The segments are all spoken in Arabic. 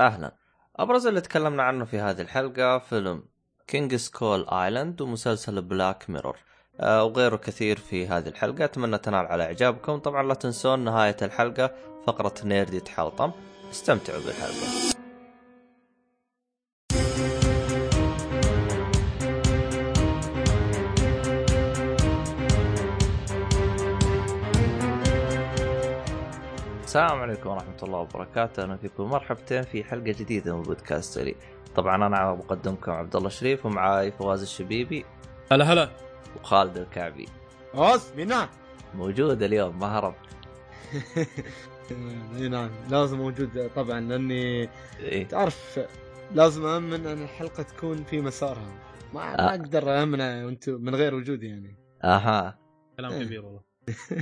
أهلا. أبرز اللي تكلمنا عنه في هذه الحلقة فيلم Kong Skull Island ومسلسل Black Mirror آه وغيره كثير في هذه الحلقة. أتمنى تنال على إعجابكم. طبعا لا تنسون نهاية الحلقة. فقرة nerdy تحلطم استمتعوا بالحلقة. السلام عليكم ورحمة الله وبركاته، أهلا فيكم مرحبتين في حلقة جديدة من بودكاست لي. طبعا أنا مقدمكم عبد الله الشريف ومعاي فواز الشبيبي هلا هلا وخالد الكعبي. اوس مين نعم موجود اليوم ما هرب. إي نعم لازم موجود طبعا لأني إيه؟ تعرف لازم امن أن الحلقة تكون في مسارها ما, آه. ما أقدر امنها وأنتم من غير وجودي يعني أها كلام. كبير والله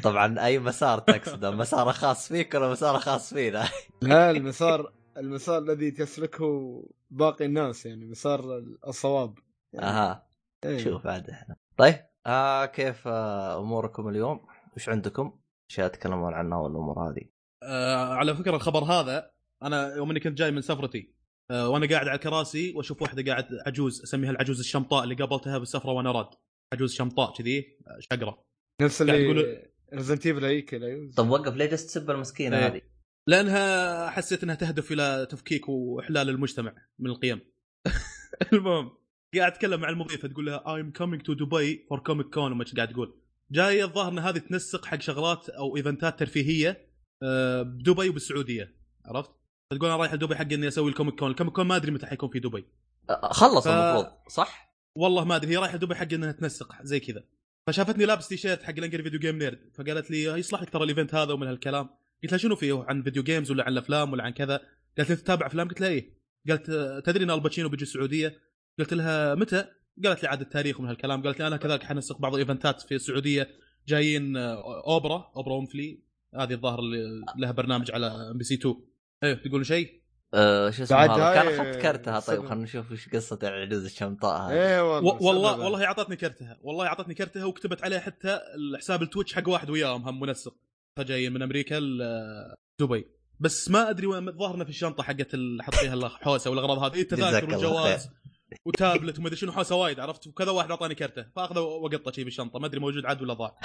طبعا أي مسار تقصده مسار خاص فيك ولا مسار خاص فينا؟ لا المسار المسار الذي تسلكه باقي الناس يعني مسار الصواب يعني أها إيه. شوف عاد إحنا. طيب آه كيف آه أموركم اليوم؟ وش عندكم؟ اشياء تتكلمون عنها والأمور هذه. آه على فكرة الخبر هذا أنا يوم إني كنت جاي من سفرتي آه وأنا قاعد على الكراسي وأشوف واحدة قاعد عجوز أسميها العجوز الشمطاء اللي قابلتها بالسفرة وأنا راد عجوز شمطاء كذي آه، شقرة نفس اللي Resident Evil هيك لا طب وقف ليه جالس تسب المسكينة إيه. هذه؟ لأنها حسيت إنها تهدف إلى تفكيك وإحلال المجتمع من القيم المهم قاعد أتكلم مع المضيفة تقول لها I'm coming to Dubai for Comic Con وما قاعد تقول جاية الظاهر إن هذه تنسق حق شغلات أو إيفنتات ترفيهية آه، بدبي وبالسعودية عرفت؟ تقول أنا رايح لدبي حق إني أسوي ال Comic Con، ال Comic Con ما أدري متى حيكون في دبي آه، خلص ف- المفروض صح؟ والله ما أدري هي رايحة دبي حق إنها تنسق زي كذا فشافتني لابس تيشيرت حق ال Angry Video Game Nerd فقالت لي يصلح لك ترى ال event هذا ومن هالكلام؟ قلت لها شنو فيه؟ عن video games ولا عن الأفلام ولا عن كذا؟ قالت لي تتابع أفلام؟ قلت لها إيه. قالت تدري إن آل باتشينو بيجي السعودية؟ قلت لها متى؟ قالت لي عاد التاريخ ومن هالكلام. قالت لي أنا كذلك حنسق بعض الايفنتات في السعودية. جايين اوبرا اوبرا وينفري هذه الظاهر اللي لها برنامج على MBC 2 إيه تقول شيء؟ آه شو اسمه هذا؟ كان اخذت كرتها. طيب. خلينا نشوف وش قصة العجوز الشمطاء هذه. إيه والله والله أعطتني كرتها. والله أعطتني كرتها وكتبت عليها حتى الحساب ال Twitch حق واحد وياهم هم منسق. جاي من أمريكا لدبي بس ما أدري وين الظاهر انه في الشنطة حقت اللي حط فيها الحوسه والاغراض هذه. إيه، التذاكر والجواز وتابلت وما أدري شنو حوسة وايد عرفت؟ وكذا واحد أعطاني كرته فاخذه وقطة شي بالشنطة. ما أدري موجود عاد ولا ضاع.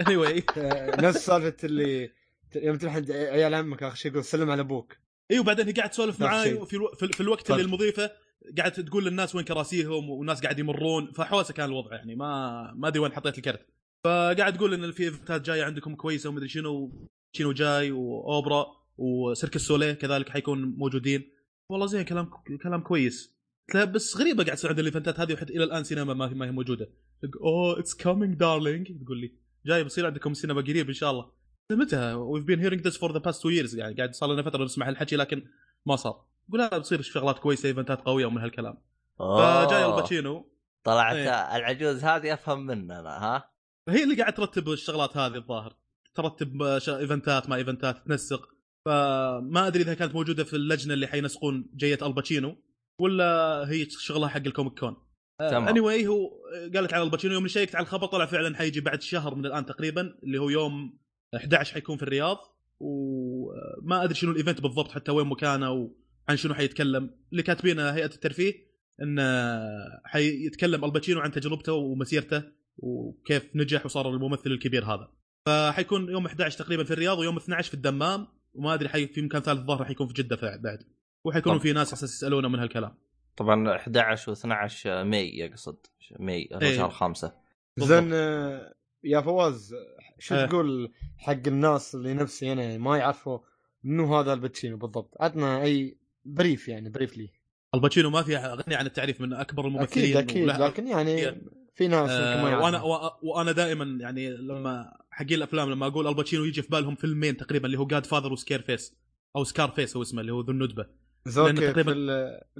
Anyway. آه، نفس سالفة اللي يوم تروح عند عيال عمك اخر شيء يقول سلم على أبوك. اي وبعدين هي قاعد تسولف معاي. في, ألو... في, في الوقت اللي. المضيفة قاعد تقول للناس وين كراسيهم والناس قاعد يمرون فحوسة كان الوضع يعني ما ما أدري وين حطيت الكرت. فقاعد تقول إن في ايفنتات جاية عندكم كويسة ومدري شنو شنو جاي وأوبرا و Cirque du Soleil كذلك حيكون موجودين. والله زين كلام كلام كويس. بس غريبة قاعد تصير عند الإيفنتات هذه وحتى إلى الآن سينما ما هي ما هي موجودة. oh it's coming darling تقول لي. جاي بصير عندكم سينما قريب إن شاء الله. متى؟ we've been hearing this for the past two years يعني قاعد صار لنا فترة نسمع الحكي لكن ما صار. قول لا بتصير شغلات كويسة ايفنتات قوية ومن هالكلام. فجاي الباتشينو. طلعت إيه. العجوز هذه أفهم مننا ها؟ هي اللي قاعد ترتب الشغلات هذه الظاهر. ترتب ايفنتات ما ايفنتات تنسق. فما أدري إذا كانت موجودة في اللجنة اللي حينسقون جيه الباتشينو ولا هي شغلها حق ال Comic Con تمام. any anyway هو قالت على الباتشينو يوم شيكت على الخبر طلع فعلا حيجي بعد شهر من الآن تقريبا اللي هو يوم 11 حيكون في الرياض وما أدري شنو ال event بالضبط حتى وين مكانه وعن شنو حيتكلم اللي كاتبينه هيئة الترفيه انه حيتكلم الباتشينو عن تجربته ومسيرته وكيف نجح وصار الممثل الكبير هذا فحيكون يوم 11 تقريبا في الرياض ويوم 12 في الدمام وما أدري حي في مكان ثالث الظاهر حيكون في جدة بعد وحيكونوا. في ناس أساس يسالونه من هالكلام طبعا 11 و12 May يقصد May. شهر خمسة بالضبط. زين آه، يا فواز شو إيه. تقول حق الناس اللي نفسي أنا ما يعرفوا منو هذا الباتشينو بالضبط؟ عطنا أي brief يعني brief لي. الباتشينو ما في غني عن التعريف من أكبر أكيد الممثلين أكيد وله- لكن يعني في ناس ما آه، يعرفوا. وأنا وأنا دائما يعني لما حقين الأفلام لما أقول الباتشينو يجي في بالهم فيلمين تقريبا اللي هو Godfather و Scarface أو Scarface هو اسمه اللي هو ذو الندبة. زوكي تقريباً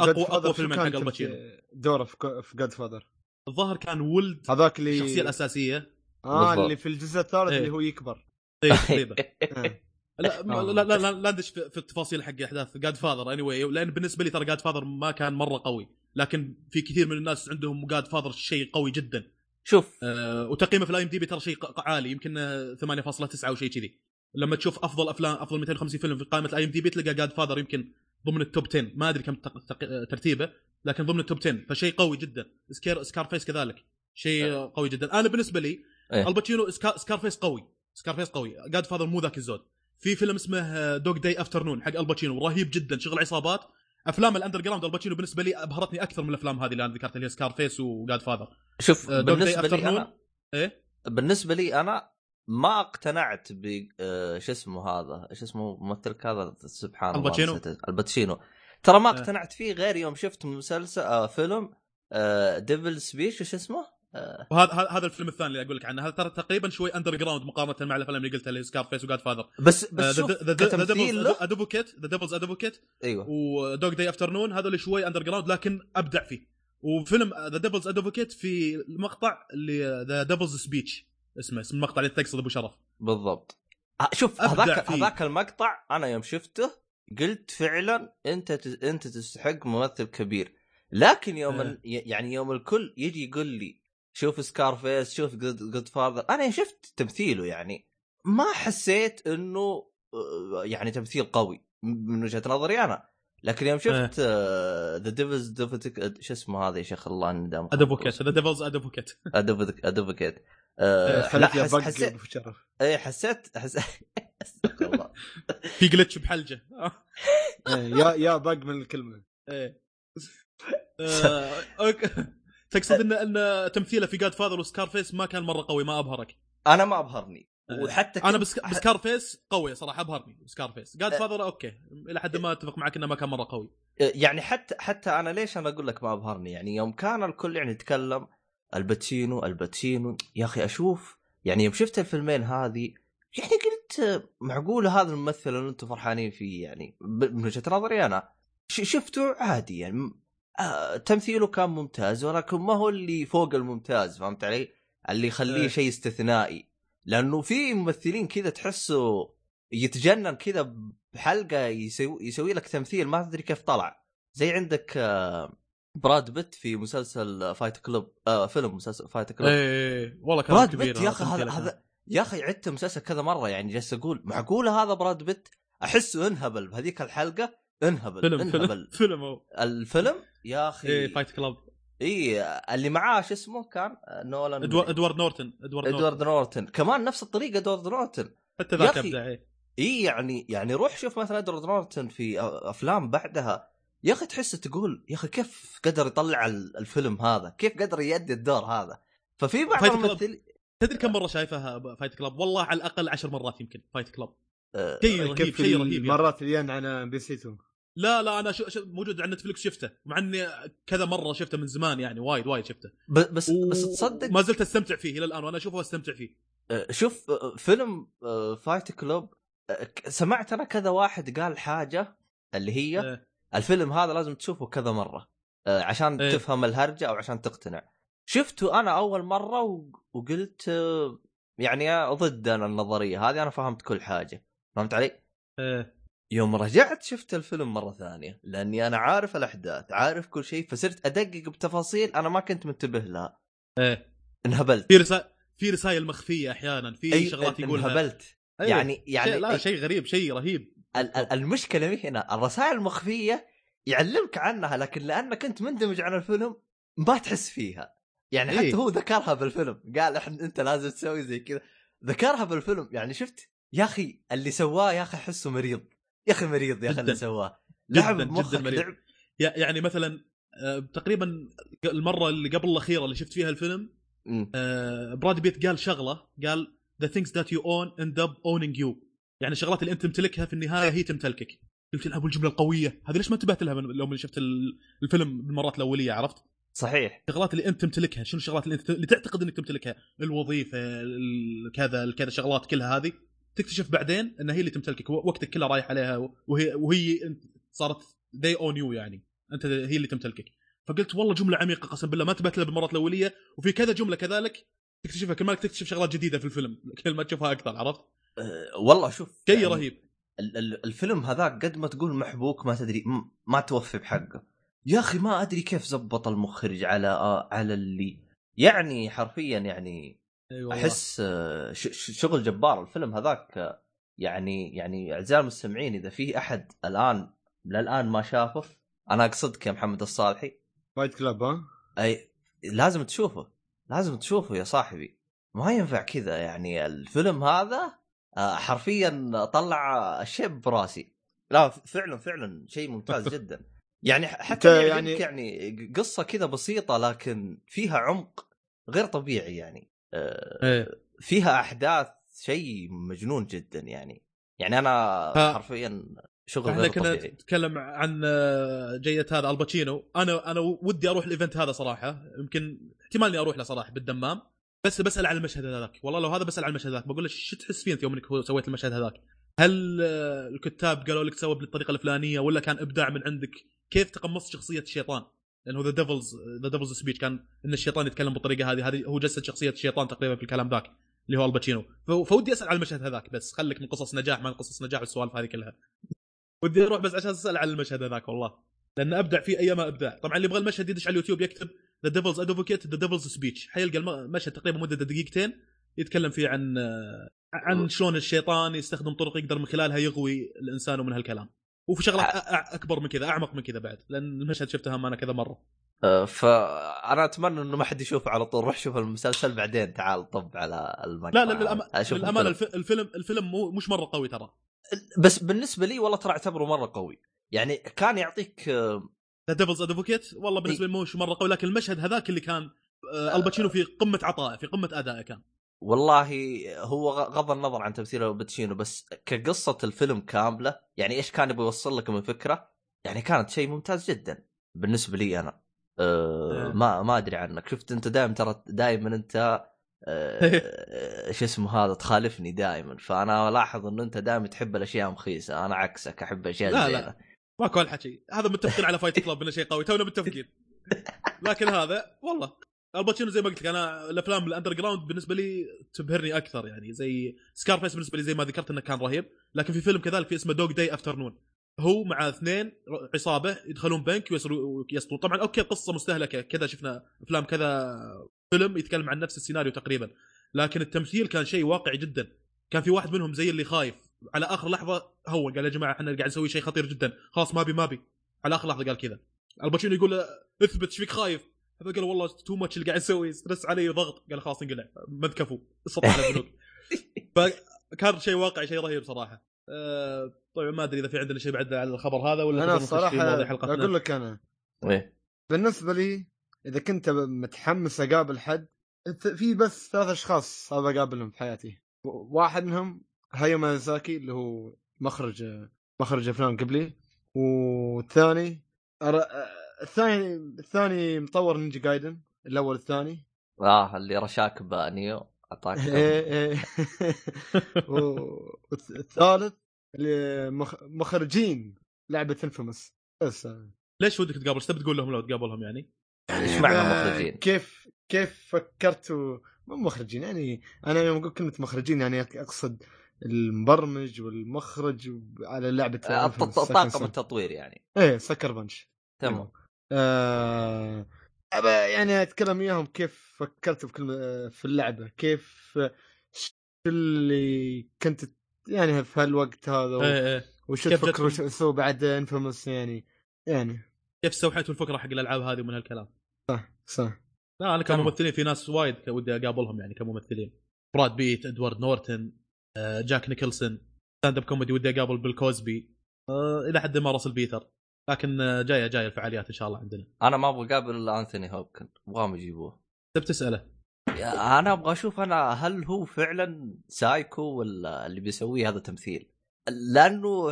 أقوى شو فيلم حق الباتشينو. دوره في Godfather الظاهر كان ولد هذاك اللي الشخصية الأساسية. آه بالضبط. اللي في الجزء الثالث إيه. اللي هو يكبر. اي تقريبا. آه. لا ما- لا لا لا, لا ندش في في التفاصيل حق احداث Godfather any anyway. لأن بالنسبة لي ترى Godfather ما كان مرة قوي. لكن في كثير من الناس عندهم Godfather شيء قوي جدا. شوف. أه وتقييمه في ال IMDb ترى شيء ق- عالي. يمكن آه، 8.9 أو شيء كذي. لما تشوف أفضل أفلام أفضل 250 فيلم في قائمة ال IMDb تلقى Godfather يمكن ضمن ال top 10 ما أدري كم. ترتيبه لكن ضمن ال top 10 فشيء قوي جدا. Scare Scarface كذلك. شيء قوي جدا. أنا بالنسبة لي إيه. الباتشينو Scar, Scarface قوي. Scarface قوي. Godfather مو ذاك الزود. في فيلم اسمه Dog Day Afternoon حق الباتشينو رهيب جدا. شغل عصابات. أفلام ال underground الباتشينو بالنسبة لي أبهرتني أكثر من الأفلام هذه اللي أنا ذكرتها اللي هي Scarface و Godfather شوف آه، بالنسبة لي أنا إيه؟ بالنسبة لي أنا ما اقتنعت ب آه، شو اسمه هذا؟ إيش اسمه ممثلك هذا؟ سبحان الله الباتشينو؟ الباتشينو ترى ما آه. اقتنعت فيه غير يوم شفت مسلسل آه فيلم devil speech إيش اسمه؟ آه. وهذا هذا- الفيلم الثاني اللي أقول لك عنه. هذا ترى تقريبا شوي underground مقارنة مع الأفلام اللي قلتها اللي Scarface و Godfather. بس بس شوف the Advocate The Devil's Advocate أيوه. و Dog Day Afternoon هذول شوي underground لكن أبدع فيه. وفيلم The Devil's Advocate في المقطع اللي the devil's speech اسمه اسم المقطع اللي تقصد أبو شرف. بالضبط. آه، شوف هذاك. هذاك المقطع أنا يوم شفته قلت فعلا أنت أنت تستحق ممثل كبير. لكن يوم ي- يعني يوم الكل يجي يقول لي شوف Scarface شوف Godfather أنا شفت تمثيله يعني. ما حسيت إنه آه، يعني تمثيل قوي من وجهة نظري أنا. لكن يوم شفت ذا ديفلز شو اسمه هذا يا شيخ الله ندم ادفوكيت ذا ديفلز ادفوكيت ادفوكيت إيه، لا حس- حسيت إيه حسيت حس... استغفر الله في جلتش بحلجة. إيه، يا يا بق من الكلمة. إيه. آه، أوكي. تقصد ان إن تمثيله في جاد فاذر وسكار فيس ما كان مرة قوي ما أبهرك؟ أنا ما أبهرني. إيه. وحتى أنا بس بسكار فيس قوي صراحة أبهرني سكار فيس جاد. فاذر أوكي إلى حد ما أتفق معك إنه ما كان مرة قوي. يعني حتى حتى أنا ليش أنا أقول لك ما أبهرني؟ يعني يوم كان الكل يعني يتكلم الباتشينو الباتشينو يا أخي أشوف يعني يوم شفت الفيلمين هذه يعني قلت معقولة هذا الممثل اللي أنتم فرحانين فيه يعني؟ من وجهة نظري أنا شفته عادي يعني آه تمثيله كان ممتاز ولكن ما هو اللي فوق الممتاز فهمت علي؟ اللي يخليه إيه. شيء استثنائي لأنه في ممثلين كذا تحسه يتجنن كذا بحلقة يسوي يسوي لك تمثيل ما تدري كيف طلع زي عندك آه، براد بيت في مسلسل Fight Club آه فيلم مسلسل Fight Club إيه والله كان براد بيت يا أخي هذا. هذا يا أخي عدت المسلسل كذا مرة يعني جالس أقول معقولة هذا براد بيت احسه إنهبل بهذيك الحلقة انهبل فيلم فيلم انهبل. فيلم هو. الفيلم يا أخي. إيه Fight Club اي اللي معاه شو اسمه كان؟ نولان. ادوارد إدوارد نورتن إدوارد نورتن. إدوارد نورتن. كمان نفس الطريقة إدوارد نورتن. حتى يا ذاك أخي، أبدع اي يعني يعني روح شوف مثلا إدوارد نورتن في أفلام بعدها. يا أخي تحس تقول يا أخي كيف قدر يطلع ال- الفيلم هذا؟ كيف قدر يؤدي الدور هذا؟ ففي بعض Fight Club. الممثلين تدري كم مرة شايفها Fight Club والله على الأقل عشر مرات يمكن. فايت كلاب آه، شيء رهيب شيء رهيب. المرات اللي ين على MBC 2 لا لا أنا شو شو موجود على Netflix شفته مع إني كذا مرة شفته من زمان يعني وايد وايد شفته بس و- بس تصدق ما زلت أستمتع فيه إلى الآن وأنا أشوفه واستمتع فيه آه، شوف آه، فيلم فايت كلوب آه، ك- سمعت أنا كذا واحد قال حاجة اللي هي إيه. الفيلم هذا لازم تشوفه كذا مرة عشان إيه. تفهم الهرجة أو عشان تقتنع شفته أنا أول مرة وقلت يعني ضد أنا النظرية هذه أنا فهمت كل حاجة فهمت علي؟ إيه. يوم رجعت شفت الفيلم مرة ثانية لأني أنا عارف الأحداث عارف كل شيء فصرت أدقق بتفاصيل أنا ما كنت منتبه لها. إيه. انهبلت. في رسائل في رسائل مخفية أحيانا في أي شغلات يقولها. انهبلت. أيه. يعني يعني شيء لا شيء غريب شيء رهيب. ال- ال- المشكلة مي هنا الرسائل المخفية يعلمك عنها لكن لانك انت مندمج على الفيلم ما تحس فيها. يعني حتى إيه. هو ذكرها بالفيلم قال إحنا أنت لازم تسوي زي كذا. ذكرها بالفيلم يعني شفت؟ يا أخي اللي سواه يا أخي أحسه مريض. يا أخي مريض يا أخي اللي. سواه. لعب جداً مريض. لعب. يع- يعني مثلا آه، تقريبا المرة اللي قبل الأخيرة اللي شفت فيها الفيلم. آه، براد بيت قال شغلة قال the things that you own end up owning you. يعني الشغلات اللي أنت تمتلكها في النهاية هي تمتلكك. قلت له ابو الجملة القوية. هذه ليش ما انتبهت لها اللي شفت ال- الفيلم بالمرات الأولية عرفت؟ صحيح. الشغلات اللي أنت تمتلكها شنو الشغلات اللي أنت اللي تعتقد إنك تمتلكها؟ الوظيفة ال- كذا كذا شغلات كلها هذه. تكتشف بعدين إن هي اللي تمتلكك. وقتك كله رايح عليها وهي وهي صارت they own you يعني. أنت هي اللي تمتلكك. فقلت والله جملة عميقة قسم بالله ما انتبهت لها بالمرات الأولية. وفي كذا جملة كذلك تكتشفها. كل ما تكتشف شغلات جديدة في الفيلم كل ما تشوفها أكثر عرفت؟ أه والله شوف شيء يعني رهيب. ال- ال- الفيلم هذاك قد ما تقول محبوك ما تدري ما توفي بحقه. يا أخي ما أدري كيف زبط المخرج على آه على اللي يعني حرفيا يعني والله. أحس آه، ش- ش- شغل جبار الفيلم هذاك آه، يعني يعني أعزائي المستمعين إذا في أحد الآن للآن ما شافه أنا اقصدك يا محمد الصالحي. فايت كلاب ها؟ أي لازم تشوفه لازم تشوفه يا صاحبي. ما ينفع كذا يعني الفيلم هذا آه، حرفيا طلع الشيء براسي. لا فعلا فعلا شيء ممتاز جدا. يعني حتى يعني يعني- يعني قصة كذا بسيطة لكن فيها عمق غير طبيعي يعني. فيها أحداث شيء مجنون جدا يعني. يعني أنا. حرفيا شغل إحنا كنا نتكلم عن جية هذا الباتشينو. أنا أنا ودي أروح ال event هذا صراحة. يمكن احتمال إني أروح له صراحة بالدمام. بس بسال عن المشهد هذاك. والله لو هذا بسال عن المشهد هذاك بقول له شو تحس فيه أنت يوم إنك سويت المشهد هذاك؟ هل الكتاب قالوا لك تسوي بالطريقة الفلانية ولا كان إبداع من عندك؟ كيف تقمصت شخصية الشيطان؟ لأنه the devil's the devil's speech كان إن الشيطان يتكلم بالطريقة هذه. هذه هو جسد شخصية الشيطان تقريبا في الكلام ذاك اللي هو الباتشينو. فودي أسأل عن المشهد هذاك بس خليك من قصص نجاح ما قصص نجاح والسوالف هذه كلها. ودي أروح بس عشان أسأل عن المشهد هذاك والله. لأن أبدع فيه ايما ابداع طبعا اللي يبغى المشهد يدش على اليوتيوب يكتب The Devil's Advocate the devil's speech حيلقى الم- المشهد تقريبا مدة دقيقتين يتكلم فيه عن عن شلون الشيطان يستخدم طرق يقدر من خلالها يغوي الإنسان ومن هالكلام. وفي أ- أكبر من كذا أعمق من كذا بعد لأن المشهد شفتها أنا كذا مرة. آه، فأنا أتمنى إنه ما حد يشوفه على طول روح شوف المسلسل بعدين تعال طب على المقطع. لا لا للأم... للامانه الفيلم. الف... الفيلم الفيلم مو مش مرة قوي ترى. بس بالنسبة لي والله ترى أعتبره مرة قوي. يعني كان يعطيك The Devil's Advocate والله بالنسبة لي مش مرة قوي لكن المشهد هذاك اللي كان آه، الباتشينو في قمة عطائه في قمة ادائه كان. والله هو غض النظر عن تمثيله باتشينو بس كقصة الفيلم كاملة يعني إيش كان يبغى يوصل لك من فكره يعني كانت شيء ممتاز جدا بالنسبة لي أنا. أه إيه. ما ما أدري عنك. شفت أنت دائما ترى دائما أنت أه شو اسمه هذا تخالفني دائما فأنا ألاحظ انه أنت دائما تحب الأشياء مخيسة. أنا عكسك أحب أشياء لا، زينة. لا. ماكو هالحكي هذا متفقين على Fight Club إنه شيء قوي. تونا متفقين. لكن هذا والله. الباتشينو زي ما قلت لك أنا الأفلام ال underground بالنسبة لي تبهرني أكثر يعني زي Scarface بالنسبة لي زي ما ذكرت إنه كان رهيب لكن في فيلم كذلك في اسمه Dog Day Afternoon هو مع اثنين عصابة يدخلون بنك ويسرقوا ويسطون طبعا أوكي قصة مستهلكة كذا شفنا أفلام كذا فيلم يتكلم عن نفس السيناريو تقريبا لكن التمثيل كان شيء واقعي جدا كان في واحد منهم زي اللي خايف على آخر لحظة هو قال يا جماعة إحنا قاعد نسوي شيء خطير جدا خلاص ما بي ما بي على آخر لحظة قال كذا الباتشينو يقول اثبت إيش فيك خايف؟ قال والله too much اللي قاعد يسوي stress علي وضغط قال خلاص انقلع. ما تكفوا اسقط على البنوك. فكان شيء واقعي شيء رهيب صراحة. أه طيب ما أدري إذا في عندنا شيء بعد على الخبر هذا ولا أنا الصراحه؟ أقول لك أنا. إيه. بالنسبة لي إذا كنت متحمس أقابل حد في بس ثلاث أشخاص ابى أقابلهم في حياتي. واحد منهم هاياو ميازاكي اللي هو مخرج مخرج أفلام قبلي. والثاني الثاني الثاني مطور نينجا جايدن الأول الثاني آه اللي رشاك بانيو أعطاك إيه إيه. والثالث اللي مخ- مخرجين لعبة انفيموس بس ليش ودك تقابل؟ إيش تبي تقول لهم لو تقابلهم يعني؟ إيش معنى آه، مخرجين؟ كيف كيف فكرتوا مو مخرجين يعني أنا يوم أقول كلمة مخرجين يعني أقصد المبرمج والمخرج على لعبة آه، طاقم. التطوير يعني إيه سكر بنش تمام آه أبى يعني أتكلم وياهم كيف فكرتوا في كلمه في اللعبة. كيف شو اللي كنت يعني في هالوقت هذا و- إيه إيه. وش جتكم؟ شو تسووا بعد انفيموس يعني يعني. كيف استوحيتوا الفكرة حق الألعاب هذه ومن هالكلام؟ صح لا أنا. كممثلين في ناس وايد ودي أقابلهم يعني كممثلين. براد بيت إدوارد نورتن آه، جاك نيكلسون. stand up comedy ودي أقابل بيل كوزبي. آه، إلى حد ما راسل بيترز. لكن آه، جاية جاية الفعاليات إن شاء الله عندنا. أنا ما أبغى أقابل الا أنثوني هوبكن. أبغاهم يجيبوه. تبي تسأله؟ أنا أبغى أشوف أنا هل هو فعلا سايكو ولا اللي بيسويه هذا تمثيل؟ لأنه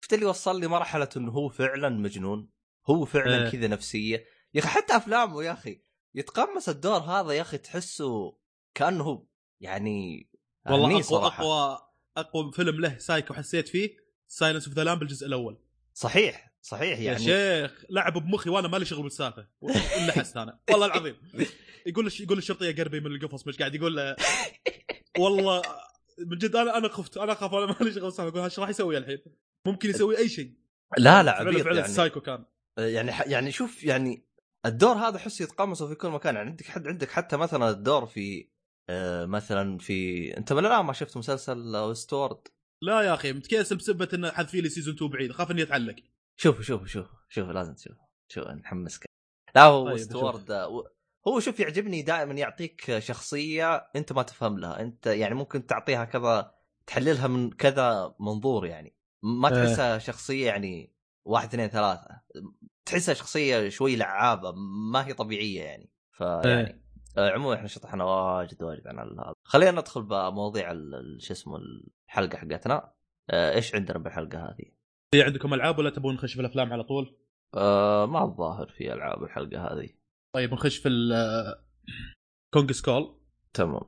شفت اللي وصل لي مرحلة إنه هو فعلا مجنون. هو فعلا إيه. كذا نفسية. يا أخي حتى أفلامه يا أخي. يتقمص الدور هذا يا أخي تحسه كأنه هو يعني والله أقوى صراحة. أقوى أقوى فيلم له سايكو حسيت فيه Silence of the Lamb الجزء الأول. صحيح. صحيح يا يعني. شيخ لعب بمخي وأنا مالي شغل بالسالفة. الا حست أنا. والله العظيم. يقول يقول الشرطي يا قربي من القفص مش قاعد يقول له والله من جد أنا أنا خفت أنا أخاف أنا مالي شغل بالسالفة. أقول إيش راح يسوي الحين؟ ممكن يسوي أي شيء. لا لا عبيط فعلا يعني. سايكو كان. يعني يعني شوف يعني الدور هذا حس يتقمصه في كل مكان. يعني عندك حد عندك حتى مثلا الدور في آه مثلا في أنت من الان ما شفت مسلسل Westworld؟ لا يا أخي متكاسل بسبة انه حذفي لي season 2 بعيد. خاف إني أتعلق. شوفوا شوفوا شوفوا شوفوا لازم تشوفوا. شوف نحمسك لا هو طيب، Westworld هو شوف يعجبني دائما يعطيك شخصية أنت ما تفهم لها. أنت يعني ممكن تعطيها كذا تحللها من كذا منظور يعني. ما إيه. تحسها شخصية يعني واحد اثنين ثلاثة. تحسها شخصية شوي لعابة ما هي طبيعية يعني. فيعني آه، عموما إحنا شطحنا واجد واجد عن هذا. خلينا ندخل بمواضيع شو اسمه الحلقة حقتنا. آه، إيش عندنا بالحلقة هذه؟ في عندكم ألعاب ولا تبون نخش في الأفلام على طول؟ آه ما الظاهر في ألعاب الحلقة هذه. طيب نخش في ال Kong Skull. تمام.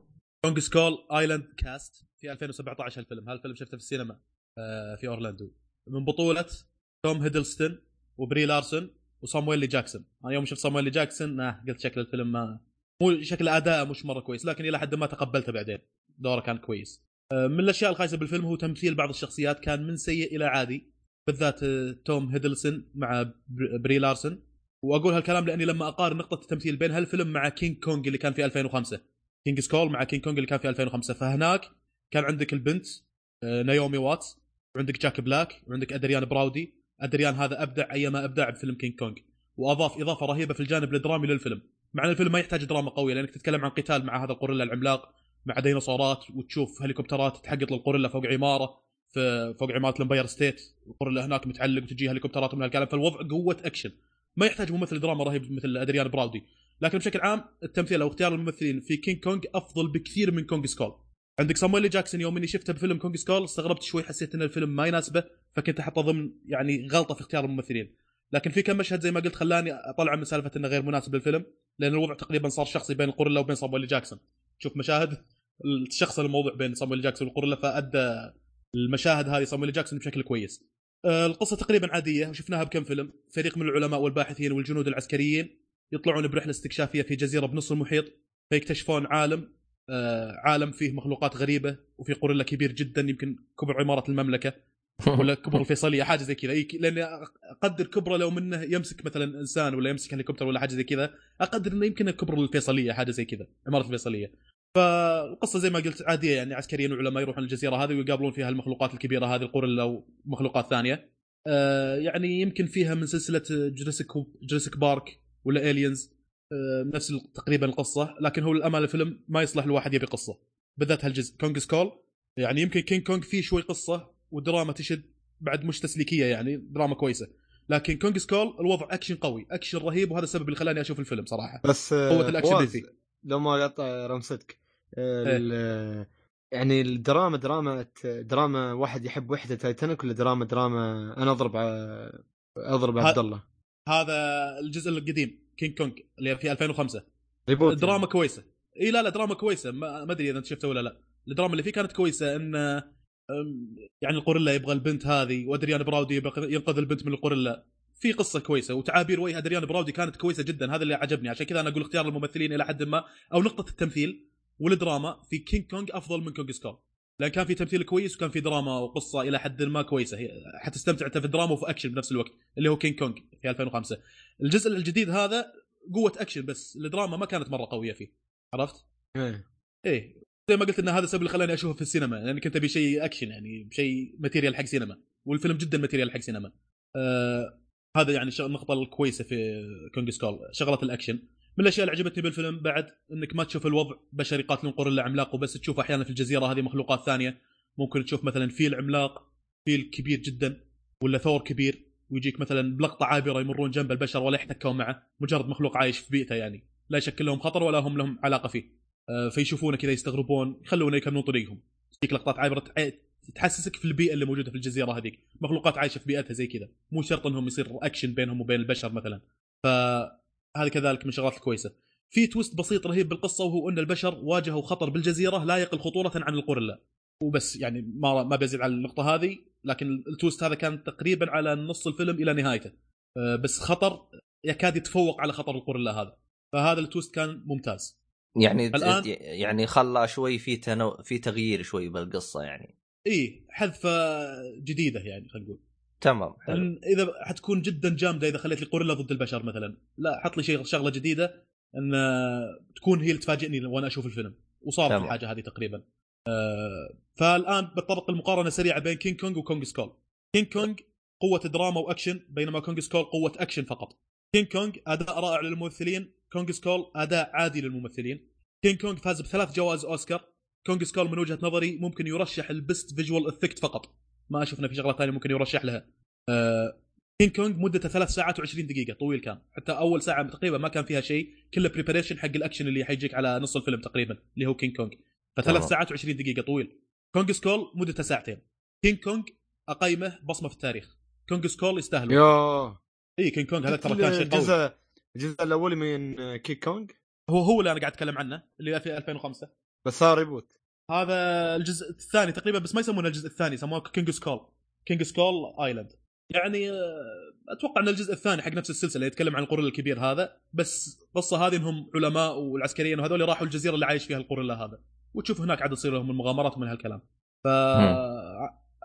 Kong Skull Island كانت في 2017 الفيلم. هذا الفيلم شفته في السينما آه، في أورلاندو. من بطولة توم هيدلستون وبري لارسون وصامويل لي جاكسون. أنا يوم شفت صامويل لي جاكسون آه قلت شكل الفيلم ما مو شكل اداءه مش مرة كويس لكن إلى حد ما تقبلته بعدين. دوره كان كويس. آه، من الأشياء الخايسة بالفيلم هو تمثيل بعض الشخصيات كان من سيء إلى عادي. بالذات توم هيدلستون مع بر- بري لارسون. وأقول هالكلام لأني لما أقارن نقطة التمثيل بين هالفيلم مع King Kong اللي كان في 2005 King Skull مع King Kong اللي كان في 2005 فهناك كان عندك البنت آه، نايومي واتس وعندك جاك بلاك وعندك أدريان براودي. أدريان هذا أبدع ايما أبدع بفيلم King Kong. وأضاف إضافة رهيبة في الجانب الدرامي للفيلم. مع إن الفيلم ما يحتاج دراما قوية لأنك تتكلم عن قتال مع هذا القوريلا العملاق مع ديناصورات وتشوف هليكوبترات تحقق للقوريلا فوق عمارة. في فوق عمارة ال Empire State القوريلا هناك متعلق وتجي هليكوبترات ومن هالكلام. فالوضع قوة أكشن. ما يحتاج ممثل دراما رهيب مثل أدريان براودي. لكن بشكل عام التمثيل أو اختيار الممثلين في King Kong أفضل بكثير من Kong Skull عندك صامويل لي جاكسون يوم إني شفته بفيلم Kong Skull استغربت شوي حسيت إن الفيلم ما يناسبه فكنت أحطه ضمن يعني غلطة في اختيار الممثلين. لكن في كم مشهد زي ما قلت خلاني أطلع من سالفة إنه غير مناسب للفيلم لأن الوضع تقريبا صار شخصي بين القوريلا وبين صامويل جاكسون شوف مشاهد الشخص الموضوع بين صامويل جاكسون والقوريلا فأدى المشاهد هذه صامويل جاكسون بشكل كويس. آه، القصة تقريبا عادية وشفناها بكم فيلم. فريق من العلماء والباحثين والجنود العسكريين يطلعون برحلة استكشافية في جزيرة بنص المحيط فيكتشفون عالم آه، عالم فيه مخلوقات غريبة وفي قوريلا كبير جدا يمكن كبر عمارة المملكة ولا كبر الفيصلية حاجة زي كذا. لاني أقدر كبره لو منه يمسك مثلا إنسان ولا يمسك هليكوبتر ولا حاجة زي كذا أقدر إنه يمكن كبر الفيصليه حاجة زي كذا عمارة الفيصلية. فالقصة زي ما قلت عادية يعني عسكريين وعلماء يروحون الجزيرة هذه ويقابلون فيها المخلوقات الكبيرة هذه القوريلا ومخلوقات ثانية. آه، يعني يمكن فيها من سلسلة جوراسيك جوراسيك بارك ولا الينز نفس ال- تقريبا القصة لكن هو للأمانة الفيلم ما يصلح الواحد يبي قصة بالذات هالجزء. كونج سكول يعني يمكن كينج كونج فيه شوي قصة ودراما تشد بعد مش تسليكية يعني دراما كويسة. لكن كونج سكول الوضع اكشن قوي اكشن رهيب وهذا السبب اللي خلاني أشوف الفيلم صراحة. بس آه، قوة الأكشن اللي فيه. لو ما قطع رمستك آه، إيه. يعني الدراما دراما دراما واحد يحب وحدة تايتانيك ولا دراما دراما أنا أضرب أضرب عبد الله. هذا الجزء القديم كينج كونج اللي في 2005 reboot دراما كويسة. إي لا لا دراما كويسة. ما أدري إذا أنت شفته ولا لا. الدراما اللي فيه كانت كويسة إن يعني القوريلا يبغى البنت هذه وادريان براودي ينقذ البنت من القوريلا. في قصة كويسة وتعابير وجه أدريان براودي كانت كويسة جدا هذا اللي عجبني عشان كذا أنا أقول اختيار الممثلين إلى حد ما أو نقطة التمثيل والدراما في كينج كونج أفضل من كونج سكول لأن كان في تمثيل كويس وكان في دراما وقصة إلى حد ما كويسة. هي حتستمتع أنت في الدراما وفي أكشن بنفس الوقت اللي هو كينج كونج في 2005 الجزء الجديد هذا قوة أكشن بس الدراما ما كانت مرة قوية فيه. عرفت؟ إيه. إيه. زي ما قلت إن هذا السبب اللي خلاني أشوفه في السينما لاني كنت ابي شيء أكشن يعني شيء material حق سينما. والفيلم جدا material حق سينما. آه هذا يعني النقطة الكويسة في كونج سكول شغلة الأكشن. من الأشياء اللي عجبتني بالفيلم بعد إنك ما تشوف الوضع بشر يقاتلون قوريلا عملاق وبس تشوف أحيانا في الجزيرة هذه مخلوقات ثانية. ممكن تشوف مثلا فيل عملاق فيل كبير جدا ولا ثور كبير ويجيك مثلا بلقطة عابرة يمرون جنب البشر ولا يحتكون معه. مجرد مخلوق عايش في بيئته يعني. لا يشكل لهم خطر ولا هم لهم علاقة فيه. آه، فيشوفونه كذا يستغربون يخلونه يكملون طريقهم. تجيك لقطات عابرة تحسسك في البيئة اللي موجودة في الجزيرة هذيك. مخلوقات عايشة في بيئتها زي كذا. مو شرط إنهم يصير اكشن بينهم وبين البشر مثلا. فهذه كذلك من الشغلات الكويسة. في twist بسيط رهيب بالقصة وهو إن البشر واجهوا خطر بالجزيرة لا يقل خطورة عن القوريلا وبس يعني ما ما بزيد على النقطة هذه لكن ال twist هذا كان تقريبا على نص الفيلم إلى نهايته. آه، بس خطر يكاد يتفوق على خطر القوريلا هذا. فهذا ال twist كان ممتاز. يعني الآن- يعني خلى شوي في تنو... في تغيير شوي بالقصة يعني. إيه حذفة جديدة يعني خلينا نقول. تمام حلو. إذا حتكون جدا جامدة إذا خليت لي ضد البشر مثلا. لا حط لي شيء شغلة جديدة أن تكون هي اللي تفاجئني وأنا أشوف الفيلم. وصارت تمام. الحاجة هذه تقريبا. آه، فالآن بتطرق المقارنة سريعة بين كينج كونج وكونج سكول. كينج كونج قوة دراما وأكشن بينما كونج سكول قوة أكشن فقط. كينج كونج أداء رائع للممثلين كونج سكول أداء عادي للممثلين. كينج كونج فاز بثلاث جوائز أوسكار كونج سكول من وجهة نظري ممكن يرشح ال best visual effect فقط. ما إنه في شغلة ثانية ممكن يرشح لها. آه كينج كونج مدته ثلاث ساعات و20 دقيقة طويل كان. حتى أول ساعة تقريبا ما كان فيها شيء كله preparation حق الأكشن اللي حيجيك على نص الفيلم تقريبا اللي هو كينج كونج فثلاث. ساعات و20 دقيقة طويل. كونج سكول مدته ساعتين. كينج كونج أقيمه بصمة في التاريخ. كونج سكول يستاهل. يوه إي كينج كونج هذا ترى كان شيء قوي. الجزء الجزء الأولي من آه، كينج كونج هو هو اللي أنا قاعد أتكلم عنه اللي في 2005 بس صار reboot هذا الجزء الثاني تقريبا بس ما يسمونه الجزء الثاني يسموه كينج سكول كينج سكول ايلاند يعني آه، أتوقع إن الجزء الثاني حق نفس السلسلة يتكلم عن الغوريلا الكبير هذا بس القصة هذه انهم علماء والعسكريين وهذول راحوا الجزيرة اللي عايش فيها الغوريلا هذا. وتشوف هناك عاد تصير لهم المغامرات ومن هالكلام. ف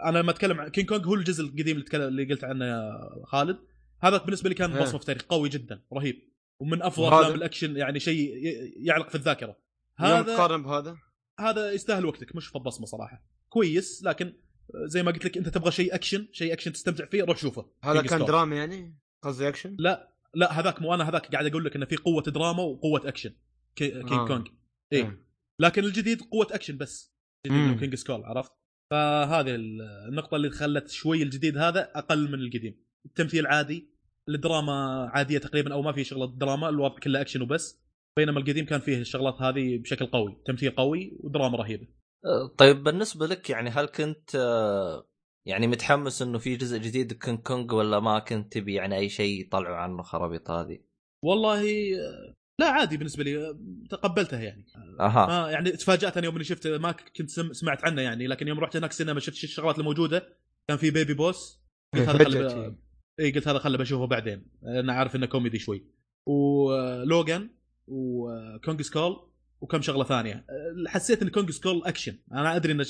أنا لما أتكلم عن كينج كونج هو الجزء القديم اللي, تكلم اللي قلت عنه يا خالد. هذا بالنسبة لي كان. بصمه في التاريخ قوي جدا رهيب. ومن أفضل أفلام الأكشن يعني شيء يعلق في الذاكرة. هذا هذا تقارن بهذا؟ هذا يستاهل وقتك مش في البصمة صراحة. كويس لكن زي ما قلت لك إنت تبغى شيء اكشن شيء اكشن تستمتع فيه روح شوفه. هذا كان. دراما يعني؟ قصدي اكشن لا لا هذاك مو أنا هذاك قاعد أقول لك إنه في قوة دراما وقوة اكشن كي... كينج آه. كونج اي إيه. لكن الجديد قوة اكشن بس. هو كينج سكول عرفت؟ فهذه النقطة اللي خلت شوي الجديد هذا أقل من القديم. التمثيل عادي الدراما عادية تقريبا أو ما في شغلة دراما الوضع كله اكشن وبس. بينما القديم كان فيه الشغلات هذه بشكل قوي تمثيل قوي ودراما رهيبة. آه، طيب بالنسبة لك يعني هل كنت آه، يعني متحمس إنه في جزء جديد كينغ كونغ ولا ما كنت تبي يعني أي شيء يطلعوا عنه خرابيط هذه؟ والله آه، لا عادي بالنسبة لي تقبلتها يعني. أها. ما يعني تفاجأت أنا يوم إني شفت ما كنت سم- سمعت عنه يعني لكن يوم رحت هناك السينما شفت الشغلات الموجودة كان في بيبي بوس. قلت هذا شي. اي قلت هذا خله بشوفه بعدين. أنا عارف إنه كوميدي شوي. ولوجان وكونج سكول وكم شغلة ثانية. حسيت إن كونج سكول أكشن. أنا أدري إن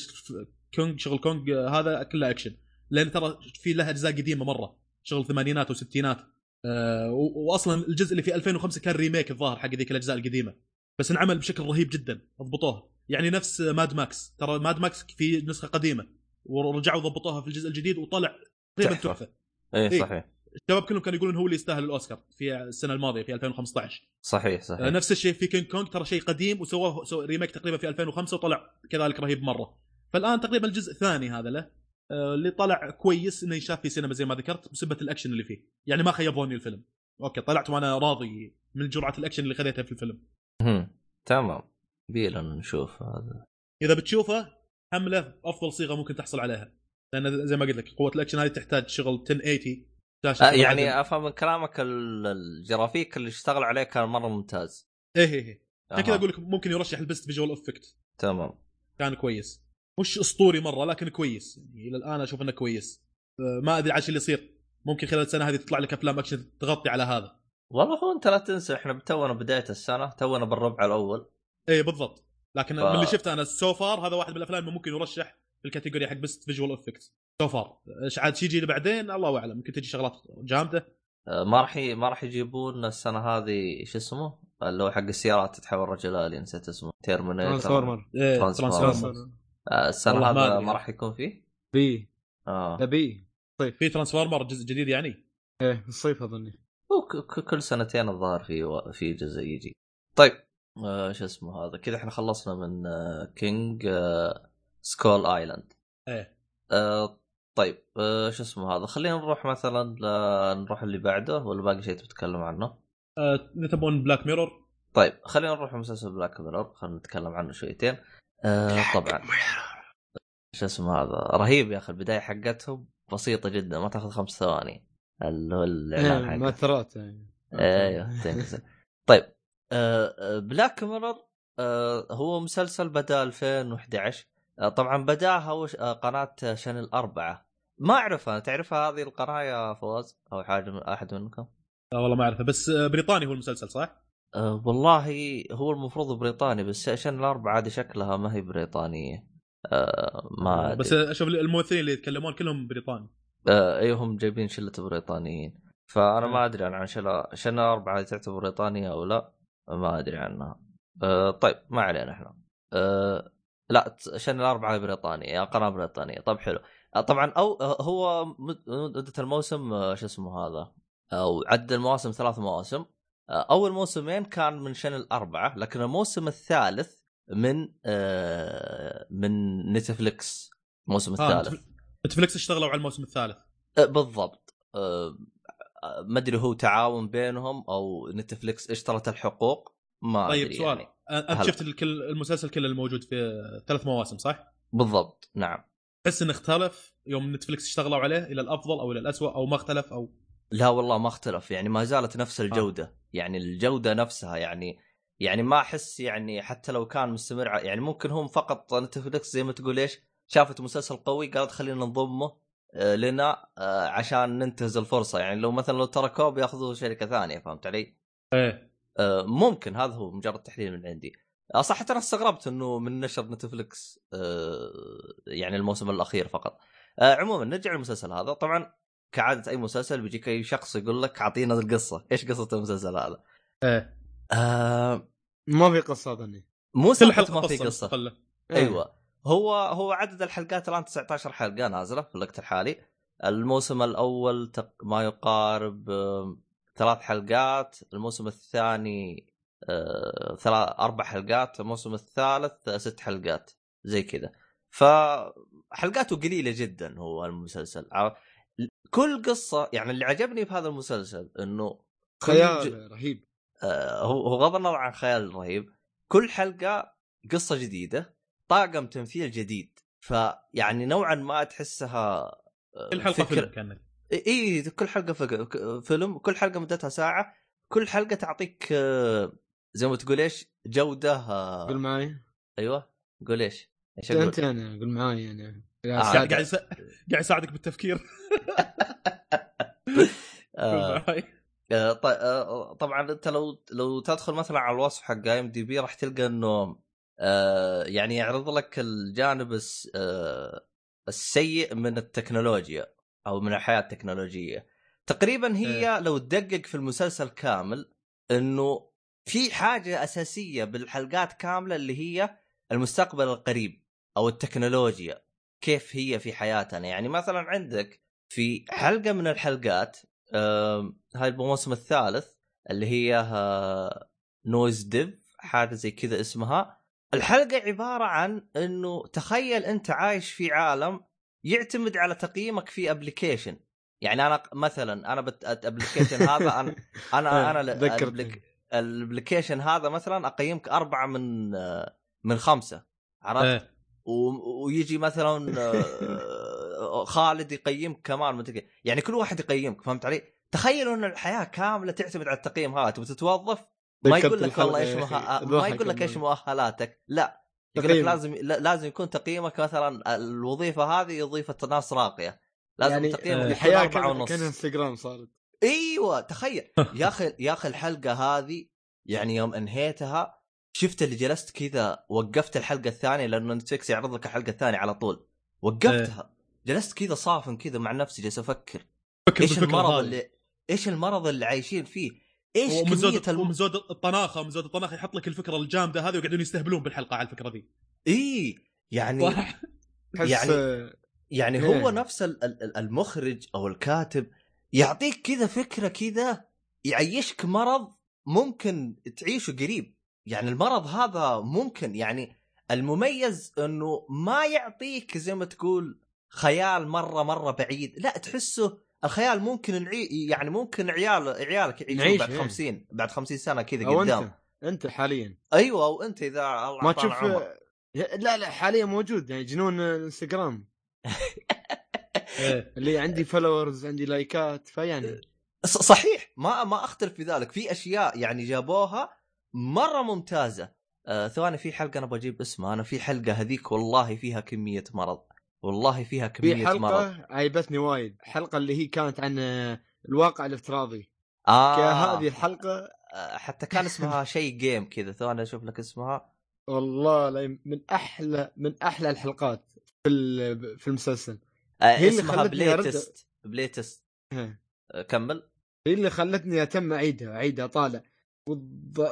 كونج شغل كونج هذا كله أكشن. لأن ترى في له أجزاء قديمة مرة. شغل ثمانينات وستينات أه، و- واصلا الجزء اللي في 2005 كان remake الظاهر حق ذيك الأجزاء القديمة. بس انعمل بشكل رهيب جدا. ضبطوه يعني نفس ماد ماكس ترى ماد ماكس في نسخة قديمة. ورجعوا ضبطوها في الجزء الجديد وطلع تقريبا. تحفة. اي إيه. صحيح. الشباب كلهم كانوا يقولون هو اللي يستاهل الأوسكار في السنة الماضية في 2015 صحيح آه، صحيح نفس الشيء في كينج كونج ترى شيء قديم وسووه سو remake تقريبا في 2005 وطلع كذلك رهيب مرة. فالآن تقريبا الجزء الثاني هذا له آه، اللي طلع كويس إنه يشاف في سينما زي ما ذكرت بسبة الأكشن اللي فيه. يعني ما خيبوني الفيلم. okay طلعت وأنا راضي من جرعة الأكشن اللي خذيتها في الفيلم. تمام. بينا نشوف هذا. إذا بتشوفه حملة أفضل صيغة ممكن تحصل عليها. لأن زي ما قلت لك قوة الأكشن هذه تحتاج شغل 1080 شاشة آه عدل. يعني أفهم من كلامك ال- الجرافيك اللي اشتغل عليه كان مرة ممتاز. إيه إيه إيه. عشان كذا. أقول لك ممكن يرشح ال best visual effect تمام. كان كويس. مش أسطوري مرة لكن كويس. يعني إلى الآن أشوف إنه كويس. أه، ما أدري عاش اللي يصير. ممكن خلال السنة هذه تطلع لك أفلام أكشن تغطي على هذا. والله هو أنت لا تنسى إحنا تونا بداية السنة تونا بالربع الأول. إيه بالضبط. لكن ف... من اللي شفته أنا so far هذا واحد من الأفلام اللي ممكن يرشح في ال category حق best visual effect so far إيش عاد شي يجي بعدين؟ الله أعلم. ممكن تجي شغلات جامدة. آه، ما راح ما راح يجيبون السنة هذه شو اسمه؟ اللي هو حق السيارات تتحول رجل الي نسيت اسمه. تيرمينيتر ترانسفورمر ترانسفورمر. آه، السنة هذا. ما راح يكون فيه؟ بي آه. بي في ترانسفورمر جزء جديد يعني؟ إيه الصيف أظني. كل سنتين الظاهر في و- في جزء يجي. طيب. آه شو اسمه هذا؟ كذا إحنا خلصنا من آه كينج آه Skull Island إيه. آه طيب آه شو اسمه هذا؟ خلينا نروح مثلا ل- نروح اللي بعده ولا باقي شيء تتكلم عنه؟ أه، اذا تبون بلاك ميرور طيب خلينا نروح مسلسل بلاك ميرور خلينا نتكلم عنه شويتين. آه طبعا. شو اسمه هذا؟ رهيب يا أخي البداية حقتهم بسيطة جدا ما تأخذ خمس ثواني. اللي هو الإعلان إيه، حقه. مؤثرات يعني. أيوه طيب آه، آه، بلاك ميرور آه، هو مسلسل بدأ 2011 آه، طبعا بداها وش- آه، قناة شانل أربعة. ما أعرفها. تعرفها هذه القناة يا فواز؟ أو حاجة من أحد منكم؟ لا والله ما اعرفه بس أه، بريطاني هو المسلسل صح؟ أه والله هو المفروض بريطاني بس شانل أربعة هذه شكلها ما هي بريطانية. أه ما أدري. بس أشوف الممثلين اللي يتكلمون كلهم بريطاني. آه ايهم جايبين شلة بريطانيين. فأنا. ما أدري عن شله أربعة هل تعتبر بريطانية أو لا؟ ما أدري عنها. آه طيب ما علينا إحنا. آه لا شنة الأربعة بريطانية قناة بريطانية. طيب حلو. آه، طبعا أو آه، هو مد- مدة الموسم آه، شو اسمه هذا؟ أو عدد المواسم ثلاث مواسم. آه، أول موسمين كان من شانل اربعه لكن الموسم الثالث من آه، من نتفليكس الموسم آه، الثالث. نتف- نتفلكس اشتغلوا على الموسم الثالث. آه، بالضبط. آه، آه، ما أدري هو تعاون بينهم أو نتفليكس اشترت الحقوق. ما طيب أدري سؤال يعني. أنت. شفت الكل المسلسل كله الموجود في ثلاث مواسم صح؟ بالضبط نعم تحس إنه اختلف يوم نتفلكس اشتغلوا عليه إلى الأفضل أو إلى الاسوء أو ما اختلف أو لا والله ما اختلف يعني ما زالت نفس الجودة آه. يعني الجودة نفسها يعني يعني ما أحس يعني حتى لو كان مستمر يعني ممكن هم فقط نتفلكس زي ما تقول إيش شافت مسلسل قوي قالت خلينا نضمه آه، لنا آه، عشان ننتهز الفرصة يعني لو مثلا لو تركوه بياخذوه شركة ثانية فهمت علي؟ إيه آه، ممكن هذا هو مجرد تحليل من عندي. آه، صح أنا استغربت إنه من نشر نتفلكس آه، يعني الموسم الأخير فقط. آه، عموما نرجع للمسلسل هذا. طبعا كعادة أي مسلسل بيجيك أي شخص يقول لك أعطينا القصة. إيش قصة المسلسل هذا؟ إيه. آه ما في قصة اظني مو كل حلقة ما في قصة إيه. أيوه. هو هو عدد الحلقات الآن 19 حلقة نازلة في الوقت الحالي. الموسم الأول تق... ما يقارب آه، ثلاث حلقات الموسم الثاني آه، ثلاث أربع حلقات الموسم الثالث آه، ست حلقات زي كذا. فحلقاته قليلة جدا هو المسلسل. كل قصة يعني اللي عجبني بهذا المسلسل إنه كل ج- خيال رهيب. آه، هو هو غض النظر عن خيال رهيب كل حلقة قصة جديدة طاقم تمثيل جديد. فيعني نوعا ما تحسها آه، كل حلقة فكر- فيلم كأنك إي كل حلقة فيلم كل حلقة مدتها ساعة كل حلقة تعطيك آه، زي ما تقول إيش؟ جودة آه، قول معي أيوه قول إيش؟ إيش أقول؟ أنت أنا قول معي أنا. آه،. قاعد. قاعد يساعدك بالتفكير. آه، آه، آه، طبعا أنت لو لو تدخل مثلا على الوصف حق ام دي بي راح تلقى إنه يعني يعرض لك الجانب الس- السيء من التكنولوجيا. أو من الحياة التكنولوجية. تقريبا هي لو تدقق في المسلسل كامل إنه في حاجة أساسية بالحلقات كاملة اللي هي المستقبل القريب أو التكنولوجيا كيف هي في حياتنا. يعني مثلا عندك في حلقة من الحلقات آم، هاي الموسم الثالث اللي هي آه، Nosedive حاجة زي كذا اسمها. الحلقة عبارة عن إنه تخيل أنت عايش في عالم يعتمد على تقييمك في application يعني أنا مثلا أنا ال application هذا أنا أنا أنا ال application هذا مثلا أقيمك أربعة من من خمسة عرفت؟ و- ويجي مثلا آه، خالد يقيمك كمان. يعني كل واحد يقيمك فهمت علي؟ تخيلوا إن الحياة كاملة تعتمد على التقييم هذا تبغى تتوظف ما يقول لك والله إيش مه... أخي. ما يقول لك إيش. مؤهلاتك لا يقول لك. لازم لا- لازم يكون تقييمك مثلا الوظيفة هذه وظيفه ناس راقية. لازم يعني تقييمك الحياة ونص. كانها إنستغرام صارت. أيوه تخيل. يا أخي يا أخي الحلقة هذه يعني يوم أنهيتها شفت اللي جلست كذا وقفت الحلقة الثانية لأنه نتفلكس يعرض لك الحلقة الثانية على طول. وقفتها. جلست كذا صافن كذا مع نفسي جالس أفكر. فكر إيش المرض. اللي إيش المرض اللي عايشين فيه؟ إيش ومن كمية الم... ومن زود الطناخة من زود الطناخه يحط لك الفكرة الجامدة هذه ويقعدون يستهبلون بالحلقة على الفكرة ذي. إي يعني يعني- يعني هو إيه. نفس ال- ال- ال- المخرج أو الكاتب يعطيك كذا فكرة كذا يعيشك مرض ممكن تعيشه قريب. يعني المرض هذا ممكن يعني المميز إنه ما يعطيك زي ما تقول خيال مرة مرة بعيد. لا تحسه الخيال ممكن نعي يعني ممكن عيال عيالك يعيشون بعد إيه. 50 بعد 50 سنة كذا قدام أنت أنت حاليا أيوه وانت إذا الله ما تشوف عمر. لا لا حاليا موجود يعني جنون الانستغرام إيه. اللي عندي followers عندي لايكات فيعني صحيح ما ما أختلف في ذلك في أشياء يعني جابوها مرة ممتازة آه ثواني في حلقة أنا بجيب اسمها أنا في حلقة هذيك والله فيها كمية مرض والله فيها كمية في مرض. حلقة عيبتني وايد. حلقة اللي هي كانت عن آه، الواقع الافتراضي. آه. هذه الحلقة آه، حتى كان اسمها شيء جيم كذا. ثواني أشوف لك اسمها. والله من أحلى من أحلى الحلقات في في المسلسل. آه هي اللي اسمها Playtest Playtest. آه كمل. هي اللي خلتني أتم اعيدها اعيدها طالع.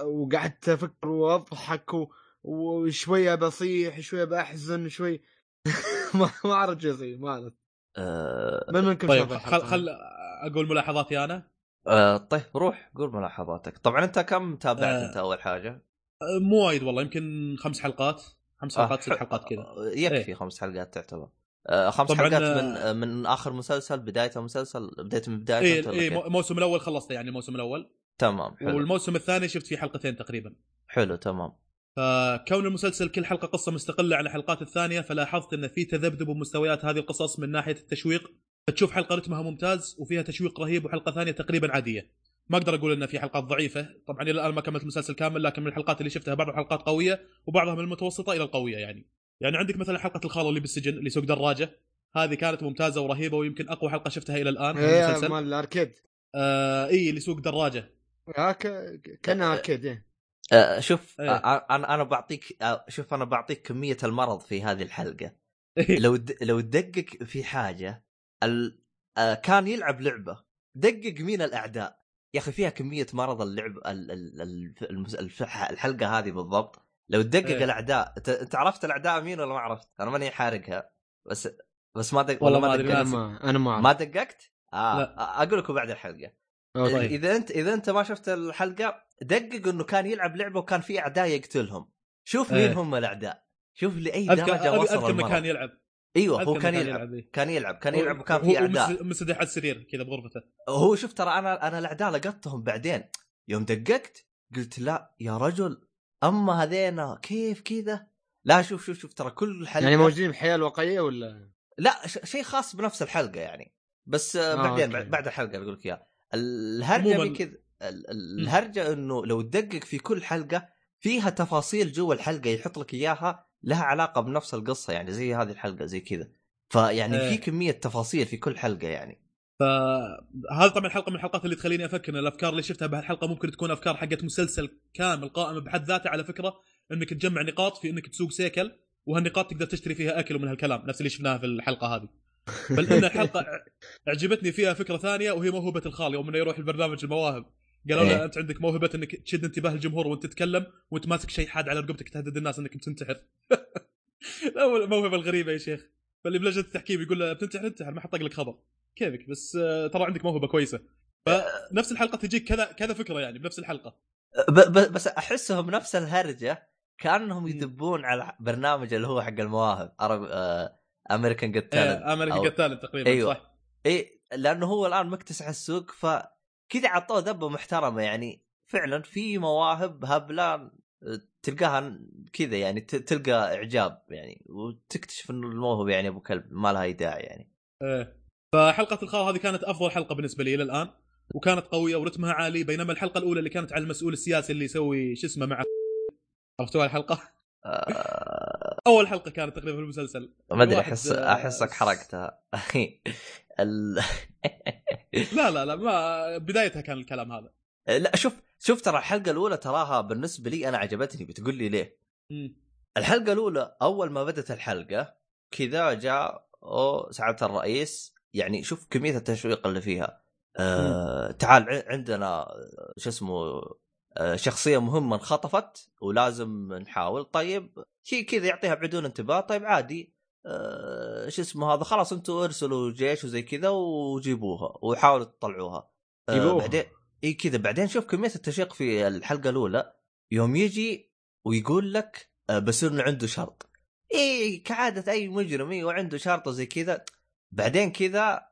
وقعدت أفكر وأضحك و... وشوية بصيح شوية بحزن شوي ما ما أعرف شو أسوي ما أعرف. آه من منكم طيب شاف خل؟ خل أقول ملاحظاتي أنا؟ آه طيب روح قول ملاحظاتك. طبعا أنت كم تابعت آه. أنت أول حاجة؟ أه، مو وايد والله يمكن خمس حلقات خمس آه، حلقات ست ح- حلقات كذا. آه، يكفي إيه. خمس حلقات تعتبر. آه خمس طبعاً، حلقات آه، من آه من آخر مسلسل بداية المسلسل بداية من بدايته اي أنت ولا اي كيف؟ مو- الموسم الأول خلصته يعني الموسم الأول. تمام حلو. والموسم الثاني شفت فيه حلقتين تقريبا. حلو تمام. فكون المسلسل كل حلقة قصة مستقلة عن الحلقات الثانية فلاحظت إن في تذبذب بمستويات هذه القصص من ناحية التشويق. فتشوف حلقة رتمها ممتاز وفيها تشويق رهيب وحلقة ثانية تقريبا عادية. ما أقدر أقول إن في حلقات ضعيفة. طبعا إلى الآن ما كملت المسلسل كامل لكن من الحلقات اللي شفتها بعض الحلقات قوية وبعضها من المتوسطة إلى القوية يعني. يعني عندك مثلا حلقة الخالة اللي بالسجن اللي سوق دراجة. هذه كانت ممتازة ورهيبة ويمكن أقوى حلقة شفتها إلى الآن في إيه المسلسل. مال الأركيد. آه إي اللي سوق دراجة. آه، كأنها أركيد إيه. آه شوف إيه. آه أنا أنا بعطيك آه شوف أنا بعطيك كمية المرض في هذه الحلقة لو د... لو تدقق في حاجة ال... آه كان يلعب لعبة دقق مين الأعداء يا أخي فيها كمية مرض اللعب ال... ال... ال... المس... الف- الحلقة هذه بالضبط لو تدقق إيه. الأعداء ت... أنت عرفت الأعداء مين ولا ما عرفت؟ أنا ماني حارقها بس بس ما دق... والله ما دققت أنا ما أنا ما ما. دققت؟ آه لا. أقول لكم بعد الحلقة أوكي. طيب. إذا انت إذا أنت ما شفت الحلقة دقق إنه كان يلعب لعبة وكان في أعداء يقتلهم. شوف مين إيه. هم الأعداء. شوف لأي درجة وصل أذكر انه المرض كان يلعب. أيوه هو كان إنه يلعب. إيه. كان يلعب كان يلعب وكان في هو أعداء. مس- مسدح على السرير كذا بغرفته. هو شوف ترى أنا أنا الأعداء لقطتهم بعدين. يوم دققت قلت لا يا رجل أما هذينا كيف كذا؟ لا شوف شوف شوف ترى كل حلقة يعني موجودين بالحياة الواقعيه ولا؟ لا ش- شيء خاص بنفس الحلقة يعني. بس آه بعدين أوكي. بعد, الحلقة بقول لك إياها. الهرجة كذا ال- ال- الهرجة إنه لو تدقق في كل حلقة فيها تفاصيل جوا الحلقة يحط لك إياها لها علاقة بنفس القصة يعني زي هذه الحلقة زي كذا. فيعني إيه. في كمية تفاصيل في كل حلقة يعني. فهذا طبعا حلقة من الحلقات اللي تخليني أفكر إن الأفكار اللي شفتها بهالحلقة ممكن تكون أفكار حقت مسلسل كامل قائم بحد ذاته على فكرة إنك تجمع نقاط في إنك تسوق سيكل وهالنقاط تقدر تشتري فيها أكل ومن هالكلام نفس اللي شفناها في الحلقة هذه. بل إن الحلقة أعجبتني فيها فكرة ثانية وهي موهبة الخال يوم إنه يروح البرنامج المواهب. قالوا له إيه. أنت عندك موهبة إنك تشد انتباه الجمهور وأنت تتكلم وأنت ماسك شيء حاد على رقبتك تهدد الناس إنك بتنتحر. الموهبه الغريبة يا شيخ. فاللي بلجنه التحكيم يقول له بتنتحر انتحر ما حط لك خبر. كيفك؟ بس آه، ترى عندك موهبة كويسة. فنفس الحلقة تجيك كذا كذا فكرة يعني بنفس الحلقة. بس أحسهم نفس الهرجة كأنهم. يدبون على برنامج اللي هو حق المواهب. عرب آه American Got Talent أمريكا أو- Got Talent تقريبا أيوة. صح اي لأنه هو الآن مكتسح السوق فكذا عطوه ذبة محترمة يعني فعلا في مواهب هبلة آه، تلقاها كذا يعني تلقى إعجاب يعني وتكتشف إنه المواهب يعني أبو كلب ما لها أي داعي يعني إيه. فحلقة الخال هذه كانت أفضل حلقة بالنسبة لي إلى الآن وكانت قوية ورتمها عالي بينما الحلقة الأولى اللي كانت على المسؤول السياسي اللي يسوي شو اسمه مع عرفتوا الحلقة؟ آه أول حلقة كانت تقريبا في المسلسل. ما أدري احس آه، أحسك حرقتها. ال... لا لا لا ما بدايتها كان الكلام هذا. لا شوف شوف ترى الحلقة الأولى تراها بالنسبة لي أنا عجبتني بتقول لي ليه. مم. الحلقة الأولى أول ما بدت الحلقة كذا جاء أو سعاده الرئيس. يعني شوف كمية التشويق اللي فيها. آه تعال عندنا شو اسمه شخصية مهمة انخطفت ولازم نحاول. طيب شيء كذا يعطيها بدون انتباه. طيب عادي. آه شو اسمه هذا؟ خلاص أنتم ارسلوا جيش وزي كذا وجيبوها وحاولوا تطلعوها. آه جيبوها. بعدين إي كذا. بعدين شوف كمية التشويق في الحلقة الأولى. يوم يجي ويقول لك آه، بس إنه عنده شرط. إي كعادة أي مجرم أيوه عنده شرط وزي كذا. بعدين كذا آه،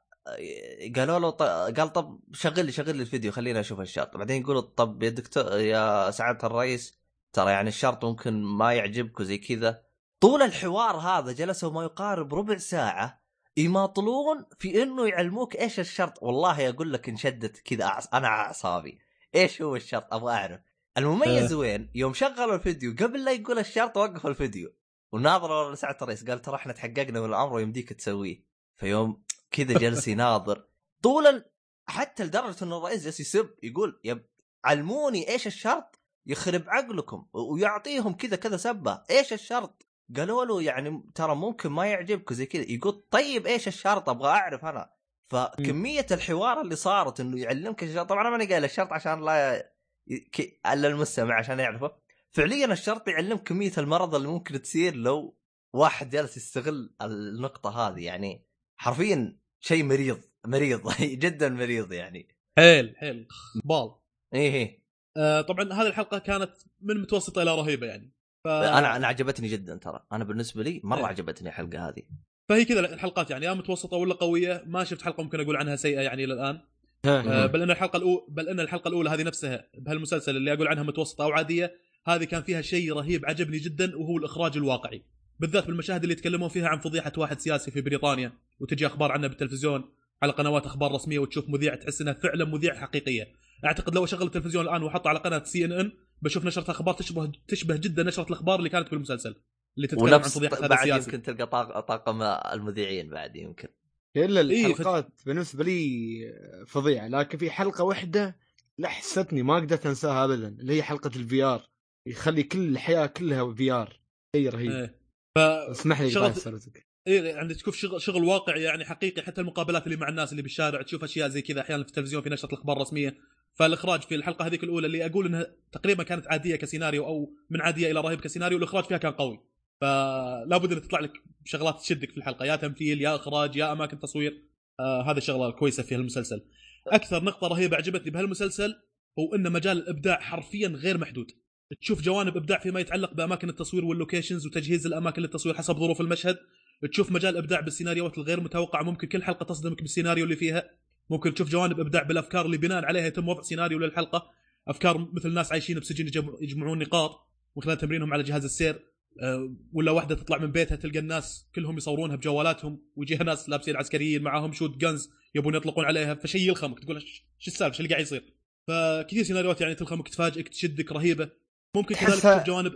قالوا له ط... قال طب شغل لي شغل لي الفيديو خلينا أشوف الشرط بعدين يقولوا طب يا دكتور يا سعادة الرئيس ترى يعني الشرط ممكن ما يعجبك وزي كذا. طول الحوار هذا جلسوا ما يقارب ربع ساعة يماطلون في إنه يعلموك إيش الشرط. والله أقول لك انشدت كذا أعص... أنا أعصابي. إيش هو الشرط؟ أبغى أعرف. المميز وين؟ يوم شغلوا الفيديو قبل لا يقول الشرط وقفوا الفيديو. وناظروا لسعه الرئيس قال ترى إحنا تحققنا من الأمر ويمديك تسويه. فيوم كذا جلس يناظر. طول. حتى لدرجة انه الرئيس جالس يسب يقول يب علموني إيش الشرط؟ يخرب عقلكم ويعطيهم كذا كذا سبة. إيش الشرط؟ قالوا له يعني ترى ممكن ما يعجبك. زي كذا. يقول طيب إيش الشرط؟ أبغى أعرف أنا. فكمية الحوار اللي صارت إنه يعلمك الشرط. طبعا أنا ماني قايل الشرط عشان لا ي... ك... إلا المستمع عشان يعرفه. فعليا الشرط يعلمك كمية المرض اللي ممكن تصير لو واحد جالس يستغل النقطة هذه. يعني حرفيا شيء مريض مريض جدا مريض يعني. حيل حيل. بال. إيه إيه. آه طبعا هذه الحلقة كانت من متوسطة إلى رهيبة يعني. ف... أنا أنا عجبتني جدا ترى. أنا بالنسبة لي مرة إيه. عجبتني الحلقة هذه. فهي كذا الحلقات يعني يا متوسطة ولا قوية ما شفت حلقة ممكن أقول عنها سيئة يعني إلى الآن. آه. بل إن الحلقة الاولى بل إن الحلقة الأولى هذه نفسها بهالمسلسل اللي أقول عنها متوسطة أو عادية هذه كان فيها شيء رهيب عجبني جدا وهو الإخراج الواقعي. بالذات بالمشاهد اللي يتكلمون فيها عن فضيحة واحد سياسي في بريطانيا وتجي أخبار عنه بالتلفزيون على قنوات أخبار رسمية وتشوف مذيع تحس إنها فعلا مذيع حقيقية. أعتقد لو أشغل التلفزيون الآن وأحطه على قناة سي إن إن بشوف نشرة أخبار تشبه تشبه جدا نشرة الأخبار اللي كانت بالمسلسل اللي تتكلم عن فضيحة هذا بعد السياسي يمكن تلقى طاق- طاقم المذيعين بعد يمكن. إلا إيه، الحلقات بالنسبة لي فظيعة لكن في حلقة واحدة لحستني ما قدرت أنساها ابدا اللي هي حلقة ال VR يخلي كل الحياة كلها VR شيء رهيب. إيه. ف اسمح لي شغل- سالفتك إيه عندك تشوف شغل شغل واقعي يعني حقيقي حتى المقابلات اللي مع الناس اللي بالشارع تشوف أشياء زي كذا أحيانا في التلفزيون في نشرة الأخبار الرسمية. فالإخراج في الحلقة هذيك الأولى اللي أقول إنها تقريبا كانت عادية كسيناريو أو من عادية إلى رهيب كسيناريو الإخراج فيها كان قوي. فلا بد إن تطلع لك شغلات تشدك في الحلقة يا تمثيل يا إخراج يا أماكن تصوير. آه هذه الشغلة الكويسة في المسلسل أكثر نقطة رهيبة عجبتني بهالمسلسل هو إن مجال الإبداع حرفيا غير محدود. تشوف جوانب إبداع فيما يتعلق بأماكن التصوير وال locations وتجهيز الأماكن للتصوير حسب ظروف المشهد. تشوف مجال إبداع بالسيناريوهات الغير متوقعه ممكن كل حلقة تصدمك بالسيناريو اللي فيها. ممكن تشوف جوانب إبداع بالأفكار اللي بناء عليها يتم وضع سيناريو للحلقة. أفكار مثل ناس عايشين بسجن يجمع- يجمعون نقاط من خلال تمرينهم على جهاز السير. أه، ولا واحدة تطلع من بيتها تلقى الناس كلهم يصورونها بجوالاتهم. ويجيها ناس لابسين عسكريين معاهم shotguns يبون يطلقون عليها. فشيء يلخمك تقول "إيش- شو السالفة؟ شو اللي قاعد يصير؟ فكثير سيناريوهات يعني تلخمك تفاجئك تشدك رهيبة. ممكن كذلك تشوف جوانب.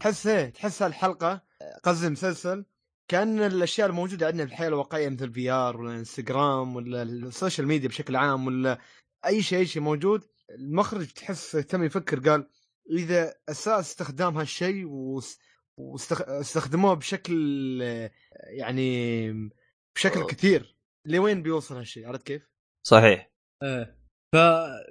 تحس إيه تحس الحلقة قصدي المسلسل كأن الأشياء الموجودة عندنا في الحياة الواقعية مثل ال VR ولا الانستغرام ولا ال social media بشكل عام ولا أي شيء أي شيء موجود المخرج تحس تم يفكر قال إذا اساء استخدام هالشيء واستخدموه بشكل يعني بشكل كثير لوين بيوصل هالشيء؟ عرفت كيف؟ صحيح. إيه. ف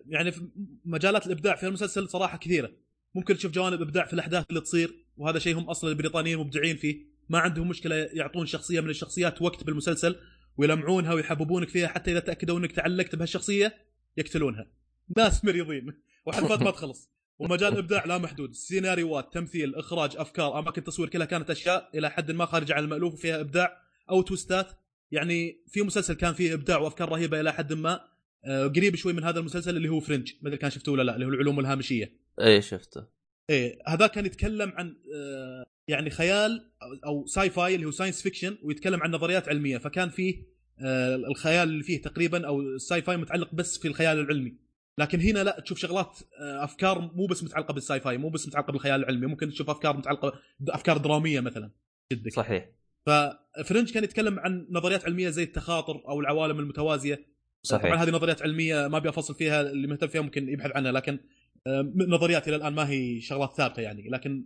يعني في مجالات الإبداع في المسلسل صراحة كثيرة. ممكن تشوف جوانب إبداع في الأحداث اللي تصير وهذا شيء هم أصلا البريطانيين مبدعين فيه. ما عندهم مشكلة يعطون شخصية من الشخصيات وقت بالمسلسل ويلمعونها ويحببونك فيها حتى إذا تاكدوا إنك تعلقت بهالشخصية يقتلونها. ناس مريضين. وحلقات ما تخلص. ومجال إبداع لا محدود. سيناريوهات تمثيل إخراج أفكار أماكن تصوير كلها كانت أشياء إلى حد ما خارجه عن المألوف وفيها إبداع أو twistات. يعني في مسلسل كان فيه إبداع وأفكار رهيبة إلى حد ما. قريب شوي من هذا المسلسل اللي هو فرنج. ما أدري كان شفته ولا لا اللي هو العلوم الهامشية إيه شفته. إيه هذا كان يتكلم عن آه، يعني خيال أو sci-fi اللي هو science fiction ويتكلم عن نظريات علمية. فكان فيه آه، الخيال اللي فيه تقريبا أو ال sci-fi متعلق بس في الخيال العلمي. لكن هنا لا تشوف شغلات آه، أفكار مو بس متعلقة بال sci-fi مو بس متعلقة بالخيال العلمي. ممكن تشوف أفكار متعلقة بافكار درامية مثلا. جدك. صحيح. ففرنج كان يتكلم عن نظريات علمية زي التخاطر أو العوالم المتوازية. طبعا صحيح. هذه نظريات علمية ما أبي أفصل فيها اللي مهتم فيها ممكن يبحث عنها لكن آه، نظريات إلى الآن ما هي شغلات ثابتة يعني لكن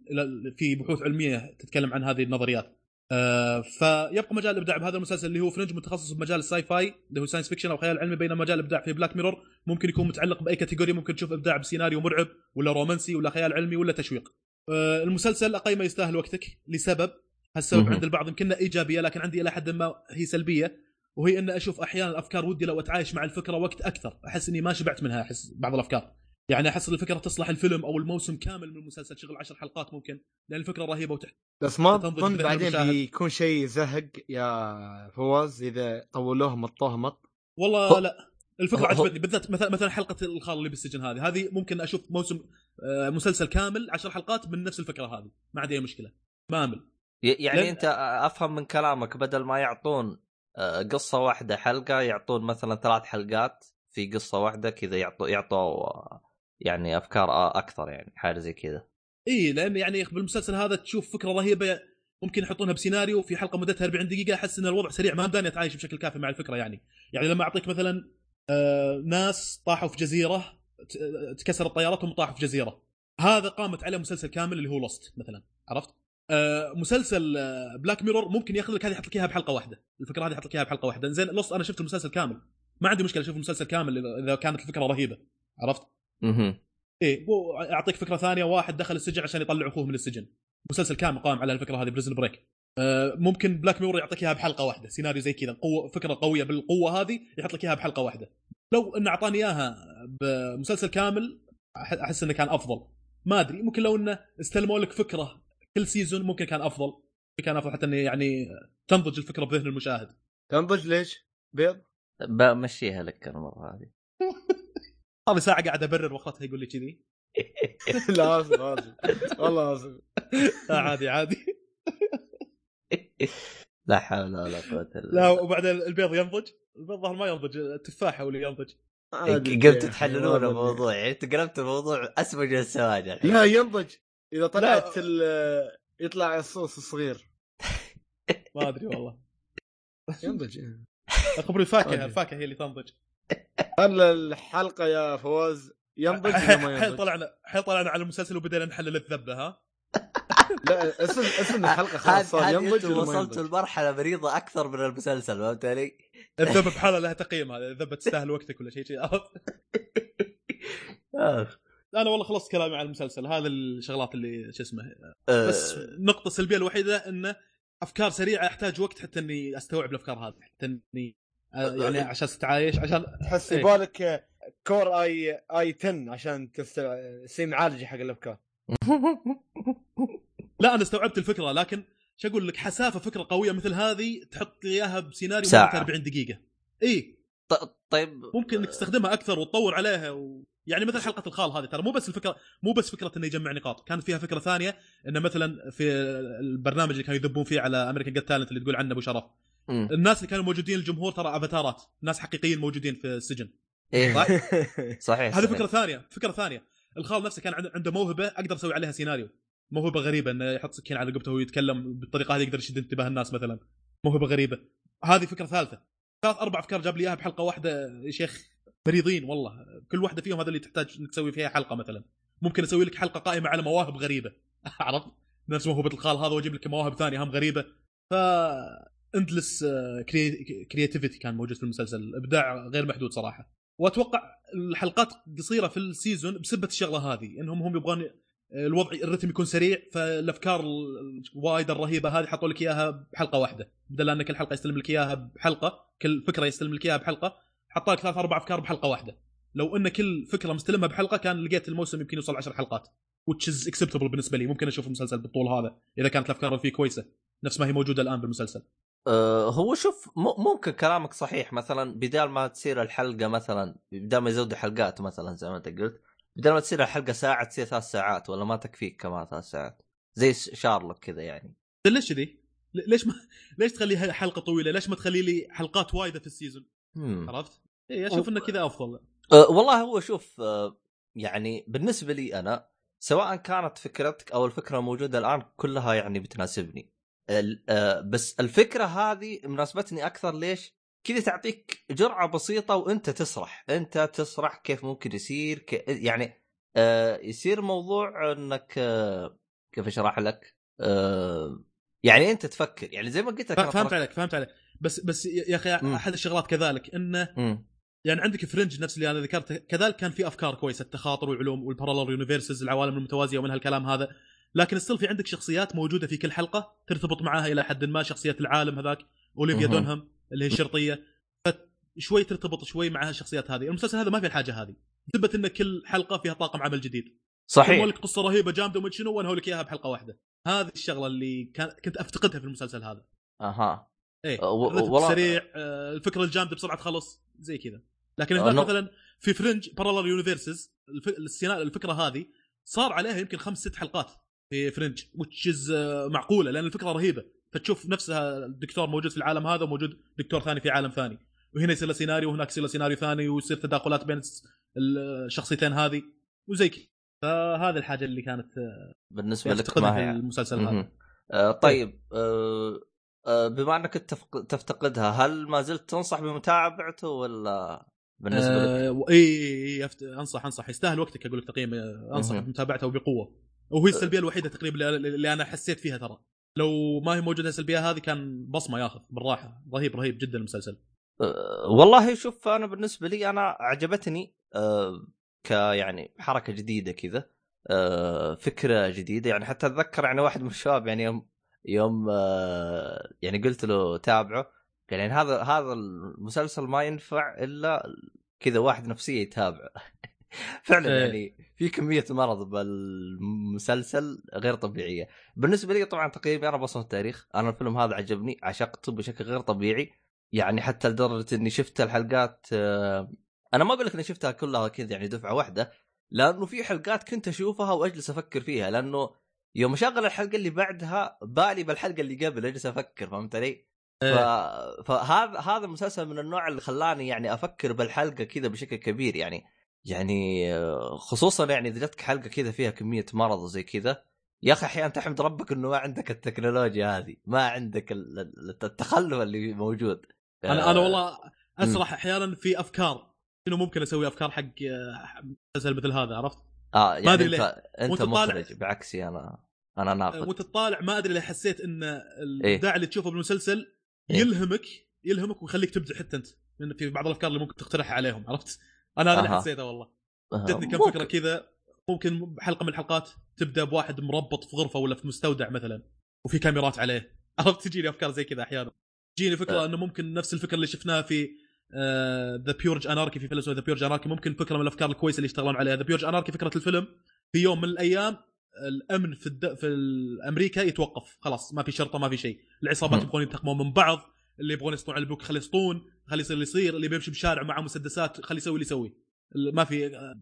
في بحوث علمية تتكلم عن هذه النظريات. آه، فيبقى مجال الإبداع بهذا المسلسل اللي هو فرنج متخصص بمجال ال sci-fi اللي هو science fiction أو خيال علمي بينما مجال الإبداع في بلاك ميرور ممكن يكون متعلق بأي category ممكن تشوف إبداع بسيناريو مرعب ولا رومانسي ولا خيال علمي ولا تشويق. آه، المسلسل اقيمه يستاهل وقتك لسبب هالسبب. عند البعض يمكنها إيجابية لكن عندي إلى حد ما هي سلبية. وهي إن أشوف أحيانا الأفكار ودي لو أتعايش مع الفكرة وقت أكثر أحس إني ما شبعت منها أحس بعض الأفكار. يعني أحس الفكرة تصلح الفيلم أو الموسم كامل من المسلسل شغل عشر حلقات ممكن لأن الفكرة رهيبة وتحت بس ما بذهن بعدين المشاهد. بيكون شيء زهق يا فواز إذا طولوه مطوه مط والله هو- لا. الفكرة هو- عجبتني بالذات مثلا مثلا حلقة الخال اللي بالسجن هذه. هذه ممكن أشوف موسم آه، مسلسل كامل عشر حلقات من نفس الفكرة هذه ما عندي أي مشكلة. ما امل يعني لأن- أنت أفهم من كلامك بدل ما يعطون قصة واحدة حلقة يعطون مثلا ثلاث حلقات في قصة واحدة كذا يعطوا يعطوا آه، يعني أفكار آه، أكثر يعني حاجة زي كذا. إي لأن يعني بالمسلسل هذا تشوف فكرة رهيبة ممكن يحطونها بسيناريو في حلقة مدتها 40 دقيقة أحس إن الوضع سريع ما مداني أتعايش بشكل كافي مع الفكرة يعني. يعني لما أعطيك مثلا آه، ناس طاحوا في جزيرة تكسرت طيارتهم وطاحوا في جزيرة. هذا قامت عليه مسلسل كامل اللي هو لوست مثلا عرفت؟ آه، مسلسل بلاك ميرور ممكن ياخذ لك هذه يحط لك إياها بحلقة واحدة. الفكرة هذه يحط لك إياها بحلقة واحدة. زين لوست أنا شفت المسلسل كامل. ما عندي مشكلة أشوف المسلسل كامل إذا كانت الفكرة رهيبة. عرفت؟ أها إيه أعطيك فكرة ثانية. واحد دخل السجن عشان يطلع أخوه من السجن. مسلسل كامل قام على الفكرة هذه بريزن بريك آه، ممكن بلاك ميرور يعطيك إياها بحلقة واحدة. سيناريو زي كذا. قوة فكرة قوية بالقوة هذه يحط لك إياها بحلقة واحدة. لو انه أعطاني إياها بمسلسل كامل أحس إنه كان أفضل. ما أدري ممكن لو إنه استلموا لك فكرة كل season ممكن كان أفضل. كان أفضل حتى انه يعني تنضج الفكرة بذهن المشاهد. تنضج ليش؟ بيض؟ بمشيها لك المره هذه. هذه ساعة قاعد أبرر واخرتها يقول لي كذي. لا آسف آسف. والله آسف. عادي عادي. لا حول ولا قوة إلا لا وبعدين البيض ينضج؟ البيض ظهر ما ينضج؟ التفاحه هو اللي ينضج. قمت. تحللون الموضوع. يعني انت قلبت الموضوع. اسوء من السواجع. لا ينضج. إذا طلعت ال- يطلع الصوص الصغير ما أدري والله ينضج خبري الفاكهة. الفاكهة هي اللي تنضج هل الحلقة يا فواز ينضج ولا ما ينضج؟ طلعنا حيل طلعنا على المسلسل وبدينا نحلل الذبة ها لا اسم اسم الحلقة خلاص صار ينضج ولا وصلتوا ينضج؟ لمرحلة مريضة أكثر من المسلسل فهمت علي؟ الذبة بحالها لها تقييم هذا الذبة تستاهل وقتك ولا شيء شيء عرفت؟ أنا والله خلصت كلامي عن المسلسل. هذا الشغلات اللي شو اسمه آه، بس النقطة السلبية الوحيدة إنه أفكار سريعة أحتاج وقت حتى إني أستوعب الأفكار هذه حتى إني آه، يعني عشان تتعايش عشان تحس إيه. يبالك كور آي آي 10 عشان يصير معالجه حق الأفكار. لا أنا استوعبت الفكرة لكن شو أقول لك حسافة فكرة قوية مثل هذه تحط لي إياها بسيناريو ساعة. مدته 40 دقيقة. اي طيب ممكن إنك تستخدمها أكثر وتطور عليها و... يعني مثل حلقة الخال هذه ترى مو بس الفكرة مو بس فكرة إنه يجمع نقاط كانت فيها فكرة ثانية إنه مثلا في البرنامج اللي كانوا يذبون فيه على امريكان جت تالنت اللي تقول عنه أبو شرف. مم. الناس اللي كانوا موجودين الجمهور ترى أفاتارات ناس حقيقيين موجودين في السجن. صح؟ صحيح هذه. فكرة ثانية فكرة ثانية. الخال نفسه كان عنده موهبة أقدر أسوي عليها سيناريو. موهبة غريبة إنه يحط سكين على رقبته ويتكلم بالطريقة هذه يقدر يشد انتباه الناس مثلا. موهبة غريبة. هذه فكرة ثالثة. ثلاث أربع أفكار جاب لي إياها بحلقة واحدة يا شيخ. مريضين والله. كل واحدة فيهم هذا اللي تحتاج إنك تسوي فيها حلقة مثلا. ممكن أسوي لك حلقة قائمة على مواهب غريبة. عرفت؟ نفس موهبة الخال هذا وأجيب لك مواهب ثانية هم غريبة. ف endless creativity كان موجود في المسلسل. إبداع غير محدود صراحة. وأتوقع الحلقات قصيرة في ال season بسبه الشغلة هذه إنهم هم يبغون الوضع الرتم يكون سريع فالأفكار ال- وايد الرهيبة هذه حطوا لك إياها بحلقة واحدة. بدل أن كل حلقة يستلم لك إياها بحلقة كل فكرة يستلم لك إياها بحلقة حط لك ثلاث أربع أفكار بحلقة واحدة. لو أن كل فكرة مستلمها بحلقة كان لقيت الموسم يمكن يوصل 10 حلقات which is acceptable بالنسبة لي. ممكن أشوف المسلسل بالطول هذا إذا كانت الأفكار فيه كويسة. نفس ما هي موجودة الآن بالمسلسل. آه، هو شوف ممكن كلامك صحيح. مثلا بدال ما تصير الحلقة مثلا بدال ما يزودوا حلقات مثلا زي ما أنت قلت بدال ما تصير الحلقة ساعة تصير ثلاث ساعات ولا ما تكفيك كمان ثلاث ساعات زي شارلوك كذا يعني ليش ذي؟ ليش ما ليش تخليها حلقة طويلة؟ ليش ما تخلي لي حلقات وايدة في ال season؟ عرفت؟ اي أشوف إنه كذا أفضل أه والله هو شوف أه يعني بالنسبة لي أنا سواء كانت فكرتك أو الفكرة الموجودة الآن كلها يعني بتناسبني ال- أه بس الفكرة هذه مناسبتني أكثر ليش؟ كذا تعطيك جرعة بسيطة وأنت تسرح أنت تسرح كيف ممكن يصير ك... يعني أه يصير موضوع إنك أه كيف أشرح لك؟ أه يعني أنت تفكر يعني زي ما قلت لك فهمت عليك فهمت عليك بس بس يا أخي. أحد الشغلات كذلك إنه. يعني عندك فرنج نفس اللي أنا ذكرته كذلك كان في أفكار كويسة التخاطر والعلوم وال parallel universes العوالم المتوازية ومن هالكلام هذا لكن still في عندك شخصيات موجودة في كل حلقة ترتبط معاها إلى حد ما شخصية العالم هذاك أوليفيا. دونهام اللي هي الشرطية فشوي ترتبط شوي مع الشخصيات هذه. المسلسل هذا ما في الحاجة هذه. ثبت إن كل حلقة فيها طاقم عمل جديد. صحيح. لك قصة رهيبة جامدة وما شنو وانهوا لك إياها بحلقة واحدة. هذه الشغلة اللي كان كنت أفتقدها في المسلسل هذا. أها. إيه أه، والله- سريع آه، الفكرة الجامدة بسرعة تخلص زي كذا. لكن أه، هناك نو- مثلا في فرنج parallel universes الفكرة هذه صار عليها يمكن خمس ست حلقات في فرنج وتشز معقولة لأن الفكرة رهيبة. فتشوف نفسها الدكتور موجود في العالم هذا وموجود دكتور ثاني في عالم ثاني. وهنا يصير له سيناريو وهناك يصير له سيناريو ثاني ويصير تداخلات بين الشخصيتين هذه وزي كذا. فهذه الحاجة اللي كانت آه، بالنسبة لك افتقدها ما هي؟ المسلسل هذا. آه طيب آه بما انك تفتقدها هل ما زلت تنصح بمتابعته ولا بالنسبة لك؟ اي اي أفت... أنصح أنصح. يستاهل وقتك أقول لك تقييم أنصح. بمتابعته وبقوة. وهي السلبية الوحيدة تقريبا اللي أنا حسيت فيها ترى. لو ما هي موجودة السلبيه هذه كان بصمة ياخذ بالراحة. رهيب رهيب جدا المسلسل. آه والله شوف أنا بالنسبة لي أنا عجبتني آه ك يعني حركة جديدة كذا آه فكرة جديدة. يعني حتى أتذكر يعني واحد من الشباب يعني يوم يوم يعني قلت له تابعه قال يعني هذا هذا المسلسل ما ينفع إلا كذا واحد نفسية يتابعه. فعلا إيه. يعني في كمية مرض بالمسلسل غير طبيعية بالنسبة لي طبعا تقييمي أنا بصمه التاريخ أنا الفيلم هذا عجبني عشقته بشكل غير طبيعي يعني حتى لدرجة إني شفت الحلقات آه، أنا ما أقول لك إني شفتها كلها كذا يعني دفعة واحدة لأنه في حلقات كنت أشوفها وأجلس أفكر فيها لأنه يوم اشغل الحلقة اللي بعدها بالي بالحلقة اللي قبل أجلس أفكر فهمت علي؟ ف... إيه. فهذا هذا المسلسل من النوع اللي خلاني يعني أفكر بالحلقة كذا بشكل كبير يعني يعني آه، خصوصا يعني إذا جتك حلقة كذا فيها كمية مرض وزي كذا يا أخي أحيانا تحمد ربك إنه ما عندك التكنولوجيا هذه ما عندك ال- ال- التخلف اللي موجود أنا أنا آه، والله أسرح أحيانا في أفكار شنو ممكن أسوي أفكار حق آه، مسلسل مثل هذا عرفت؟ آه يعني ما أدري أنت ليه. أنت مخرج بعكسي أنا أنا ناقد وأنت تطالع ما أدري ليه حسيت إن إيه. الابداع اللي تشوفه بالمسلسل إيه. يلهمك يلهمك ويخليك تبدع حتى أنت لأن في بعض الأفكار اللي ممكن تقترحها عليهم عرفت؟ أنا هذا اللي. حسيته والله. جتني كم. فكرة كذا ممكن حلقة من الحلقات تبدأ بواحد مربط في غرفة ولا في مستودع مثلا وفي كاميرات عليه. عرفت؟ تجيني أفكار زي كذا أحيانا. تجيني فكرة أه. إنه ممكن نفس الفكرة اللي شفناها في ذا بيورج اناركي في فيلم ذا بيورج اناركي ممكن فكرة من الأفكار الكويسة اللي يشتغلون عليها. ذا بيورج اناركي فكرة الفيلم في يوم من الأيام الأمن في الد... في أمريكا يتوقف. خلاص ما في شرطة ما في شيء. العصابات. يبغون ينتقمون من بعض. اللي يبغون يسطون على البنوك خلي يسطون خلي يصير اللي يصير اللي بيمشي بشارع معه مسدسات خلي يسوي اللي يسوي. ما في آه،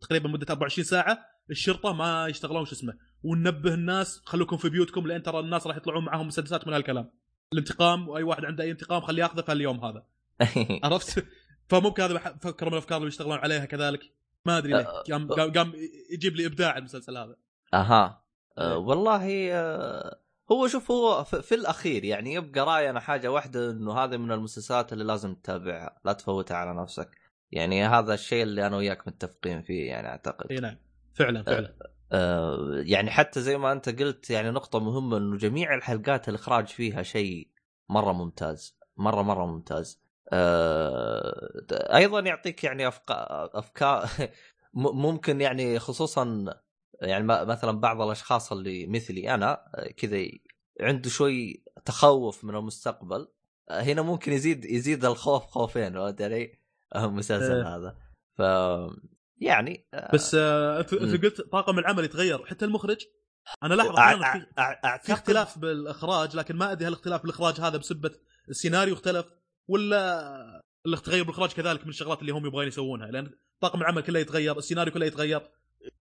تقريبا مدة 24 ساعة الشرطة ما يشتغلون شو اسمه. وننبه الناس خلوكم في بيوتكم لأن ترى الناس راح يطلعون معهم مسدسات من هالكلام. الانتقام وأي واحد عنده أي انتقام خليه ياخذه في اليوم هذا. عرفت؟ فممكن هذا فكره من الأفكار اللي يشتغلون عليها كذلك. ما أدري ليه. قام قام قام يجيب لي إبداع المسلسل هذا. أها. إيه. آه والله آه هو شوف هو في, الأخير يعني يبقى رايي أنا حاجة واحدة إنه هذه من المسلسلات اللي لازم تتابعها لا تفوتها على نفسك. يعني هذا الشيء اللي أنا وياك متفقين فيه يعني أعتقد. إي نعم. فعلا فعلا. آه يعني حتى زي ما أنت قلت يعني نقطة مهمة إنه جميع الحلقات الإخراج فيها شيء مرة ممتاز مرة مرة ممتاز. آه أيضا يعطيك يعني أفكار م- ممكن يعني خصوصا يعني مثلا بعض الأشخاص اللي مثلي أنا آه، كذا عنده شوي تخوف من المستقبل آه، هنا ممكن يزيد يزيد الخوف خوفين فهمت علي؟ آه، المسلسل إيه. هذا ف يعني آه، بس آه، أنت. أنت قلت طاقم العمل يتغير حتى المخرج أنا لاحظ أع- في, أع- في اختلاف بالإخراج لكن ما أدري هل اختلاف بالإخراج هذا بسبه السيناريو اختلف ولا التغير بالإخراج كذلك من الشغلات اللي هم يبغون يسوونها لأن طاقم العمل كله يتغير السيناريو كله يتغير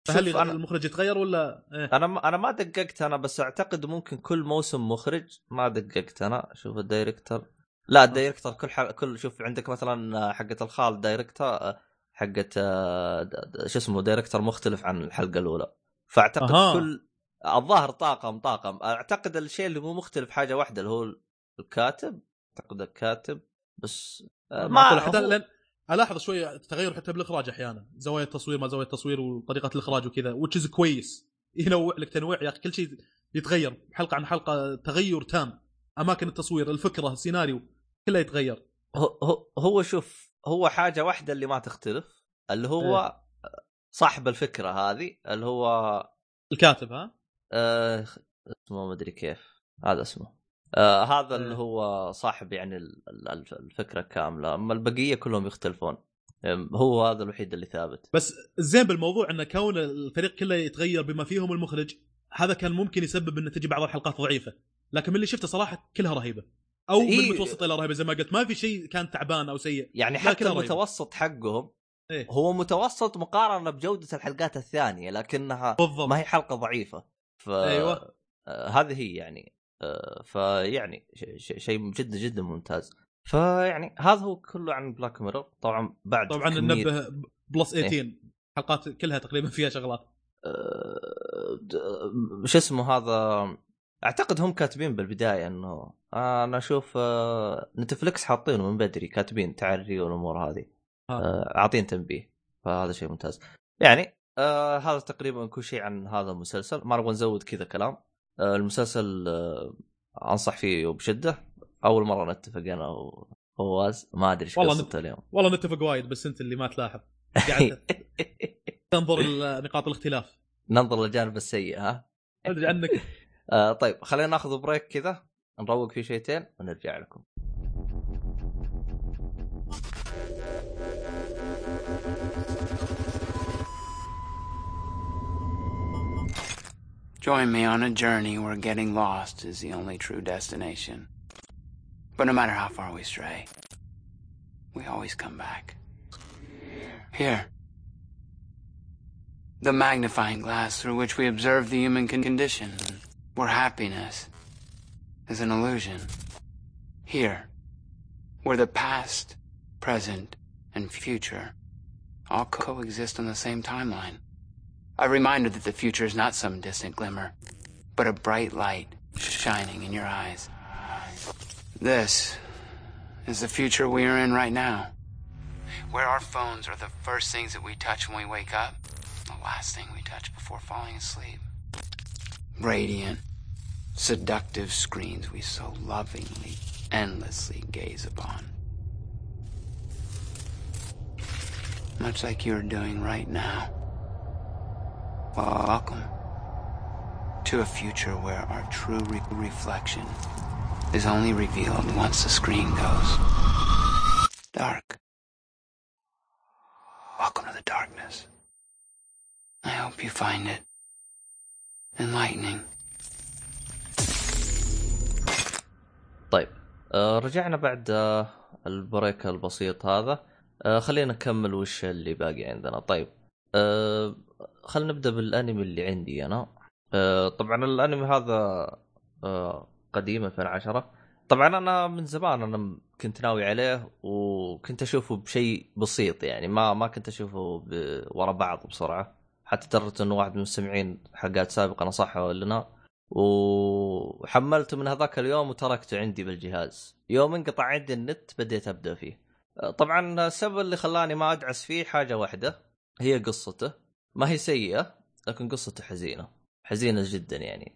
فهل أنا- المخرج يتغير ولا؟ إيه؟ أنا ما أنا ما دققت أنا بس أعتقد ممكن كل موسم مخرج ما دققت أنا. شوف ال director لا ال director كل ح... كل شوف عندك مثلا حقة الخال director حقة آه، شو اسمه director مختلف عن الحلقة الأولى. فأعتقد أها. كل الظاهر طاقم طاقم. أعتقد الشيء اللي مو مختلف حاجة واحدة اللي هو الكاتب. أعتقد الكاتب بس آه، ما ما حتى هو- لأن ألاحظ شوية تغير حتى بالإخراج أحيانا. زوايا التصوير ما زوايا التصوير وطريقة الإخراج وكذا وتشيز كويس. ينوع لك تنويع يا أخي. كل شيء يتغير. حلقة عن حلقة تغير تام. أماكن التصوير الفكرة السيناريو كله يتغير. هو هو- شوف هو حاجة واحدة اللي ما تختلف اللي هو صاحب الفكرة هذه اللي هو الكاتب ها؟ آه اسمه ما أدري كيف. هذا اسمه. آه هذا إيه. اللي هو صاحب يعني ال- ال- الفكرة كاملة أما البقية كلهم يختلفون هو هذا الوحيد اللي ثابت بس الزين بالموضوع انه كون الفريق كله يتغير بما فيهم المخرج هذا كان ممكن يسبب إن تجي بعض الحلقات ضعيفة لكن من اللي شفته صراحة كلها رهيبة أو من إيه. متوسط إلى رهيبة زي ما قلت ما في شيء كان تعبان أو سيء يعني حتى. المتوسط حقهم إيه. هو متوسط مقارنة بجودة الحلقات الثانية لكنها بالضبط ما هي حلقة ضعيفة ف أيوة. آه هذه هي يعني فيعني ش- ش- شيء جدا جدا ممتاز. فيعني هذا هو كله عن بلاك ميرور طبعا بعد طبعا كمية- ننبه plus إيه. 18 حلقات كلها تقريبا فيها شغلات. آه، شو اسمه هذا؟ أعتقد هم كاتبين بالبداية إنه آه أنا أشوف آه نتفلكس حاطينه من بدري كاتبين تعري والأمور هذه. آه عاطين تنبيه فهذا شيء ممتاز. يعني آه هذا تقريبا كل شيء عن هذا المسلسل. ما نبغى نزود كذا كلام. آه المسلسل آه أنصح فيه بشدة. أول مرة نتفق أنا وفواز. ما أدري إيش قصته اليوم. والله نتفق وايد بس أنت اللي ما تلاحظ. قاعد تنظر لنقاط الاختلاف. ننظر للجانب السيء ها؟ أدري عنك. آه طيب خلينا ناخذ بريك كذا نروق في شيتين ونرجع لكم. Join me on a journey where getting lost is the only true destination. But no matter how far we stray, we always come back. Here. The magnifying glass through which we observe the human condition, where happiness is an illusion. Here. Where the past, present, and future all co- coexist on the same timeline. A reminder that the future is not some distant glimmer, but a bright light shining in your eyes. This is the future we are in right now. Where our phones are the first things that we touch when we wake up, the last thing we touch before falling asleep. Radiant, seductive screens we so lovingly, endlessly gaze upon. Much like you're doing right now. Welcome to a future where our true re- reflection is only revealed once the screen goes dark. Welcome to the darkness. I hope you find it enlightening. طيب آه رجعنا بعد آه البريك البسيط هذا آه خلينا نكمل وش اللي باقي عندنا طيب آه خلينا نبدأ بالأنمي اللي عندي أنا. آه طبعا الأنمي هذا آه قديم 2010 طبعا أنا من زمان أنا كنت ناوي عليه وكنت أشوفه بشيء بسيط يعني ما ما كنت أشوفه. ورا بعض بسرعة. حتى درت انه واحد من المستمعين حلقات سابقة نصحه لنا. وحملته من هذاك اليوم وتركته عندي بالجهاز. يوم انقطع عندي النت بديت أبدأ فيه. طبعا السبب اللي خلاني ما أدعس فيه حاجة واحدة هي قصته. ما هي سيئة لكن قصته حزينة. حزينة جدا يعني.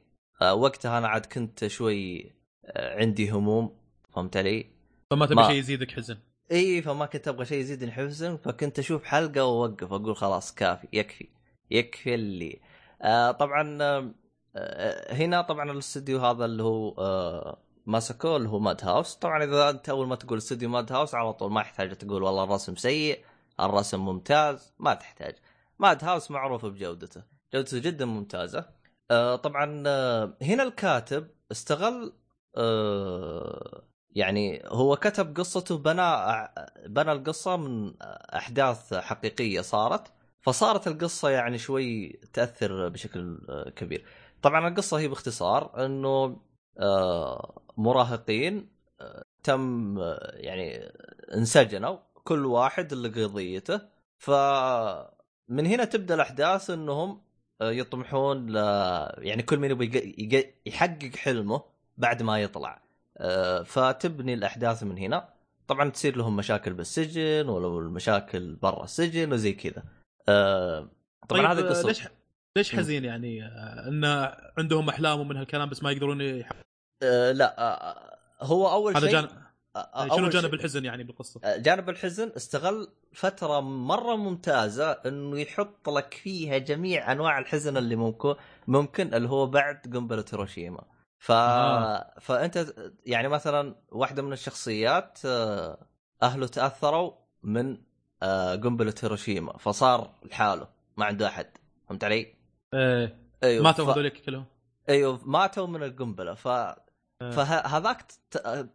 وقتها أنا عاد كنت شوي عندي هموم فهمت علي؟ فما تبي ما- شيء يزيدك حزن. إي فما كنت أبغى شيء يزيدني حزن فكنت أشوف حلقة وأوقف أقول خلاص كافي يكفي يكفي اللي. آه طبعا آه آه، هنا طبعا الاستوديو هذا اللي هو آه ماسكو اللي هو ماد هاوس. طبعا إذا أنت أول ما تقول استوديو ماد هاوس على طول ما يحتاج تقول والله الرسم سيء الرسم ممتاز ما تحتاج. ماد هاوس معروف بجودته. جودته جدا ممتازة. آه طبعا آه هنا الكاتب استغل آه يعني هو كتب قصته بنى بنى القصة من أحداث حقيقية صارت. فصارت القصة يعني شوي تأثر بشكل آه، كبير. طبعا القصة هي باختصار إنه آه، مراهقين تم يعني انسجنوا كل واحد اللي قضيته فمن هنا تبدأ الأحداث إنهم آه، يطمحون ل يعني كل من يبغى يق- يحقق حلمه بعد ما يطلع. آه، فتبني الأحداث من هنا. طبعا تصير لهم مشاكل بالسجن ولو المشاكل برا السجن وزي كذا. آه، طبعا طيب هذه آه، قصة. ليش ليش. حزين يعني؟ إن عندهم أحلام ومن هالكلام بس ما يقدرون يح... آه، لا هو أول شيء شنو جانب الحزن يعني بالقصة؟ آه، جانب الحزن استغل فترة مرة ممتازة إنه يحط لك فيها جميع أنواع الحزن اللي ممكن ممكن اللي هو بعد قنبله هيروشيما ف... آه. فأنت يعني مثلا واحدة من الشخصيات آه، أهله تأثروا من آه، قنبله هيروشيما فصار لحاله ما عنده أحد فهمت علي؟ إيه أيوه ماتوا ف... هذوليك كلهم أيوه ماتوا من القنبله ف فهذاك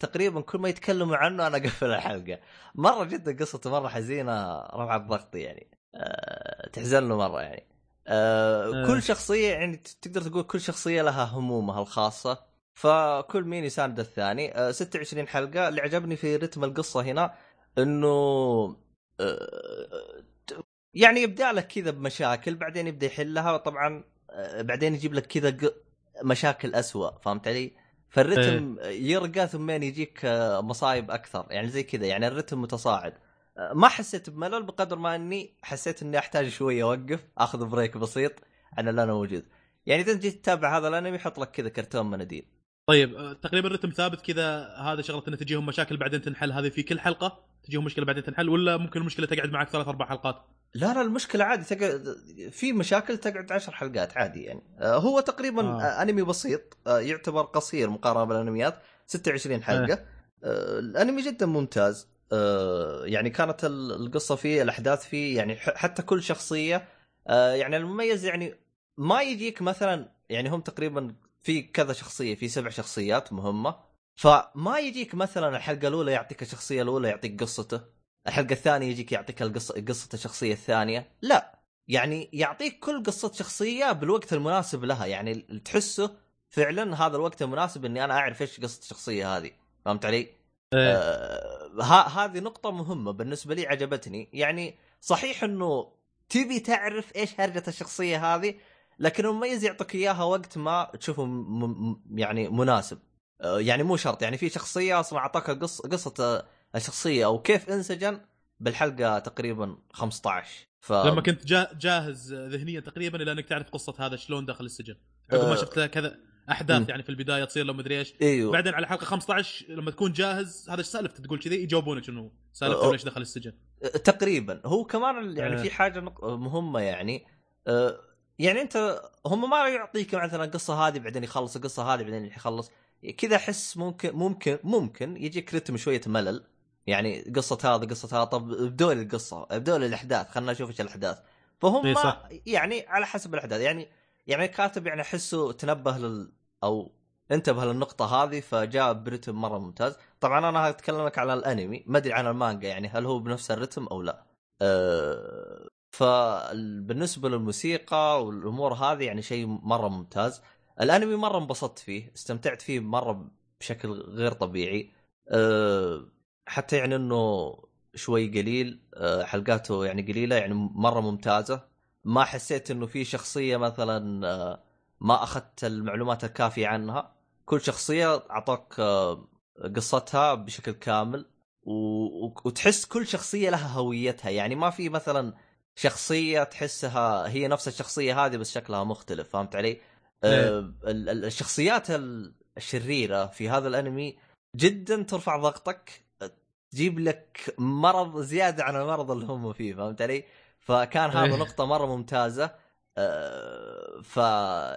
تقريبا كل ما يتكلموا عنه أنا أقفل الحلقة. مرة جدا قصته مرة حزينة رفع الضغط يعني. أه تحزن له مرة يعني. أه آه. كل شخصية يعني تقدر تقول كل شخصية لها همومها الخاصة. فكل مين يساند الثاني. أه 26 حلقة. اللي عجبني في رتم القصة هنا إنه أه يعني يبدأ لك كذا بمشاكل بعدين يبدأ يحلها. طبعا أه بعدين يجيب لك كذا مشاكل أسوأ. فهمت علي؟ فالرتم يرقى ثم يجيك آه، مصايب أكثر. يعني زي كذا يعني الرتم متصاعد. آه، ما حسيت بملل بقدر ما أني حسيت إني أحتاج شوية أوقف أخذ بريك بسيط عن اللي أنا موجود. يعني إذا جيت تتابع هذا الأنمي يحط لك كذا كرتون مناديل. طيب آه، تقريبا الرتم ثابت كذا هذا شغلة انه تجيهم مشاكل بعدين تنحل هذه في كل حلقة تجيهم مشكلة بعدين تنحل ولا ممكن المشكلة تقعد معك ثلاث أربع حلقات لا لا المشكلة عادي تقعد في مشاكل تقعد عشر حلقات عادي يعني آه، هو تقريبا آه. آه. أنمي بسيط يعتبر قصير مقارنة بالأنميات 26 حلقة آه، الأنمي جدا ممتاز يعني كانت ال- القصة فيه الأحداث فيه يعني حتى كل شخصية يعني المميز يعني ما يجيك مثلا يعني هم تقريبا في كذا شخصية في سبع شخصيات مهمة فما يجيك مثلا الحلقة الأولى يعطيك الشخصية الأولى يعطيك قصته الحلقة الثانية يجيك يعطيك القصة قصة الشخصية الثانية لا يعني يعطيك كل قصة شخصية بالوقت المناسب لها يعني تحسه فعلا هذا الوقت المناسب إني أنا أعرف إيش قصة الشخصية هذه فهمت علي؟ إيه. آه ها- هذه نقطة مهمة بالنسبة لي عجبتني يعني صحيح إنه تبي تعرف إيش هرجة الشخصية هذه لكن المميز يعطيك إياها وقت ما تشوفه م- م- يعني مناسب. آه، يعني مو شرط. يعني في شخصية أصلا أعطاك قص قصة آه، الشخصية أو كيف انسجن بالحلقة تقريبا 15 ف لما كنت جا جاهز ذهنيا تقريبا إلى أنك تعرف قصة هذا شلون دخل السجن. عقب ما آه. شفت كذا أحداث مم. يعني في البداية تصير لو مدري إيش. إيوه. بعدين على حلقة 15 لما تكون جاهز هذا إيش سالفته؟ تقول كذي يجاوبونك انه سالفته أه. ليش دخل السجن. تقريبا. هو كمان يعني آه. في حاجة مهمة يعني. آه، يعني أنت هم ما يعطيك مثلا القصة هذه بعدين يخلص القصة هذه بعدين يخلص. كذا أحس ممكن ممكن ممكن يجيك رتم شوية ملل. يعني قصة هذا قصة هذا. طب ابدوا لي القصة ابدوا لي الأحداث خلنا نشوف إيش الأحداث. فهم إي صح. يعني على حسب الأحداث. يعني يعني الكاتب يعني أحسه تنبه لل أو انتبه للنقطة هذه فجاء برتم مرة ممتاز، طبعا أنا أتكلمك على الأنمي، ما أدري عن المانجا يعني هل هو بنفس الرتم أو لا. أه فبالنسبة للموسيقى والأمور هذه يعني شيء مرة ممتاز. الأنمي مرة انبسطت فيه، استمتعت فيه مرة بشكل غير طبيعي. أه حتى يعني إنه شوي قليل أه حلقاته يعني قليلة يعني مرة ممتازة. ما حسيت إنه في شخصية مثلا أه ما أخذت المعلومات الكافية عنها كل شخصية أعطوك قصتها بشكل كامل وتحس كل شخصية لها هويتها يعني ما في مثلا شخصية تحسها هي نفس الشخصية هذه بس شكلها مختلف فهمت علي؟ آه ال- الشخصيات ال- الشريرة في هذا الأنمي جدا ترفع ضغطك تجيب لك مرض زيادة عن المرض اللي هم فيه فهمت علي؟ فكان هذا إيه. نقطة مرة ممتازة آه، ف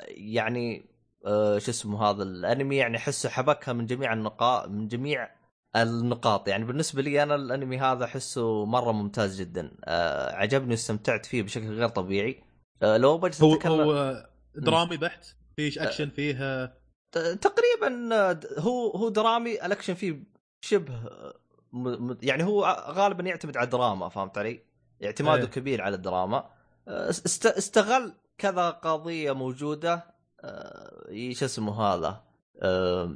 يعني آه، شو اسمه هذا الأنمي يعني أحسه حبكها من جميع النقاط من جميع النقاط. يعني بالنسبة لي أنا الأنمي هذا أحسه مرة ممتاز جدا. آه، عجبني واستمتعت فيه بشكل غير طبيعي. آه، لو بجلس هو اتكلم هو درامي بحت؟ فيه أكشن فيه آه، تقريبا آه، هو هو درامي الأكشن فيه شبه آه، يعني هو غالبا يعتمد على الدراما فهمت علي؟ اعتماده إيه. كبير على الدراما. آه، است- استغل كذا قضية موجودة آه، شو اسمه هذا؟ آه،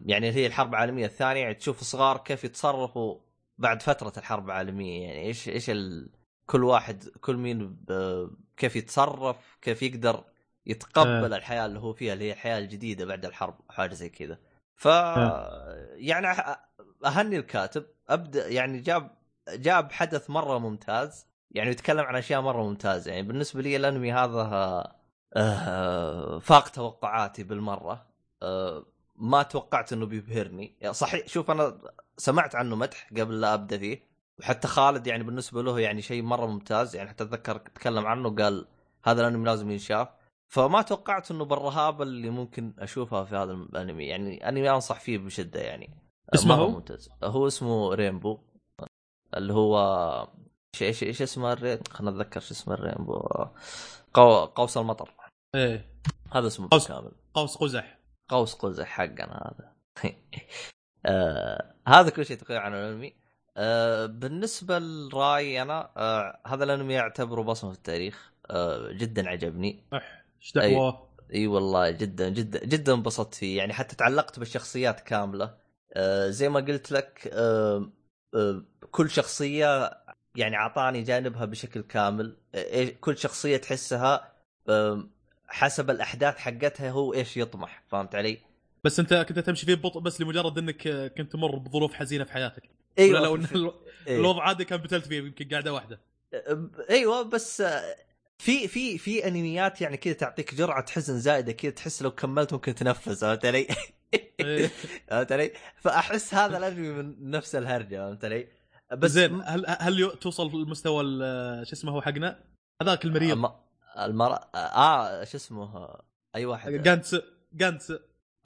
يعني هي الحرب العالمية الثانية يعني تشوف صغار كيف يتصرفوا بعد فترة الحرب العالمية يعني إيش إيش ال... كل واحد كل مين. كيف يتصرف كيف يقدر يتقبل آه. الحياة اللي هو فيها اللي هي الحياة الجديدة بعد الحرب حاجة زي كذا ف يعني أح- أهني الكاتب أبدأ يعني جاب جاب حدث مرة ممتاز يعني يتكلم عن أشياء مرة ممتازة يعني بالنسبة لي الأنمي هذا آه، فاق توقعاتي بالمرة آه، ما توقعت إنه بيبهرني. يعني صحيح شوف أنا سمعت عنه مدح قبل لا أبدأ فيه وحتى خالد يعني بالنسبة له يعني شيء مرة ممتاز. يعني حتى اتذكر تكلم عنه قال هذا الأنمي لازم ينشاف. فما توقعت إنه بالرهابه اللي ممكن أشوفها في هذا الأنمي. يعني أنمي أنصح فيه بشدة يعني. اسمه هو؟ ممتاز. هو اسمه رينبو. اللي هو إيش إيش إيش اسمه الرين خلنا اتذكر شو اسمه الرينبو. قو... قوس المطر. إيه. هذا اسمه قوس- بالكامل. قوس قزح. قوس قزح حقنا هذا. آه هذا كل شيء تقريبا عن الأنمي. آه بالنسبة لرأيي أنا آه هذا الأنمي اعتبره بصمة في التاريخ. آه جدا عجبني. اح إيش دعوة؟ اي والله جدا جدا جدا انبسطت فيه. يعني حتى تعلقت بالشخصيات كاملة. آه زي ما قلت لك آه آه كل شخصية يعني أعطاني جانبها بشكل كامل. آه كل شخصية تحسها آه حسب الأحداث حقتها هو إيش يطمح فهمت علي؟ بس أنت كنت تمشي فيه ببطء بس لمجرد إنك آه، كنت تمر بظروف حزينة في حياتك أيوه لو ان ال-. الوضع عادي كان بتلت فيه يمكن قاعدة واحدة أيوه بس آه، في في في أنميات يعني كذا تعطيك جرعة حزن زائده كذا تحس لو كملت ممكن تنفس فهمت علي؟ فهمت علي؟ فأحس هذا الانمي من نفس الهرجة فهمت علي؟ بس زين هل هل توصل لمستوى ال- شو اسمه هو حقنا؟ هذاك المريض الم... المر... آه شو اسمه أي واحد جانتس جانتس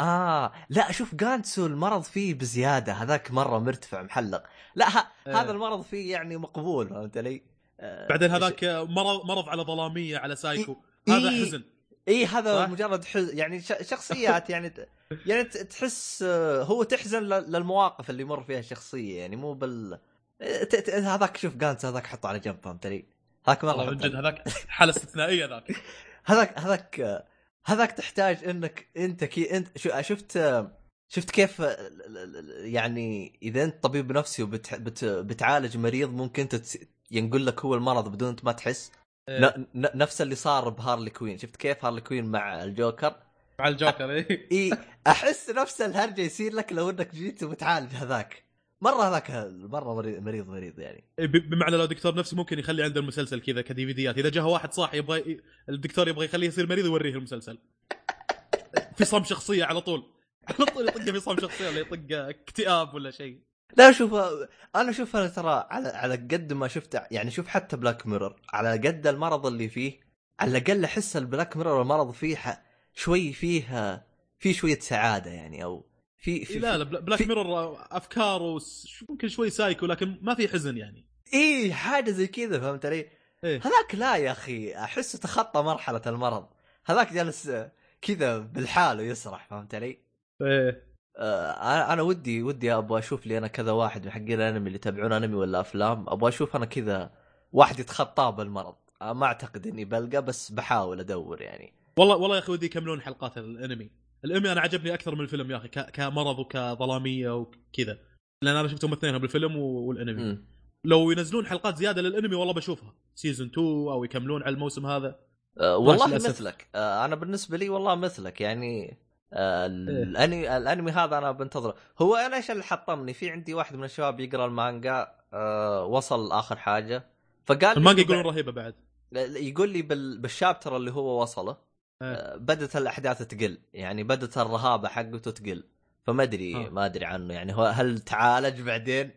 آه لا شوف جانتسو المرض فيه بزيادة هذاك مرة مرتفع محلق لا ه... إيه. هذا المرض فيه يعني مقبول فهمت علي؟ آه، بعدين هذاك مرض مرض على ظلامية على سايكو هذا إيه. حزن إي هذا صح؟ مجرد حز... يعني ش... شخصيات يعني. يعني تحس آه، هو تحزن ل... للمواقف اللي يمر فيها الشخصية يعني مو بال ت... ت... هذاك شوف جانتس هذاك حطه على جنب فهمت علي؟ هذاك مرة من جد هذاك حالة استثنائية ذاك. هذاك هذاك هذاك تحتاج إنك أنت كي أنت شو شفت شفت كيف يعني إذا أنت طبيب نفسي وبت بت بتعالج مريض ممكن أنت ينقل لك هو المرض بدون انت ما تحس. ن- نفس اللي صار بهارلي كوين. شفت كيف هارلي كوين مع الجوكر؟ مع الجوكر إيه. إي أحس نفس الهرجة يصير لك لو إنك جيت وبتعالج هذاك. مرة هذاك مرة مريض مريض, مريض يعني. إيه، بمعنى لو دكتور نفسي ممكن يخلي عنده المسلسل كذا كدي في ديات إذا جاء واحد صاحي يبغى الدكتور يبغى يخليه يصير مريض يوريه المسلسل. في صم شخصية على طول. على طول يطقه في صم شخصية ولا يطقه اكتئاب ولا شيء. لا شوف أنا شوف أنا ترى على على قد ما شفت يعني شوف حتى Black Mirror على قد المرض اللي فيه على الأقل أحس ال Black Mirror المرض فيه شوي فيه في شوية سعادة يعني أو في في إيه، لا لا بلا- Black في- Mirror افكاره س- ممكن شوي سايكو لكن ما في حزن يعني. اي حاجة زي كذا فهمت علي؟ إيه. هذاك لا يا أخي احسه تخطى مرحلة المرض. هذاك جالس آه، كذا بالحال ويسرح فهمت علي؟ إيه. آه، أنا أنا ودي ودي أبغى أشوف لي أنا كذا واحد من حقين الأنمي اللي يتابعون أنمي ولا أفلام. أبغى أشوف أنا كذا واحد يتخطاه بالمرض. آه، ما أعتقد إني بلقى بس بحاول أدور يعني. والله والله يا أخي ودي يكملون حلقات الأنمي. الانمي أنا عجبني أكثر من الفيلم يا أخي كمرض وكظلامية وكذا. لأن أنا شفتهم اثنينهم بالفيلم والأنمي. مم. لو ينزلون حلقات زيادة للأنمي والله بشوفها. سيزون 2 أو يكملون على الموسم هذا. آه، والله للأسف. مثلك. آه، أنا بالنسبة لي والله مثلك. يعني آه، إيه. الانمي الأنمي هذا أنا بنتظره. هو أنا إيش اللي حطمني؟ في عندي واحد من الشباب يقرأ المانجا آه، وصل آخر حاجة. فقال المانجا يقولون رهيبة بعد. يقول لي بال... بالشابتر اللي هو وصله بدت الأحداث تقل. يعني بدت الرهابة حقته تقل. فما أدري آه. ما أدري عنه. يعني هو هل تعالج بعدين؟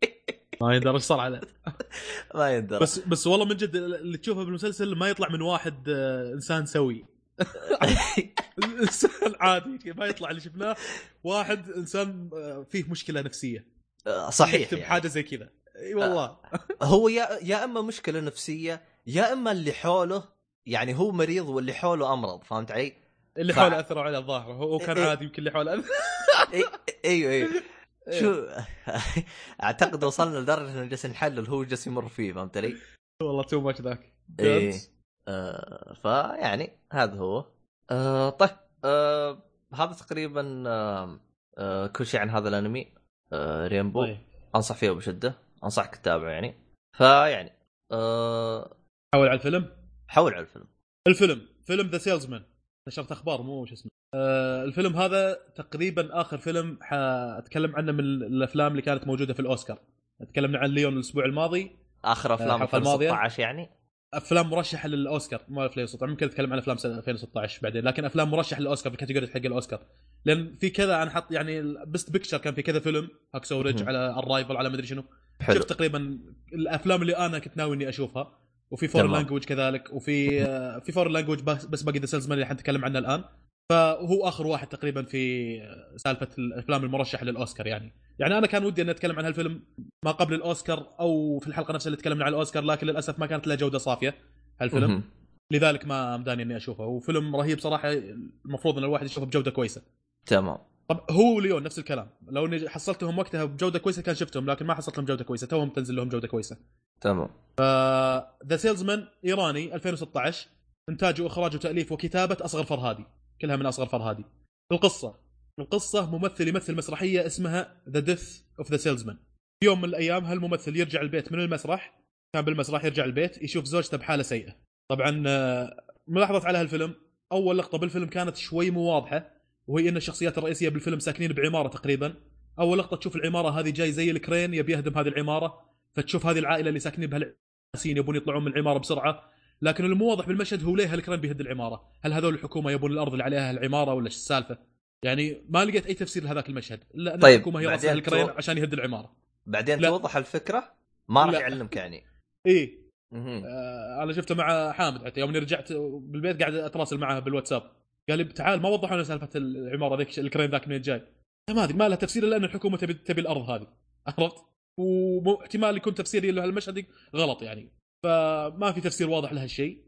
ما يندرى إيش صار عليه. ما يندرى بس بس والله من جد اللي تشوفه بالمسلسل ما يطلع من واحد آه، إنسان سوي. إنسان عادي ما يطلع اللي شفناه. واحد إنسان آه، فيه مشكلة نفسية. آه، صحيح يكتب يعني. حاجة زي كذا. إي والله. هو يا يا إما مشكلة نفسية يا إما اللي حوله يعني هو مريض واللي حوله امرض فهمت علي؟ اللي ف- حوله أثروا عليه الظاهر هو كان إيه. عادي يمكن اللي حوله أيوه أيوه شو؟ أعتقد وصلنا لدرجة إنه جالس نحلل هو جالس يمر فيه فهمت علي؟ والله too much ذاك. إيه. آه فيعني هذا هو. آه طيب آه هذا تقريبا آه آه كل شيء عن هذا الأنمي. آه رينبو طيب. أنصح فيه بشدة. أنصحك تتابعه يعني. فيعني آه حول على الفيلم؟ حول على الفيلم. الفيلم فيلم The Salesman نشرت أخبار مو شو اسمه. آه الفيلم هذا تقريبا آخر فيلم حأتكلم عنه من الأفلام اللي كانت موجودة في الأوسكار. تكلمنا عن ليون الأسبوع الماضي. آخر أفلام الحلقة الماضية. 2016 يعني؟ أفلام مرشحه للأوسكار. ما 2016 ممكن نتكلم عن أفلام سنة 2016 بعدين لكن أفلام مرشحه للأوسكار في ال category حق الأوسكار. لأن في كذا أنا حط يعني best picture كان في كذا فيلم Hacksaw مهم. على ال Arrival على مدري شنو. حلو. شفت تقريبا الأفلام اللي أنا كنت ناوي إني أشوفها. وفي foreign language كذلك وفي آه، في foreign language بس, باقي The Salesman اللي حنتكلم عنه الآن. فهو آخر واحد تقريبا في سالفة الأفلام المرشحه للأوسكار يعني. يعني أنا كان ودي أن أتكلم عن هالفيلم ما قبل الأوسكار أو في الحلقة نفسها اللي تكلمنا عن الأوسكار لكن للأسف ما كانت له جودة صافية هالفيلم. لذلك ما امداني أني أشوفه. وفيلم رهيب صراحة المفروض أن الواحد يشوفه بجودة كويسة. تمام. طب هو و Lion نفس الكلام. لو اني حصلتهم وقتها بجودة كويسة كان شفتهم لكن ما حصلت لهم جودة كويسة. توهم تنزل لهم جودة كويسة. تمام. The Salesman إيراني 2016 إنتاج وإخراج وتأليف وكتابة أصغر فرهادي. كلها من أصغر فرهادي. القصة. القصة ممثل يمثل مسرحية اسمها The Death of the Salesman في يوم من الأيام هالممثل يرجع البيت من المسرح كان بالمسرح يرجع البيت يشوف زوجته بحالة سيئة. طبعا آه، ملاحظة على هالفيلم أول لقطة بالفيلم كانت شوي مو واضحة. وهي إن الشخصيات الرئيسية بالفيلم ساكنين بعمارة تقريبا. أول لقطة تشوف العمارة هذه جاي زي ال crane يبي يهدم هذه العمارة فتشوف هذه العائلة اللي ساكنين بهالعسين يبون يطلعون من العمارة بسرعة. لكن اللي مو واضح بالمشهد هو ليه هال crane بيهد العمارة؟ هل هذول الحكومة يبون الأرض اللي عليها العمارة ولا إيش السالفة؟ يعني ما لقيت أي تفسير لهذاك المشهد. الا ان طيب، الحكومة هي بعدين ال crane تو- عشان يهد العمارة. بعدين لا. توضح الفكرة؟ ما راح. يعلمك يعني. مهم. آه أنا شفته مع حامد حتى يوم رجعت بالبيت قاعد اتواصل معه بالواتساب. قال لي تعال ما وضحوا لنا سالفة العمارة ذيك الكرين ذاك منين جاي. ما أدري ما لها تفسير إلا أن الحكومة تبي تبي الأرض هذه عرفت؟ واحتمال يكون تفسيري لهالمشهد غلط يعني. فما في تفسير واضح لهالشيء.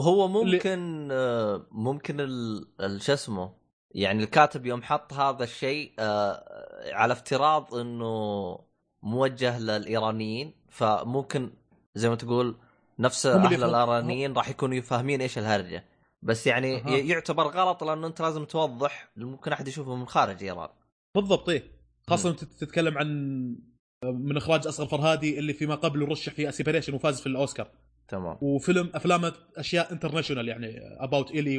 هو ممكن آه، ممكن ال- شو اسمه يعني الكاتب يوم حط هذا الشيء آه، على افتراض إنه موجه للإيرانيين. فممكن زي ما تقول نفس اللي أهل الإيرانيين راح يكونوا فاهمين إيش الهرجة. بس يعني أها. ي- يعتبر غلط لأنه أنت لازم توضح. ممكن أحد يشوفه من خارج إيران. بالضبط إيه. خاصة أنت تتكلم عن من إخراج اصغر فرهادي اللي فيما قبل رشح في A Separation وفاز في الأوسكار. تمام. وفيلم افلامه أشياء international يعني About Elly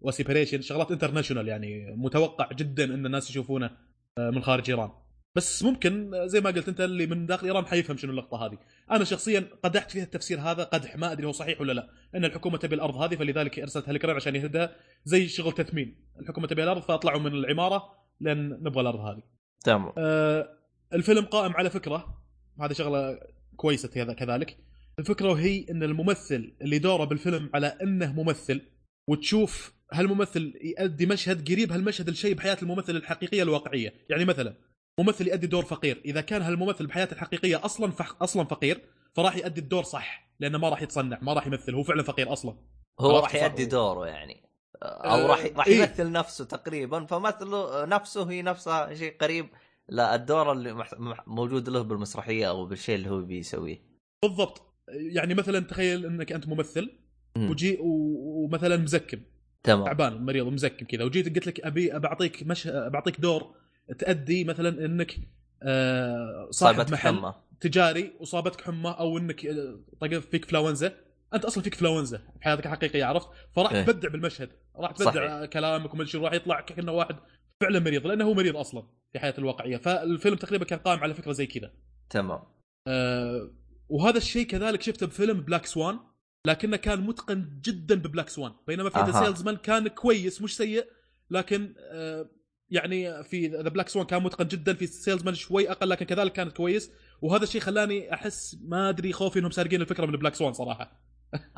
و Separation شغلات international يعني متوقع جدا إن الناس يشوفونه آه، من خارج إيران. بس ممكن زي ما قلت انت اللي من داخل إيران حيفهم شنو اللقطة هذه. أنا شخصيا قدحت فيها التفسير هذا قدح ما أدري هو صحيح ولا لا إن الحكومة تبي الأرض هذه فلذلك أرسلت هليكوبتر عشان يهدها زي شغل تثمين. الحكومة تبي الأرض فأطلعوا من العمارة لأن نبغى الأرض هذه. تمام. آه، الفيلم قائم على فكرة هذه شغلة كويسة كذلك. الفكرة وهي إن الممثل اللي دوره بالفيلم على إنه ممثل وتشوف هالممثل يؤدي مشهد قريب هالمشهد الشيء بحياة الممثل الحقيقية الواقعية. يعني مثلا ممثل يؤدي دور فقير. إذا كان هالممثل بحياته الحقيقية أصلا فح... أصلا فقير فراح يؤدي الدور صح لأنه ما راح يتصنع ما راح يمثل هو فعلا فقير أصلا. هو راح. يؤدي دوره يعني. أو آه، راح راح إيه. يمثل نفسه تقريبا فمثله نفسه هي نفسها شيء قريب. لا الدور اللي مح- مح- موجود له بالمسرحية أو بالشيء اللي هو بيسويه. بالضبط. يعني مثلا تخيل إنك أنت ممثل مم. وجي و- ومثلا مزكم. تمام. تعبان مريض ومزكم كذا وجيت قلت لك أبي بعطيك مش بعطيك دور تأدي مثلا إنك آه، صاحب محل حمى. تجاري وصابتك حمى أو إنك آه، طق فيك فلاونزا أنت أصلا فيك فلاونزا بحياتك الحقيقية عرفت؟ فراح إيه. تبدع بالمشهد راح صحيح. تبدع كلامك وما راح يطلع كأنه واحد فعلا مريض لأنه هو مريض أصلا في حياته الواقعية. فالفيلم تقريبا كان قائم على فكرة زي كذا. تمام. آه، وهذا الشيء كذلك شفته بفيلم Black Swan لكنه كان متقن جدا ب Black Swan. بينما في The. Salesman كان كويس مش سيء لكن آه، يعني في The Black Swan كان متقن جدا في Salesman شوي أقل لكن كذلك كان كويس. وهذا الشيء خلاني أحس ما أدري خوفي إنهم سارقين الفكرة من Black Swan صراحة.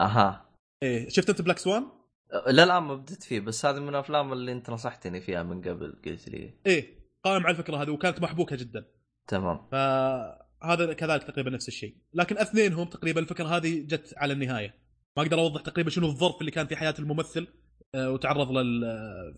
أها. إيه شفت أنت Black Swan؟ لا لا ما بديت فيه بس هذه من الأفلام اللي أنت نصحتني فيها من قبل قلت لي. إيه قائم على الفكرة هذه وكانت محبوكة جدا. تمام. فهذا كذلك تقريبا نفس الشيء. لكن اثنينهم تقريبا الفكرة هذه جت على النهاية. ما أقدر أوضح تقريبا شنو الظرف اللي كان في حياة الممثل. وتعرض لل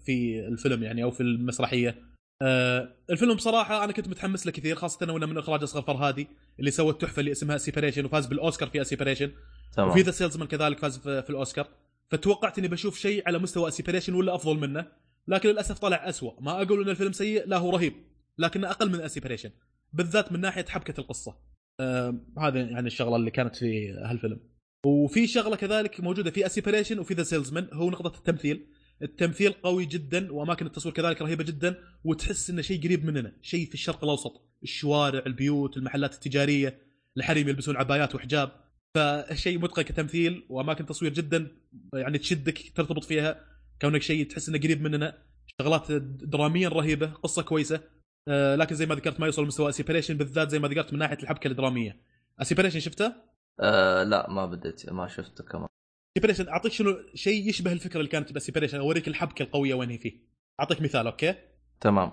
في الفيلم يعني أو في المسرحية. آه، الفيلم بصراحة أنا كنت متحمس له كثير خاصة انه من إخراج أصغر فرهادي اللي سوى التحفه اللي اسمها Separation وفاز بالأوسكار في Separation تمام. وفي The Salesman كذلك فاز في, الأوسكار. فتوقعت إني بشوف شيء على مستوى Separation ولا أفضل منه لكن للأسف طلع أسوأ. ما أقول إن الفيلم سيء لا هو رهيب لكنه أقل من A Separation بالذات من ناحية حبكة القصة. آه هذا يعني الشغلة اللي كانت في هالفيلم. وفي شغلة كذلك موجودة في A Separation وفي The Salesman هو نقطة التمثيل. التمثيل قوي جدا وأماكن التصوير كذلك رهيبة جدا وتحس إنه شيء قريب مننا شيء في الشرق الأوسط الشوارع البيوت المحلات التجارية الحريم يلبسون عبايات وحجاب. فشيء متقن كتمثيل وأماكن تصوير جدا يعني تشدك ترتبط فيها. كونك شيء تحس إنه قريب مننا. شغلات دراميا رهيبة قصة كويسة. آه، لكن زي ما ذكرت ما يوصل لمستوى A Separation بالذات زي ما ذكرت من ناحية الحبكة الدراميه A Separation شفته؟ آه لا ما بديت ما شفته كمان. A Separation أعطيك شنو شيء يشبه الفكرة اللي كانت ب A Separation أوريك الحبكة القوية وين هي فيه. أعطيك مثال أوكي؟ تمام.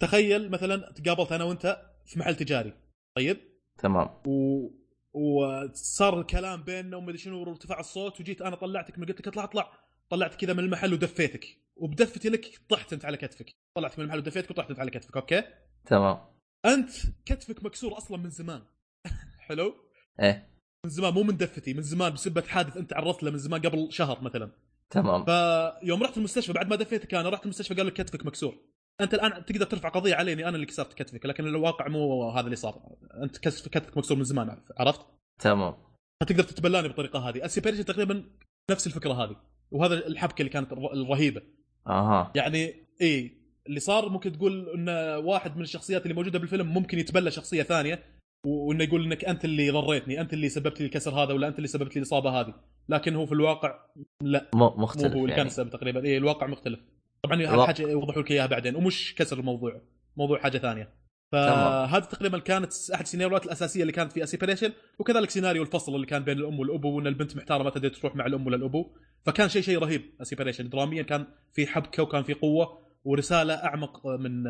تخيل مثلا تقابلت أنا وأنت في محل تجاري طيب؟ تمام. و... وصار الكلام بيننا وما أدري شنو وارتفع الصوت وجيت أنا طلعتك من قلت لك اطلع اطلع. طلعت كذا من المحل ودفيتك. وبدفتي لك طحت أنت على كتفك. طلعتك من المحل ودفيتك وطحت أنت على كتفك أوكي؟ تمام. أنت كتفك مكسور أصلا من زمان. حلو؟ إيه. من زمان مو من دفتي من زمان بسبه حادث انت عرضت له من زمان قبل شهر مثلا. تمام. فيوم رحت المستشفى بعد ما دفيتك أنا رحت المستشفى قالوا لك كتفك مكسور. انت الآن تقدر ترفع قضية علي اني أنا اللي كسرت كتفك لكن الواقع مو هذا اللي صار. انت كتف- كتفك مكسور من زمان عرفت؟ تمام. فتقدر تتبلاني بالطريقة هذه. A Separation تقريبا نفس الفكرة هذه وهذا الحبكة اللي كانت الر- الرهيبة. أها. يعني إيه اللي صار ممكن تقول إن واحد من الشخصيات اللي موجودة بالفيلم ممكن يتبلى شخصية ثانية وإنه يقول إنك أنت اللي ضريتني أنت اللي سببت لي الكسر هذا ولا أنت اللي سببت لي الإصابة هذه. لكن هو في الواقع لا. م- مو مختلف هو اللي كان يعني. السبب تقريبا. إيه الواقع مختلف. طبعا هذه. حاجة يوضحوا لك إياها بعدين ومش كسر الموضوع موضوع حاجة ثانية. فهذه تقريبا كانت أحد السيناريوهات الأساسية اللي كانت في اسيبريشن وكذلك سيناريو الفصل اللي كان بين الأم والأبو وإن البنت محتارة ما تقدر تروح مع الأم ولا الأبو. فكان شيء شيء رهيب A Separation دراميا كان في حبكة وكان في قوة ورسالة أعمق من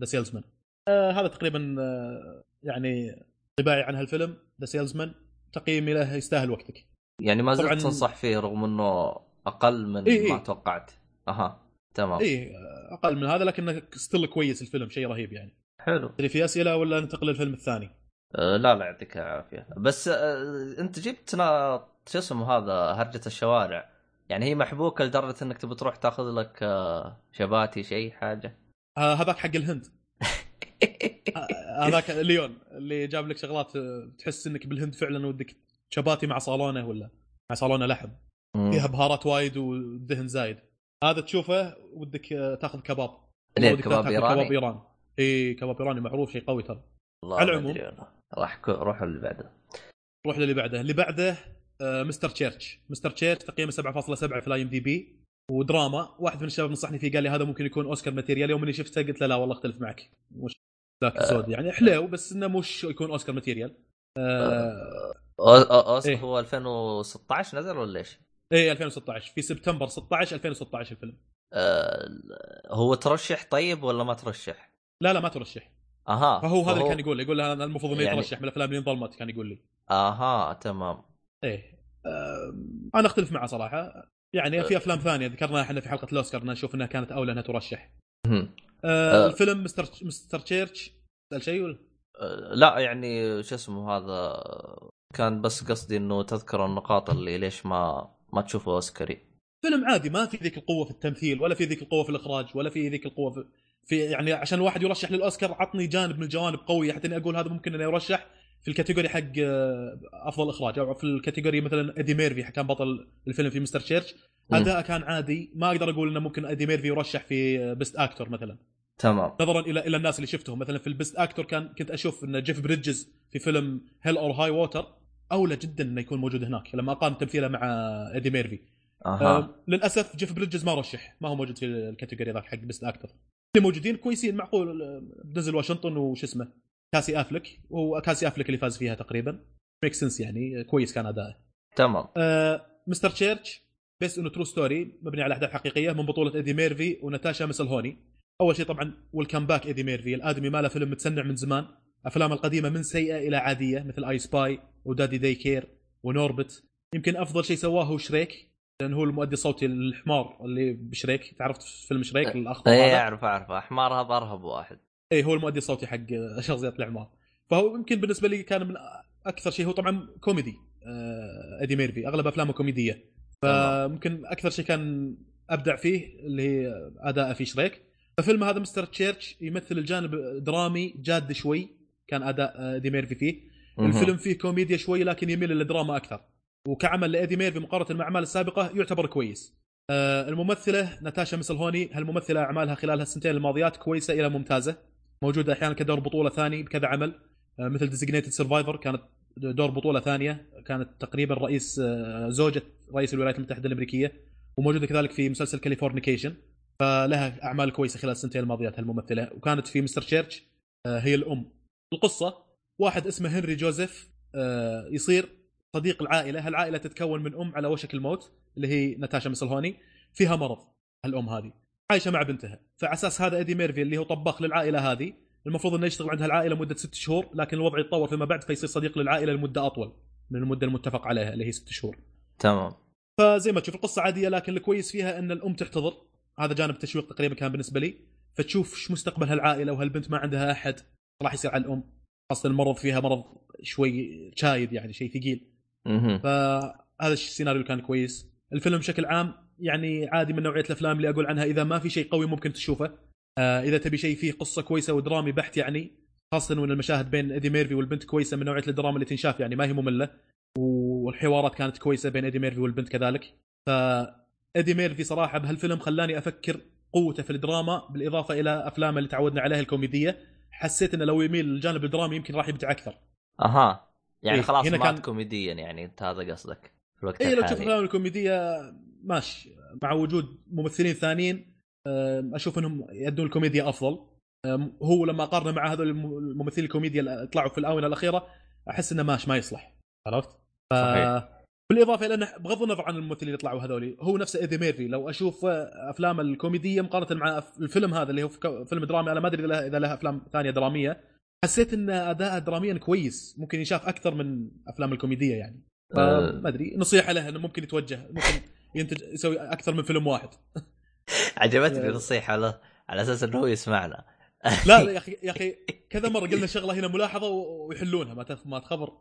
The Salesman هذا تقريبا آه، يعني انطباعي عن هالفيلم The Salesman تقييمي له يستاهل وقتك. يعني ما زلت تنصح فيه رغم إنه أقل من إيه ما إيه. توقعت. أها تمام. اي أقل من هذا لكنه still كويس الفيلم شيء رهيب يعني. حلو. تدري في أسئلة ولا ننتقل للفيلم الثاني؟ آه، لا لا يعطيك العافية. بس آه، أنت جبت شو اسمه هذا هرجة الشوارع. يعني هي محبوكة لدرجة إنك تبي تروح تاخذ لك آه، شباتي شيء حاجة. آه هذاك حق الهند. هذاك ليون اللي جاب لك شغلات آه، تحس إنك بالهند فعلا ودك شباتي مع صالونه ولا مع صالونه لحم. فيها بهارات وايد ودهن زايد. هذا تشوفه ودك آه، تاخذ كباب. ليه؟ كباب إيراني؟ كباب ايران إي كباب إيراني معروف شيء قوي ترى. على العموم. راح روح اللي بعده. روح للي بعده. اللي بعده آه، Mr. Church Mr. Church تقييمه 7.7 في ال IMDb. ودراما. واحد من الشباب نصحني فيه قال لي هذا ممكن يكون أوسكار material. يوم اني شفته قلت له لا والله أختلف معك. مش ذاك الزود يعني حلو بس إنه مش يكون أوسكار material. آه. أو- أو- أوسكار إيه. هو 2016 نزل ولا إيش؟ إيه 2016 في سبتمبر 16 2016 الفيلم آه، هو ترشح طيب ولا ما ترشح؟ لا لا ما ترشح. أها. فهو هذا اللي كان يقول يقول أنا المفروض انه يعني- يترشح من الأفلام اللي انظلمت كان يقول لي. أها تمام. إيه. آه أنا أختلف معه صراحة. يعني في أفلام ثانية ذكرناها إحنا في حلقة الأوسكار نشوف إنها كانت اولى إنها ترشح. آه آه. الفيلم مستر مستر تشيرش سال شيء ولا؟ آه، لا يعني شو اسمه هذا كان بس قصدي إنه تذكر النقاط اللي ليش ما ما تشوفه اوسكاري فيلم عادي ما في ذيك القوة في التمثيل ولا في ذيك القوة في الإخراج ولا في ذيك القوة في, في يعني عشان الواحد يرشح للأوسكار عطني جانب من الجوانب قوية حتى إني أقول هذا ممكن إنه يرشح في ال category حق آه، أفضل إخراج. أو في ال category مثلا إدي ميرفي كان بطل الفيلم في Mr. Church. اداءه كان عادي. ما أقدر أقول إنه ممكن إدي ميرفي يرشح في best actor مثلا. تمام. نظرا إلى إلى الناس اللي شفتهم. مثلا في ال best actor كان كنت أشوف إن جيف بريدجز في فيلم Hell or High Water أولى جدا إنه يكون موجود هناك لما اقارن تمثيله مع إدي ميرفي. آه للأسف جيف بريدجز ما رشح. ما هو موجود في ال category ذاك حق best actor اللي موجودين كويسين معقول آه، دنزل واشنطن وش اسمه؟ كاسي أفلك وهو كاسي أفلك اللي فاز فيها تقريبا. make sense يعني كويس كان أداءه. تمام. آه Mr. Church بس إنه true story مبني على أحداث حقيقية من بطولة إيدي ميرفي وناتاشا ماكلهوني أول شيء طبعا welcome back إيدي ميرفي. الآدمي ما له فيلم متسنع من زمان. أفلامه القديمة من سيئة إلى عادية مثل I Spy و Daddy Day Care و Norbit. يمكن أفضل شيء سواه هو شريك لأن هو المؤدي الصوتي الحمار اللي بشريك. تعرفت في فيلم شريك الأخضر إيه هذا أعرف أعرف. احمر هذا ارهب واحد اي هو المؤدي الصوتي حق شخصيات الحمار فهو يمكن بالنسبة لي كان من أكثر شيء هو طبعا كوميدي آه، إيدي ميرفي أغلب أفلامه كوميدية. فممكن أكثر شيء كان أبدع فيه اللي هي اداءه في شريك. ففيلم هذا Mr. Church يمثل الجانب درامي جاد شوي كان أداء آه، إيدي ميرفي فيه. الفيلم فيه كوميديا شوي لكن يميل للدراما أكثر. وكعمل لإيدي ميرفي مقارنة مع أعماله السابقة يعتبر كويس. آه، الممثلة ناتاشا ماكلهوني هالممثلة أعمالها خلال هالسنتين الماضيات كويسة إلى ممتازة. موجوده أحيانا كدور بطولة ثاني بكذا عمل. آه، مثل Designated Survivor كانت دور بطولة ثانية كانت تقريبا رئيس آه، زوجة رئيس الولايات المتحدة الأمريكية وموجودة كذلك في مسلسل Californication فلها أعمال كويسة خلال السنتين الماضيات هالممثلة. وكانت في Mr. Church آه، هي الأم. القصة واحد اسمه هنري جوزيف يصير صديق العائلة. هالعائلة تتكون من أم على وشك الموت اللي هي ناتاشا ماكلهوني. فيها مرض الام هذه. عايشة مع بنتها. فعلى أساس هذا إيدي ميرفي اللي هو طباخ للعائلة هذه. المفروض إنه يشتغل عند هالعائلة مدة ست شهور لكن الوضع يتطور فيما بعد فيصير صديق للعائلة لمدة أطول من المدة المتفق عليها اللي هي ست شهور. تمام. فزي ما تشوف القصة عادية لكن الكويس فيها إن الأم تحتضر. هذا جانب تشويق تقريبا كان بالنسبة لي. فتشوف إيش مستقبل هالعائلة وهالبنت ما عندها أحد راح يصير على الأم. أصلا المرض فيها مرض شوي شايد يعني شيء ثقيل. فهذا السيناريو كان كويس. الفيلم بشكل عام يعني عادي من نوعية الأفلام اللي أقول عنها إذا ما في شيء قوي ممكن تشوفه. آه إذا تبي شيء فيه قصة كويسة ودرامي بحت يعني خاصة وإن المشاهد بين إيدي ميرفي والبنت كويسة من نوعية الدراما اللي تنشاف يعني ما هي مملة. والحوارات كانت كويسة بين إيدي ميرفي والبنت كذلك. ف إيدي ميرفي صراحة بهالفيلم خلاني أفكر قوته في الدراما بالإضافة إلى افلامه اللي تعودنا عليها الكوميدية. حسيت انه لو يميل للجانب الدرامي يمكن راح يبدع أكثر. أها. يعني إيه، خلاص هنا مات كان- كوميديا يعني أنت هذا قصدك. الوقت اي لو تشوف الحالي. افلام الكوميدية ماشي. مع وجود ممثلين ثانيين أشوف إنهم يدون الكوميديا أفضل. هو لما قارنه مع هذول الم- الممثلين الكوميديا اللي طلعوا في الآونة الأخيرة أحس إنه ماش ما يصلح. عرفت؟ ف... صحيح. بالإضافة إلى إنه بغض النظر عن الممثلين اللي طلعوا هذول هو نفسه إيدي ميرفي لو أشوف أفلام الكوميدية مقارنة مع الفيلم هذا اللي هو فيلم درامي أنا ما أدري إذا له- أفلام ثانية درامية. حسيت إن أداءه دراميا كويس. ممكن يشاف أكثر من أفلام الكوميدية يعني. ما أدري. نصيحة له إنه ممكن يتوجه ممكن ينتج يسوي أكثر من فيلم واحد. عجبتني نصيحه له على أساس إنه هو يسمعنا. لا لا يا أخي يا أخي كذا مرة قلنا شغلة هنا ملاحظة ويحلونها ما. ما تخبر.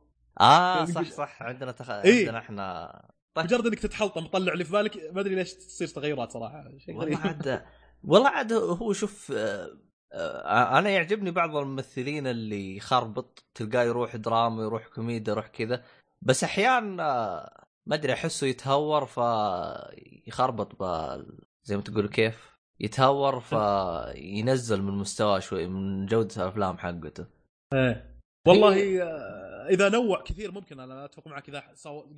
آه صح صح. عندنا تخ... إيه. عندنا إحنا. طيب. مجرد إنك تتحلطم تطلع اللي في بالك ما أدري ليش تصير تغيرات صراحة شيء والله عاد والله عاد هو شوف آه، آه، أنا يعجبني بعض الممثلين اللي يخربط تلقاه يروح دراما يروح كوميديا يروح كذا. بس أحيانا آه، ما أدري أحسه يتهور فيخربط بال... زي ما تقول كيف يتهور فينزل من مستواه شوي من جودة الأفلام حقته. إيه. والله آه، إذا نوع كثير ممكن أنا أتفق معك إذا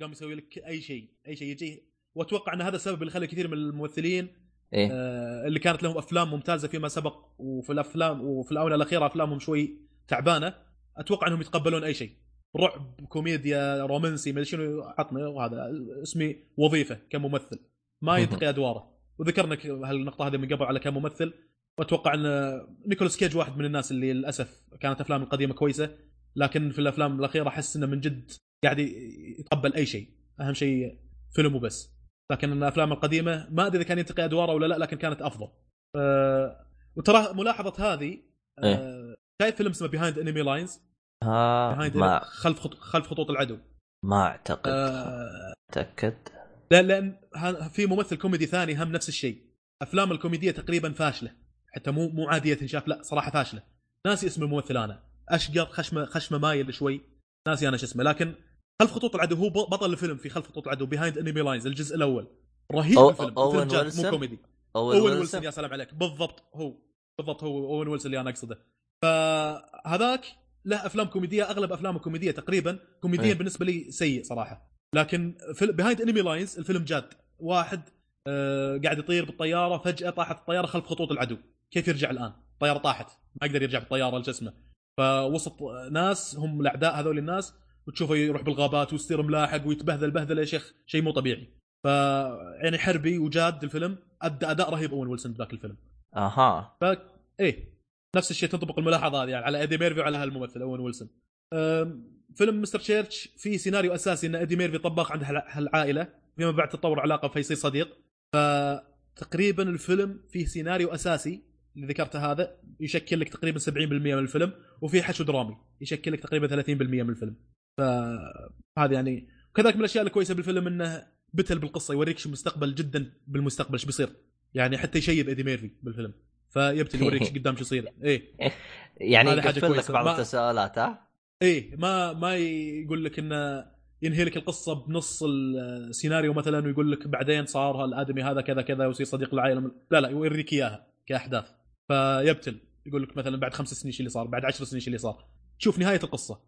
قام يسوي لك أي شيء أي شيء يجي. وأتوقع إن هذا السبب اللي خلى كثير من الممثلين إيه. آه، اللي كانت لهم أفلام ممتازة فيما سبق وفي الأفلام وفي الاونه الاخيره أفلامهم شوي تعبانة أتوقع إنهم يتقبلون أي شيء. رعب كوميديا رومانسي ما شنو عطني وهذا اسمي وظيفة كممثل. ما ينتقي أدواره. وذكرنا هالنقطة هذه من قبل على كممثل. وأتوقع أن نيكولاس كيج واحد من الناس اللي للأسف كانت أفلام القديمة كويسة لكن في الأفلام الأخيرة أحس إنه من جد قاعد يتقبل أي شيء. أهم شيء فيلم وبس. لكن الأفلام القديمة ما أدري إذا كان ينتقي أدواره ولا لا لكن كانت أفضل. أه وترى ملاحظة هذه أه شايف فيلم اسمه Behind Enemy Lines ها ما خلف خط... خلف خطوط العدو. ما أعتقد. أه تاكد لأن لأن ها- في ممثل كوميدي ثاني هم نفس الشيء. أفلام الكوميدية تقريبا فاشلة. حتى مو مو عادية تنشاف لا صراحة فاشلة. ناسي اسم الممثل أنا. اشقر خشمه خشمة مايل شوي. ناسي أنا شو اسمه. لكن خلف خطوط العدو هو بطل الفيلم في خلف خطوط العدو Behind Enemy Lines الجزء الأول. رهيب أو- الفيلم. أوين الفيلم جاد مو؟ كوميدي. اول اوين ويلسون ويلسون يا سلام عليك. بالضبط هو. بالضبط هو اوين ويلسون اللي أنا أقصده. فهذاك له أفلام كوميدية أغلب افلامه كوميدية تقريبا كوميديا إيه. بالنسبة لي سيء صراحة. لكن Behind Enemy Lines الفيلم جاد. واحد آه قاعد يطير بالطيارة فجأة طاحت الطيارة خلف خطوط العدو. كيف يرجع الآن؟ الطياره طاحت. ما يقدر يرجع بالطيارة لجسمه فوسط ناس هم الأعداء هذول الناس وتشوفه يروح بالغابات ويصير ملاحق ويتبهذل بهذله يا شيخ شيء مو طبيعي. ف يعني حربي وجاد الفيلم ادى أداء رهيب أوين ويلسون بذاك الفيلم. أها. ف إيه. نفس الشيء تنطبق الملاحظة هذه يعني على إيدي ميرفي وعلى هالممثل أوين ويلسون. فيلم Mr. Church في سيناريو أساسي إن إيدي ميرفي طباخ عند هال- هالعائلة فيما بعد تطور علاقة فيصير صديق فتقريبا الفيلم فيه سيناريو أساسي اللي ذكرته هذا يشكل لك تقريبا 70% من الفيلم وفي حشو درامي يشكل لك تقريبا 30% من الفيلم. فهذا يعني وكذلك من الأشياء الكويسة بالفيلم إنه بتل بالقصة يوريك شو المستقبل جدا بالمستقبل إيش بيصير. يعني حتى يشيب إيدي ميرفي بالفيلم. فيبتل يوريك إيش قدام شو يصير. إيه. يعني يقفل لك. بعض التساؤلات ها؟ إيه ما ما يقول لك إنه ينهي لك القصة بنص السيناريو مثلا ويقول لك بعدين صار الادمي هذا كذا كذا ويصير صديق العائله لا لا يوريك إياها كأحداث. فيبتل. يقول لك مثلا بعد خمس سنين شو اللي صار بعد عشر سنين شو اللي صار. شوف نهاية القصة.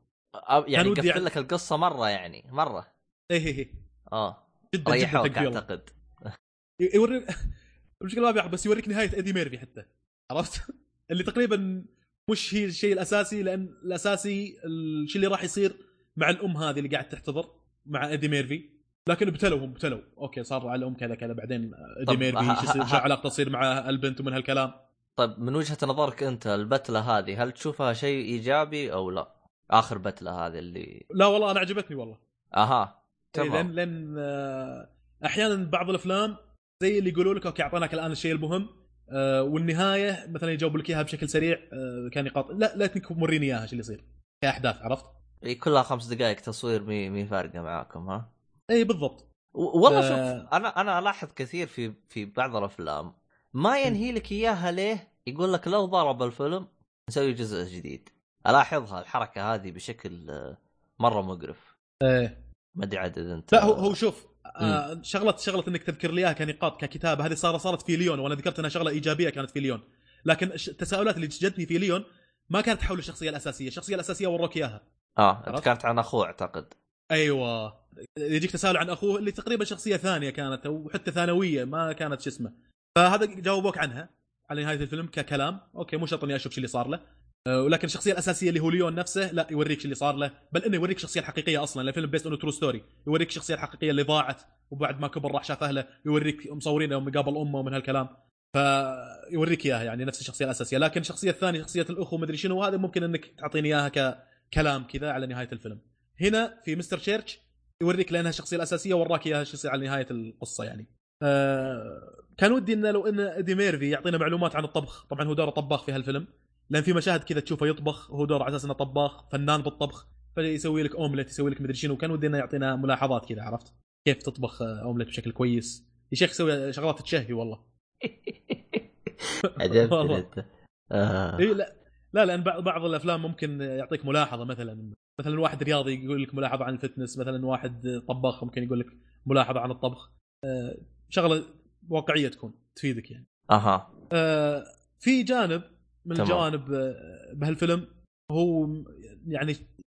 يعني يقفل يعني- لك القصة مرة يعني مرة. إيه إيه إيه. آه. جدا جدا ريحوك أعتقد. يوريك المشكلة ما بيعرف بس يوريك نهاية إيدي ميرفي حتى. عرفت؟ اللي تقريبا مش هي الشيء الأساسي لأن الأساسي الشيء اللي راح يصير مع الأم هذه اللي قاعد تحتضر مع إيدي ميرفي. لكن ابتلوا هم ابتلوا. okay صار على الأم كذا كذا بعدين إيدي ميرفي شو علاقته تصير مع البنت ومن هالكلام؟ طيب من وجهة نظرك أنت البتلة هذه هل تشوفها شيء إيجابي أو لا؟ آخر بتلة هذه اللي لا والله أنا عجبتني والله. أها إيه، لأن تمام لأن آه، أحيانا بعض الأفلام زي اللي يقولوا لك okay أعطيناك الآن الشيء المهم آه، والنهاية مثلا يجاوب لك إياها بشكل سريع آه، كان نقاط لا لا تنك موريني إياها شو اللي يصير؟ كأحداث عرفت؟ إي كلها خمس دقائق تصوير مي مي فارقة معاكم ها؟ إي بالضبط. والله ف- شوف أنا أنا ألاحظ كثير في في بعض الأفلام ما ينهي لك إياها ليه؟ يقول لك لو ضرب الفيلم نسوي جزء جديد. ألاحظها الحركة هذه بشكل آه، مرة مقرف. إيه. ما أدري إذا أنت لا هو هو شوف آه شغله شغلة إنك تذكر لي إياها كنقاط ككتابة. هذه صار صارت في ليون وأنا ذكرت إنها شغلة إيجابية كانت في ليون. لكن التساؤلات اللي جتني في ليون ما كانت حول الشخصية الأساسية، الشخصية الأساسية وروك إياها. آه انت؟ كانت عن أخوه أعتقد. أيوه. يجيك تساؤل عن أخوه اللي تقريبا شخصية ثانية كانت أو حتى ثانوية ما كانت شو اسمه. فهذا جاوبوك عنها على نهاية الفيلم ككلام. okay مو شرط إني أشوف شو اللي صار له. ولكن الشخصية الأساسية اللي هو ليون نفسه لا يوريك شو اللي صار له. بل إنه يوريك الشخصيه الحقيقيه أصلا الفيلم based on true story يوريك الشخصيه الحقيقيه اللي ضاعت وبعد ما كبر راح شاف اهله يوريك مصورينه يوم قابل أمه ومن هالكلام. فيوريك إياها يعني نفس الشخصية الأساسية. لكن الشخصية الثانية شخصية الاخو مدري شنو هذا ممكن إنك تعطيني إياها ككلام كذا على نهاية الفيلم. هنا في Mr. Church يوريك لأنها الشخصية الأساسية وراك إياها الشخصية على نهاية القصة يعني. آه كان ودي إنه لو إن ادي ميرفي يعطينا معلومات عن الطبخ. طبعا هو دوره طباخ في هالفيلم. لأن في مشاهد كذا تشوفه يطبخ وهو دوره على أساس إنه طباخ فنان بالطبخ فيسوي لك اومليت يسوي لك مدري شنو كان ودي إنه يعطينا ملاحظات كذا عرفت؟ كيف تطبخ اومليت بشكل كويس. يا شيخ سوي شغلات تشهي والله. عجبتني انت آه. اي لا. لا لأن بعض بعض الأفلام ممكن يعطيك ملاحظة مثلا مثلا واحد رياضي يقول لك ملاحظة عن الفتنس مثلا واحد طباخ ممكن يقول لك ملاحظة عن الطبخ. آه، شغلة واقعية تكون تفيدك يعني. أها. آه، في جانب من تمام. الجوانب آه، بهالفيلم. هو يعني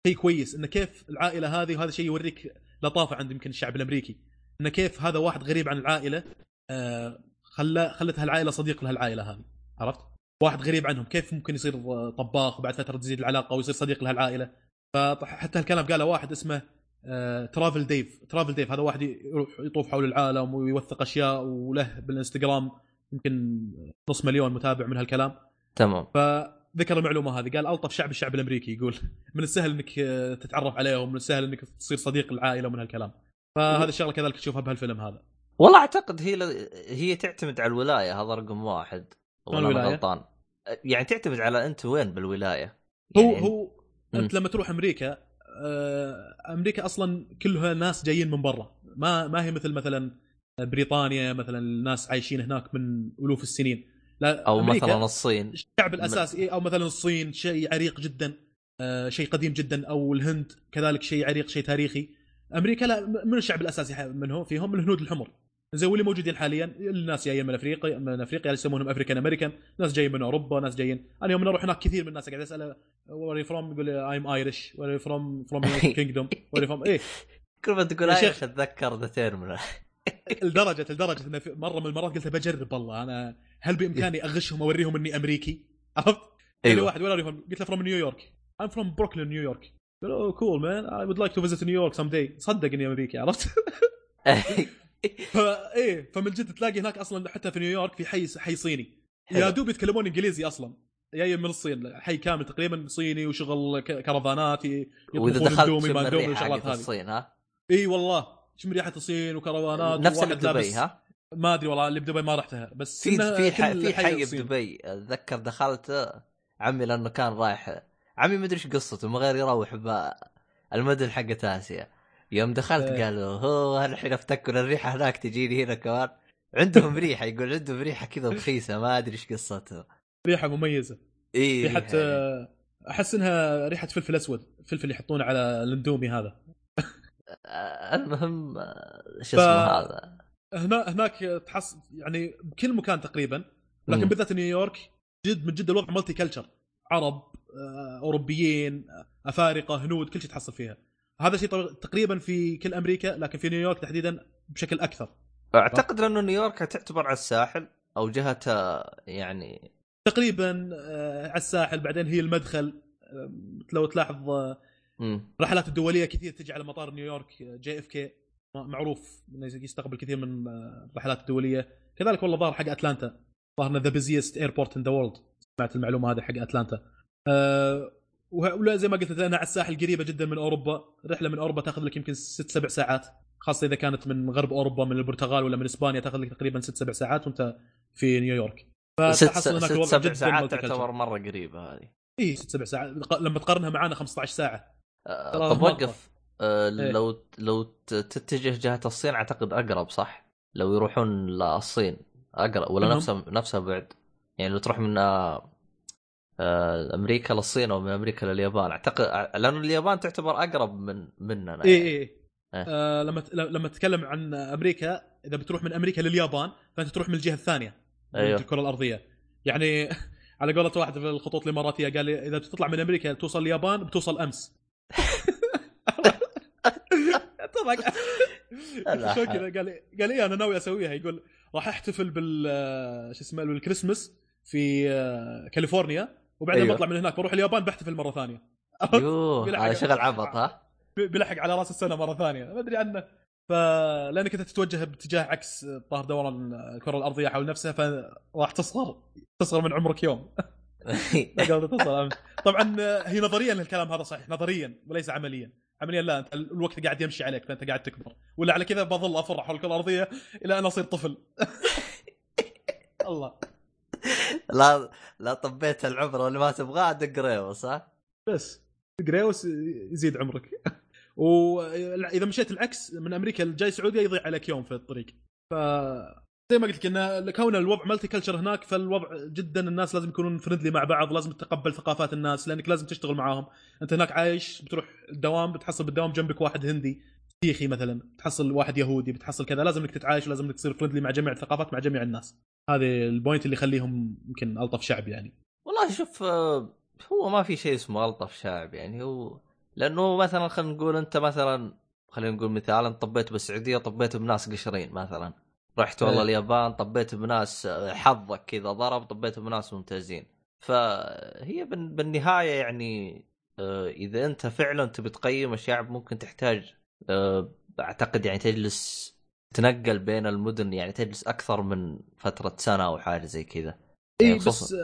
شيء كويس انه كيف العائلة هذه وهذا شيء يوريك لطافة عند يمكن الشعب الأمريكي. انه كيف هذا واحد غريب عن العائلة آه، خلى خلت هالعائلة صديق لهالعائلة هذه. عرفت؟ واحد غريب عنهم. كيف ممكن يصير طباخ وبعد فترة تزيد العلاقة ويصير صديق لهالعائلة؟ فحتى هالكلام قاله واحد اسمه آه، ترافل ديف ترافل ديف هذا واحد يروح يطوف حول العالم ويوثق أشياء وله بالإنستغرام يمكن نص مليون متابع من هالكلام. تمام. فذكر المعلومة هذه قال ألطف شعب الشعب الأمريكي يقول من السهل إنك آه، تتعرف عليهم من السهل إنك تصير صديق العائلة ومن هالكلام. فهذه الشغلة كذلك تشوفها بهالفيلم هذا. والله أعتقد هي ل... هي تعتمد على الولاية هذا رقم واحد. الولاية؟ غلطان. يعني تعتمد على أنت وين بالولاية؟ هو يعني هو أنت مم. لما تروح أمريكا آه، أمريكا أصلا كلها ناس جايين من برا. ما ما هي مثل مثلا بريطانيا مثلا الناس عايشين هناك من ألوف السنين. لا أو أمريكا مثلا الصين. الشعب الأساسي إيه، أو مثلا الصين شيء عريق جدا آه، شيء قديم جدا أو الهند كذلك شيء عريق شيء تاريخي. أمريكا لا من الشعب الأساسي منهم فيهم الهنود الحمر. زي واللي موجودين حاليا الناس جايين من أفريقيا من أفريقيا يسمونهم African American ناس جايين من أوروبا ناس جايين. أنا يوم نروح هناك كثير من الناس قاعد اساله where from يقول I'm Irish where from from Kingdom where from إيه. كل ما تقول. شيخ. أتذكر The Terminal لدرجة لدرجة انه مرة من المرات قلت بجرب والله أنا هل بإمكاني أغشهم اوريهم إني أمريكي؟ عرفت؟ أيوه أيوه. واحد where are you from قلت له from نيويورك I'm from Brooklyn نيويورك قال اوه cool man I would like to visit نيويورك someday. صدق إني أمريكي عرفت؟ فايه فمن جد تلاقي هناك أصلا حتى في نيويورك في حي حي صيني. يا دوب يتكلمون إنجليزي أصلا. جاي من الصين. حي كامل تقريبا صيني وشغل كرفانات وإذا دخلت ما والشغلات هذه. الصين ها؟ إي والله. شم ريحه الصين وكرفانات نفس اللي وواحد بدبي لابس- ها؟ ما أدري والله اللي بدبي ما رحتها بس في في في حي. بدبي أتذكر دخلت عمي لأنه كان رايح عمي ما أدري إيش قصته من غير يروح المدن حقت آسيا. يوم دخلت إيه. قالوا هو الحين افتكر الريحة هناك تجيني هنا كمان؟ عندهم ريحة يقول عندهم ريحة كذا رخيصة ما أدري إيش قصته. ريحة مميزة. إي ريحة أحس إنها ريحة فلفل أسود فلفل يحطونه على الاندومي هذا. المهم شو ف- اسمه هذا؟ هنا هناك تحس يعني بكل مكان تقريبا لكن. بالذات نيويورك جد من جد الوضع multiculture عرب آه، أوروبيين آه، أفارقة هنود كل شيء تحصل فيها. هذا شيء تقريبا في كل أمريكا لكن في نيويورك تحديدا بشكل أكثر. أعتقد لأنه نيويورك تعتبر على الساحل أو جهتها يعني تقريبا آه، على الساحل بعدين هي المدخل. لو تلاحظ آه، مم. رحلات الدولية كثير تجي على مطار نيويورك JFK. معروف إنه يستقبل كثير من آه، الرحلات الدولية. كذلك والله ظهر حق أتلانتا. ظهرنا the busiest airport in the world سمعت المعلومة هذه حق أتلانتا. أه وه- ولا زي ما قلت لانها على الساحل قريبة جدا من أوروبا. رحلة من أوروبا تأخذ لك يمكن ست سبع ساعات. خاصة إذا كانت من غرب أوروبا من البرتغال ولا من إسبانيا تأخذ لك تقريبا ست سبع ساعات وأنت في نيويورك. ست, ست سبع ساعات. تعتبر مرة قريبة هذه. اي ست سبع ساعات. لما تقارنها معانا 15 ساعة. ترى طب مرة. آه، إيه. لو لو تتجه جهة الصين أعتقد أقرب صح؟ لو يروحون للصين أقرب ولا؟ نفسها نفسها بعد يعني لو تروح من آه، آه، أمريكا للصين أو من أمريكا لليابان أعتقد لأنه اليابان تعتبر أقرب من مننا اي يعني. اي إيه. آه لما لما تتكلم عن أمريكا إذا بتروح من أمريكا لليابان فأنت تروح من الجهة الثانية من أيوه. الكرة الأرضية يعني على قولة واحد في الخطوط الإماراتية قال لي إذا بتطلع من أمريكا توصل اليابان بتوصل أمس طبعا. كذا قال قال إيه أنا ناوي أسويها. يقول راح أحتفل بال شو اسمه بالكريسماس في آه، كاليفورنيا وبعدين أيوه. بطلع من هناك بروح اليابان بحتفل مرة ثانية. يوه هذا شغل عبط ها؟ بيلحق على رأس السنة مرة ثانية. ما أدري عنه. فلانك أنت تتوجه باتجاه عكس ظهر دوران الكرة الأرضية حول نفسها فراح تصغر تصغر من عمرك يوم. طبعا هي نظريا الكلام هذا صحيح نظريا وليس عمليا. عمليا لا أنت الوقت قاعد يمشي عليك فأنت قاعد تكبر. ولا على كذا بظل افر حول الكرة الأرضية إلى أن أصير طفل. الله. لا لا طبيت العمر اللي ما تبغاه دق ريوس ها؟ بس جريوس يزيد عمرك. واذا مشيت العكس من أمريكا الجاي السعودية يضيع عليك يوم في الطريق. ف زي ما قلت لك إن كون الوضع multiculture هناك فالوضع جدا الناس لازم يكونون friendly مع بعض لازم تتقبل ثقافات الناس لأنك لازم تشتغل معاهم. أنت هناك عايش بتروح الدوام بتحصل بالدوام جنبك واحد هندي سيخي مثلا بتحصل واحد يهودي بتحصل كذا لازم انك تتعايش ولازم انك تصير friendly مع جميع الثقافات مع جميع الناس. هذه ال point اللي يخليهم يمكن ألطف شعب يعني. والله شوف آه، هو ما في شيء اسمه ألطف شعب يعني هو لأنه مثلا خلينا نقول أنت مثلا خلينا نقول مثال انت طبيت بالسعودية طبيت بناس قشرين مثلا. رحت والله إيه. اليابان طبيت بناس آه، حظك كذا ضرب طبيت بناس ممتازين فهي بال- بالنهاية يعني آه، إذا أنت فعلا تبي تقيم الشعب ممكن تحتاج آه، أعتقد يعني تجلس تنقل بين المدن يعني تجلس أكثر من فترة سنة أو حاجة زي كذا اي يعني بس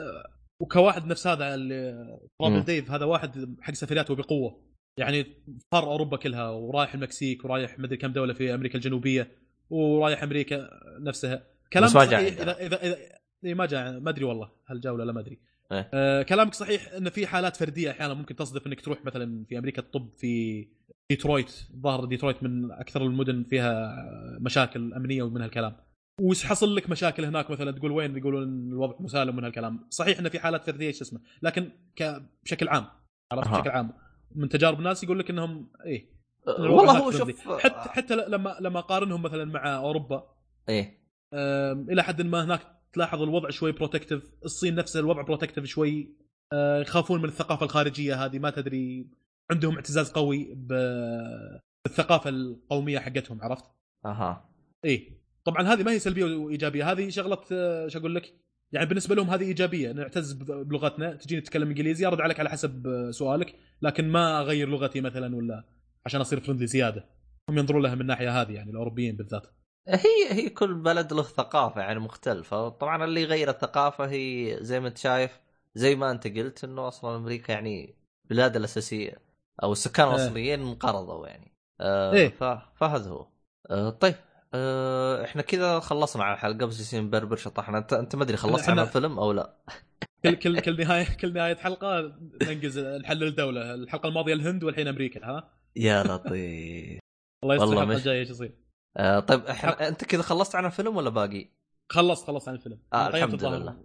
وكواحد نفس هذا اللي. ديف هذا واحد حق سفريات وبقوه يعني فار أوروبا كلها ورايح المكسيك ورايح مدري كم دولة في أمريكا الجنوبية ورايح أمريكا نفسها. كلامك بس ما جاء صحيح. اذا اذا اذا إيه ما جاء ما أدري والله هل جاء ولا لا ما أدري. إيه. آه كلامك صحيح إن في حالات فردية أحيانا ممكن تصدف إنك تروح مثلا في أمريكا الطب في ديترويت. ظاهر ديترويت من أكثر المدن فيها مشاكل أمنية ومن هالكلام. وحصل لك مشاكل هناك مثلا؟ تقول وين؟ يقولون الوضع مسالم من هالكلام. صحيح انه في حالات فردية شو اسمه؟ لكن ك... بشكل عام عرفت. بشكل عام. من تجارب الناس يقول لك إنهم إيه والله هناك هو. شوف حتى حتى لما لما قارنهم مثلا مع أوروبا إيه. إلى حد ما هناك تلاحظ الوضع شوي protective الصين نفسها الوضع protective شوي آه، يخافون من الثقافة الخارجية هذه ما تدري عندهم اعتزاز قوي بالثقافة القومية حقتهم عرفت؟ أها. إيه. طبعا هذه ما هي سلبية وايجابيه هذه شغلة آه، شو أقول لك؟ يعني بالنسبة لهم هذه إيجابية نعتز بلغتنا تجيني تتكلم إنجليزي أرد عليك على حسب سؤالك لكن ما أغير لغتي مثلا ولا عشان أصير فرندلي زيادة. هم ينظرون لها من الناحية هذه يعني الأوروبيين بالذات. هي هي كل بلد له ثقافة يعني مختلفة. طبعا اللي يغير الثقافة هي زي ما أنت شايف زي ما أنت قلت إنه أصلا أمريكا يعني بلاد الأساسية أو السكان إيه. الأصليين انقرضوا يعني. آه. ف- فهذا هو. آه طيب. آه إحنا كذا خلصنا على الحلقة بس يصير نبربر شطحنا أنت أنت ما أدري خلصت عن الفيلم أو لا. كل كل كل نهاية كل نهاية حلقة ننجز نحلل الدولة الحلقة الماضية الهند والحين أمريكا ها؟ يا لطيف. الله يستر الحلقة الجايه إيش يصير؟ آه طيب إحنا أنت كذا خلصت عن الفيلم ولا باقي؟ خلصت خلصت عن الفيلم. آه، الحمد لله.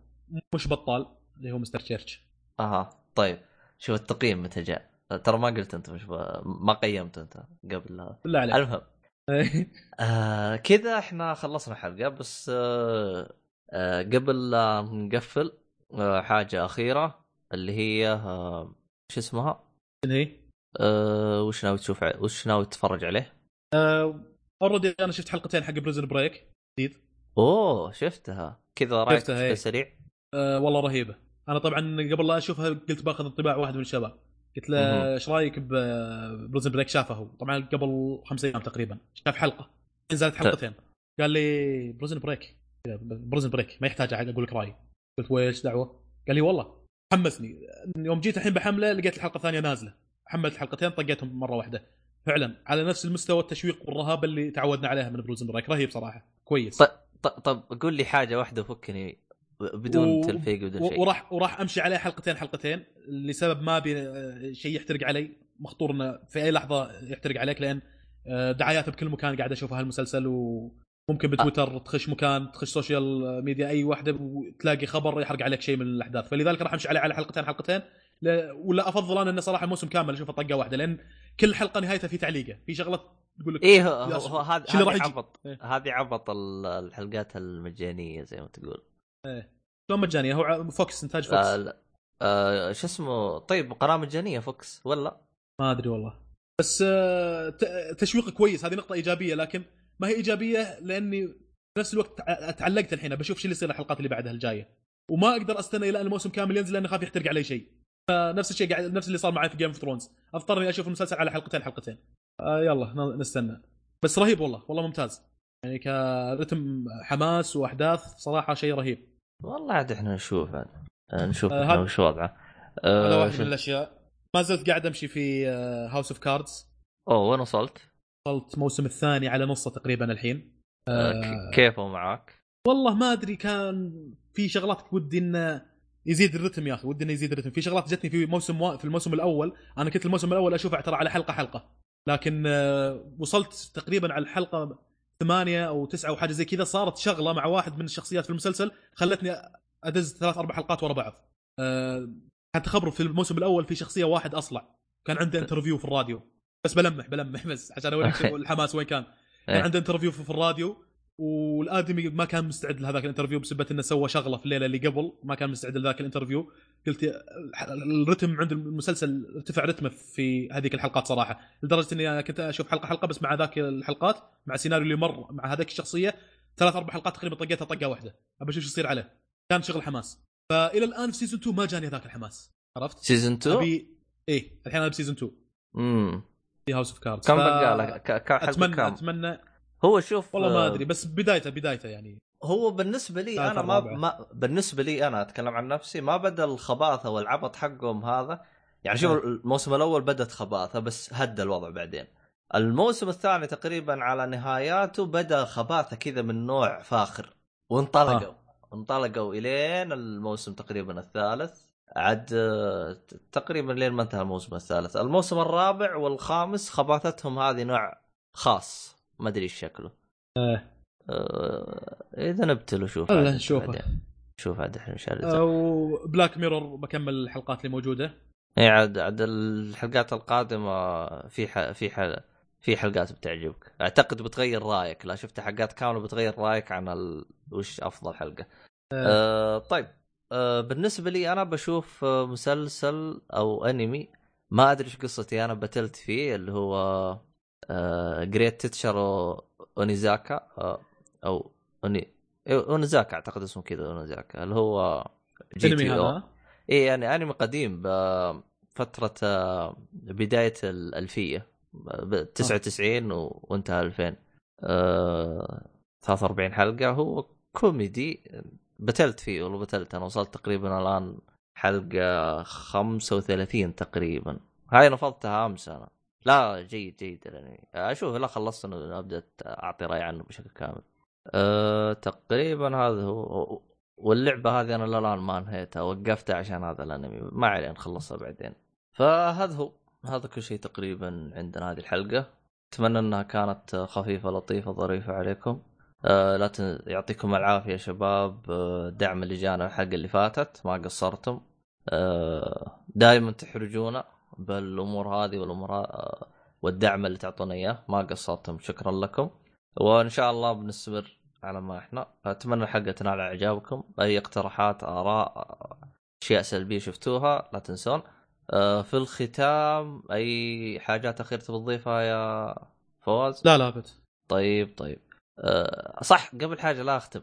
مش بطال اللي هو مستر تشيرش أها طيب. شوف التقييم متى جاء؟ ترى ما قلت أنت مش ب... ما قيمت أنت قبل هذا بالله عليك المهم. آه كذا إحنا خلصنا الحلقة بس آه آه قبل لا نقفل آه حاجة أخيرة اللي هي آه شو اسمها؟ شنو هي؟ آه وش ناوي تشوف ع- وش ناوي تتفرج عليه؟ already أنا شفت حلقتين حق Prison Break. جديد. أوه شفتها. كذا رأيك شفتها، إيه. سريع؟ أه والله رهيبة. أنا طبعا قبل لا أشوفها قلت بأخذ انطباع واحد من الشباب. قلت له. إيش رأيك ب Prison Break شافه هو؟ طبعا قبل خمس أيام تقريبا. شاف حلقة. نزلت حلقتين. قال لي Prison Break. Prison Break ما يحتاج أقول لك رأيي. قلت ويش دعوة؟ قال لي والله. حمسني. يوم جيت الحين بحمله لقيت الحلقة الثانية نازلة. حملت حلقتين طقيتهم مرة واحدة. فعلا على نفس المستوى التشويق والرهابه اللي تعودنا عليها من Prison Break رهيب صراحة. كويس. طيب طب, طب قول لي حاجة واحدة فكني بدون و- تلفيق بدون شيء. وراح وراح أمشي عليه حلقتين حلقتين. لسبب ما أبي آه، شيء يحترق علي. مخطور إنه في أي لحظة يحترق عليك لأن آه، دعايات بكل مكان قاعد اشوفها هالمسلسل وممكن بتويتر تخش مكان تخش social media أي واحدة وتلاقي خبر يحرق عليك شيء من الأحداث. فلذلك راح أمشي عليه على حلقتين حلقتين. ولا أفضل أنا إنه صراحة الموسم كامل أشوفه طقة واحدة لأن كل حلقة نهايتها في تعليقة في شغلة تقول لك إيه هو, هذا هذه؟ عبط. إيه. هذه عبط ال- الحلقات المجانية زي ما تقول. شلون مجانية؟ هو Fox إنتاج Fox. آه لا. آه شو اسمه؟ طيب قناة مجانية Fox ولا؟ ما أدري والله. بس آه، تشويق كويس هذه نقطة إيجابية لكن ما هي إيجابية لأني في نفس الوقت تع- تعلقت الحين بشوف شو اللي يصير الحلقات اللي بعدها الجاية. وما أقدر أستنى إلى أن الموسم كامل ينزل لاني خاف يحترق علي شيء. فنفس الشيء قاعد نفس اللي صار معي في Game of Thrones اضطر اني أشوف المسلسل على حلقتين حلقتين. آه يلا نستنى. بس رهيب والله والله ممتاز. يعني كرتم حماس وأحداث صراحة شيء رهيب. والله عاد إحنا نشوف عاد. آه، نشوف آه، إحنا هذا- وش وضعه. هذا آه، واحد شو- من الأشياء. ما زلت قاعد أمشي في House of Cards أوه وين وصلت؟ وصلت الموسم الثاني على نصه تقريبا الحين. آه، آه، كيفه معك؟ والله ما أدري كان في شغلات ودي إنه يزيد الرتم يا أخي ودي إنه يزيد الرتم. في شغلات جتني في موسم و... في الموسم الأول أنا كنت الموسم الأول أشوفها ترى على حلقة حلقة لكن آه، وصلت تقريبا على الحلقة ثمانية أو تسعة أو حاجة زي كذا صارت شغلة مع واحد من الشخصيات في المسلسل خلتني أدز ثلاث أربع حلقات ورا بعض. آه، حتى خبروا في الموسم الأول في شخصية واحد أصلع كان عنده interview في الراديو. بس بلمح بلمح بس عشان أوريك الحماس وين كان. كان إيه. عنده interview في في الراديو والآدمي ما كان مستعد لهذاك ال interview بسبه إنه سوى شغلة في الليلة اللي قبل ما كان مستعد لذاك ال interview. قلت الرتم عند المسلسل ارتفع رتمه في هذيك الحلقات صراحة لدرجة إني أنا كنت أشوف حلقة حلقة بس مع ذاك الحلقات مع السيناريو اللي مر مع هذاك الشخصية ثلاث أربع حلقات تقريبا طقيتها طقة واحدة أبى أشوف شو يصير عليه. كان شغل حماس. فإلى الآن في season 2 ما جاني ذاك الحماس. عرفت؟ season 2 ابي إيه الحين أنا ب season 2 امم في House of Cards كم بقى لك؟ اتمنى كم؟ اتمنى هو شوف والله ما آه، أدري بس بدايته بدايته يعني. هو بالنسبة لي أنا ما. ما بالنسبة لي أنا أتكلم عن نفسي ما بدأ الخباثة والعبط حقهم هذا. يعني شوف. الموسم الأول بدت خباثة بس هدى الوضع بعدين. الموسم الثاني تقريبا على نهاياته بدأ خباثة كذا من نوع فاخر وانطلقوا. انطلقوا إلين الموسم تقريبا الثالث. عاد آه، تقريبا لين ما انتهى الموسم الثالث. الموسم الرابع والخامس خباثتهم هذه نوع خاص. ما أدري إيش شكله. آه. آه، إذا نبتلو شوف الله نشوفه. شوف عاد إحنا هرجع. وبلاك ميرور بكمل الحلقات اللي موجودة. اي عاد عاد الحلقات القادمة في ح... في ح... في حلقات بتعجبك. أعتقد بتغير رأيك. لا شفت حلقات كاملة بتغير رأيك عن ال... وش أفضل حلقة. آه طيب. آه بالنسبة لي أنا بشوف آه، مسلسل أو أنمي ما أدري إيش قصتي أنا بتلت فيه اللي هو آه جريت Teacher Onizuka آه أو أوني... إيه، Onizuka أعتقد اسمه كذا Onizuka اللي هو GTO؟ إيه يعني أنمي قديم بفترة آه، بداية الألفية ب 99 و- وانتهى 2000 آه، 43 حلقة. هو كوميدي بتلت فيه والله بتلت. أنا وصلت تقريبا الآن حلقة 35 تقريبا. هاي نفضتها أمس أنا. لا جيد جيد الانمي أشوف لا خلصت ابدا أعطي رأي عنه بشكل كامل. أه تقريبا هذا هو واللعبة هذه أنا للآن ما انهيتها وقفتها عشان هذا الأنمي. ما عليه نخلصها بعدين. فهذا هو. هذا كل شيء تقريبا عندنا هذه الحلقة. أتمنى أنها كانت خفيفة لطيفة ظريفة عليكم. أه لا تن... يعطيكم العافية يا شباب. أه الدعم اللي جانا الحلقة اللي فاتت ما قصرتم. أه دائما تحرجونا. بالامور هذه والأمور أه والدعم اللي تعطونا إياه. ما قصرتم. شكرا لكم. وإن شاء الله بنستمر على ما إحنا. أتمنى الحلقة تنال إعجابكم. أي اقتراحات آراء أشياء سلبية شفتوها لا تنسون. آه، في الختام أي حاجات أخيرة تبي تضيفها يا فواز؟ لا لا أبد. طيب طيب. أه صح قبل حاجة لا أختم.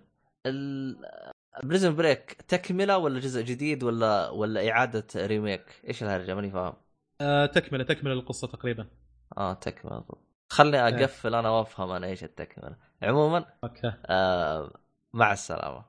Prison Break تكملة ولا جزء جديد ولا ولا إعادة remake إيش الهرجة؟ ماني فاهم. آه تكملة تكملة القصة تقريبا. آه تكملة. خلني أقفل أنا وافهم أنا إيش التكملة. عموما أوكي. آه مع السلامة.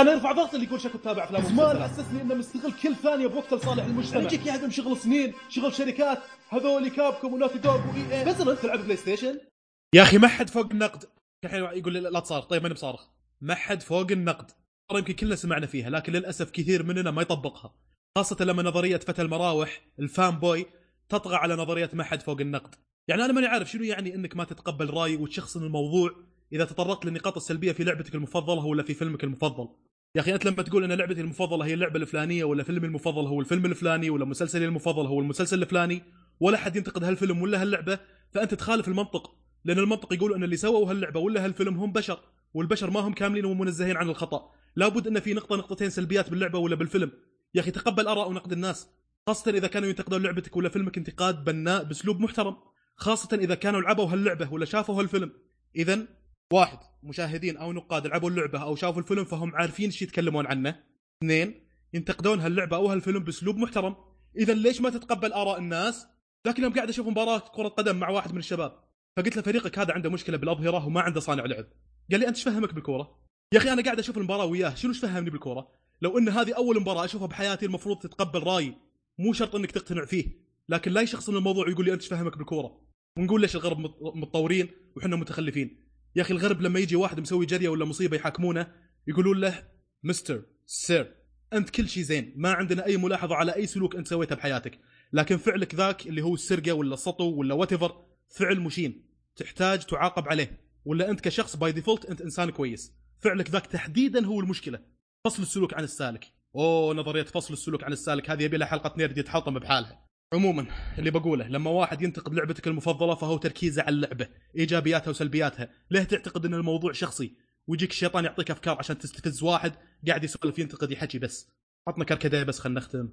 أنا ارفع ضغط اللي يقول شكو تتابع أفلام زمان حسسني إنه مستغل كل ثانية بوقته لصالح المجتمع. يجيك يعدم شغل سنين شغل شركات هذول Capcom و Naughty Dog و EA بس انت تلعب PlayStation؟ يا أخي ما حد فوق النقد. الحين يقول لا تصار طيب ماني بصارخ؟ ما حد فوق النقد. يمكن كلنا سمعنا فيها لكن للأسف كثير مننا ما يطبقها. خاصة لما نظرية فتى المراوح ال fanboy تطغى على نظرية ما حد فوق النقد. يعني أنا ماني عارف شنو يعني إنك ما تتقبل رأي وتشخصن الموضوع إذا تطرقت للنقاط السلبية في لعبتك المفضلة ولا في فيلمك المفضل؟ يا أخي أنت لما تقول إن لعبتي المفضلة هي اللعبة الفلانية ولا فيلمي المفضل هو الفيلم الفلاني ولا مسلسلي المفضل هو المسلسل الفلاني ولا حد ينتقد هالفيلم ولا هاللعبة فأنت تخالف المنطق لأن المنطق يقول إن اللي سووا هاللعبة ولا هالفيلم هم بشر والبشر ما هم كاملين ومنزهين عن الخطأ. لابد إن في نقطة نقطتين سلبيات باللعبة ولا بالفيلم. يا أخي تقبل آراء ونقد الناس خاصة إذا كانوا ينتقدون لعبتك ولا فيلمك انتقاد بناء بأسلوب محترم خاصة إذا كانوا لعبوا هاللعبة ولا شافوا هالفيلم. اذا واحد مشاهدين أو نقاد لعبوا اللعبة أو شافوا الفيلم فهم عارفين إيش يتكلمون عنه. اثنين ينتقدون هاللعبة أو هالفيلم بأسلوب محترم. إذا ليش ما تتقبل آراء الناس؟ لكن يوم قاعد أشوف مباراة كرة قدم مع واحد من الشباب فقلت له فريقك هذا عنده مشكلة بالأظهرة وما عنده صانع لعب. قال لي أنت إيش فهمك بالكورة؟ يا أخي أنا قاعد أشوف المباراة وياه شنو إيش فهمني بالكورة؟ لو إن هذه أول مباراة أشوفها بحياتي المفروض تتقبل رأيي مو شرط إنك تقتنع فيه. لكن لا يشخصن الموضوع ويقول لي أنت إيش فهمك بالكورة؟ ونقول ليش الغرب مت- متطورين وحنا متخلفين. يا أخي الغرب لما يجي واحد مسوي جريمة ولا مصيبة يحاكمونه يقولون له mister sir أنت كل شيء زين ما عندنا أي ملاحظة على أي سلوك أنت سويته بحياتك. لكن فعلك ذاك اللي هو السرقة ولا السطو ولا what فعل مشين تحتاج تعاقب عليه. ولا أنت كشخص by default أنت إنسان كويس. فعلك ذاك تحديدا هو المشكلة. فصل السلوك عن السالك. أوه نظرية فصل السلوك عن السالك هذه يبي لها حلقة نيرد يتحطم بحالها. عموما اللي بقوله لما واحد ينتقد لعبتك المفضلة فهو تركيزه على اللعبة إيجابياتها وسلبياتها. ليه تعتقد إن الموضوع شخصي؟ ويجيك الشيطان يعطيك أفكار عشان تستفز واحد قاعد يسولف ينتقد يحكي بس. عطنا كركديه بس خلينا نختم.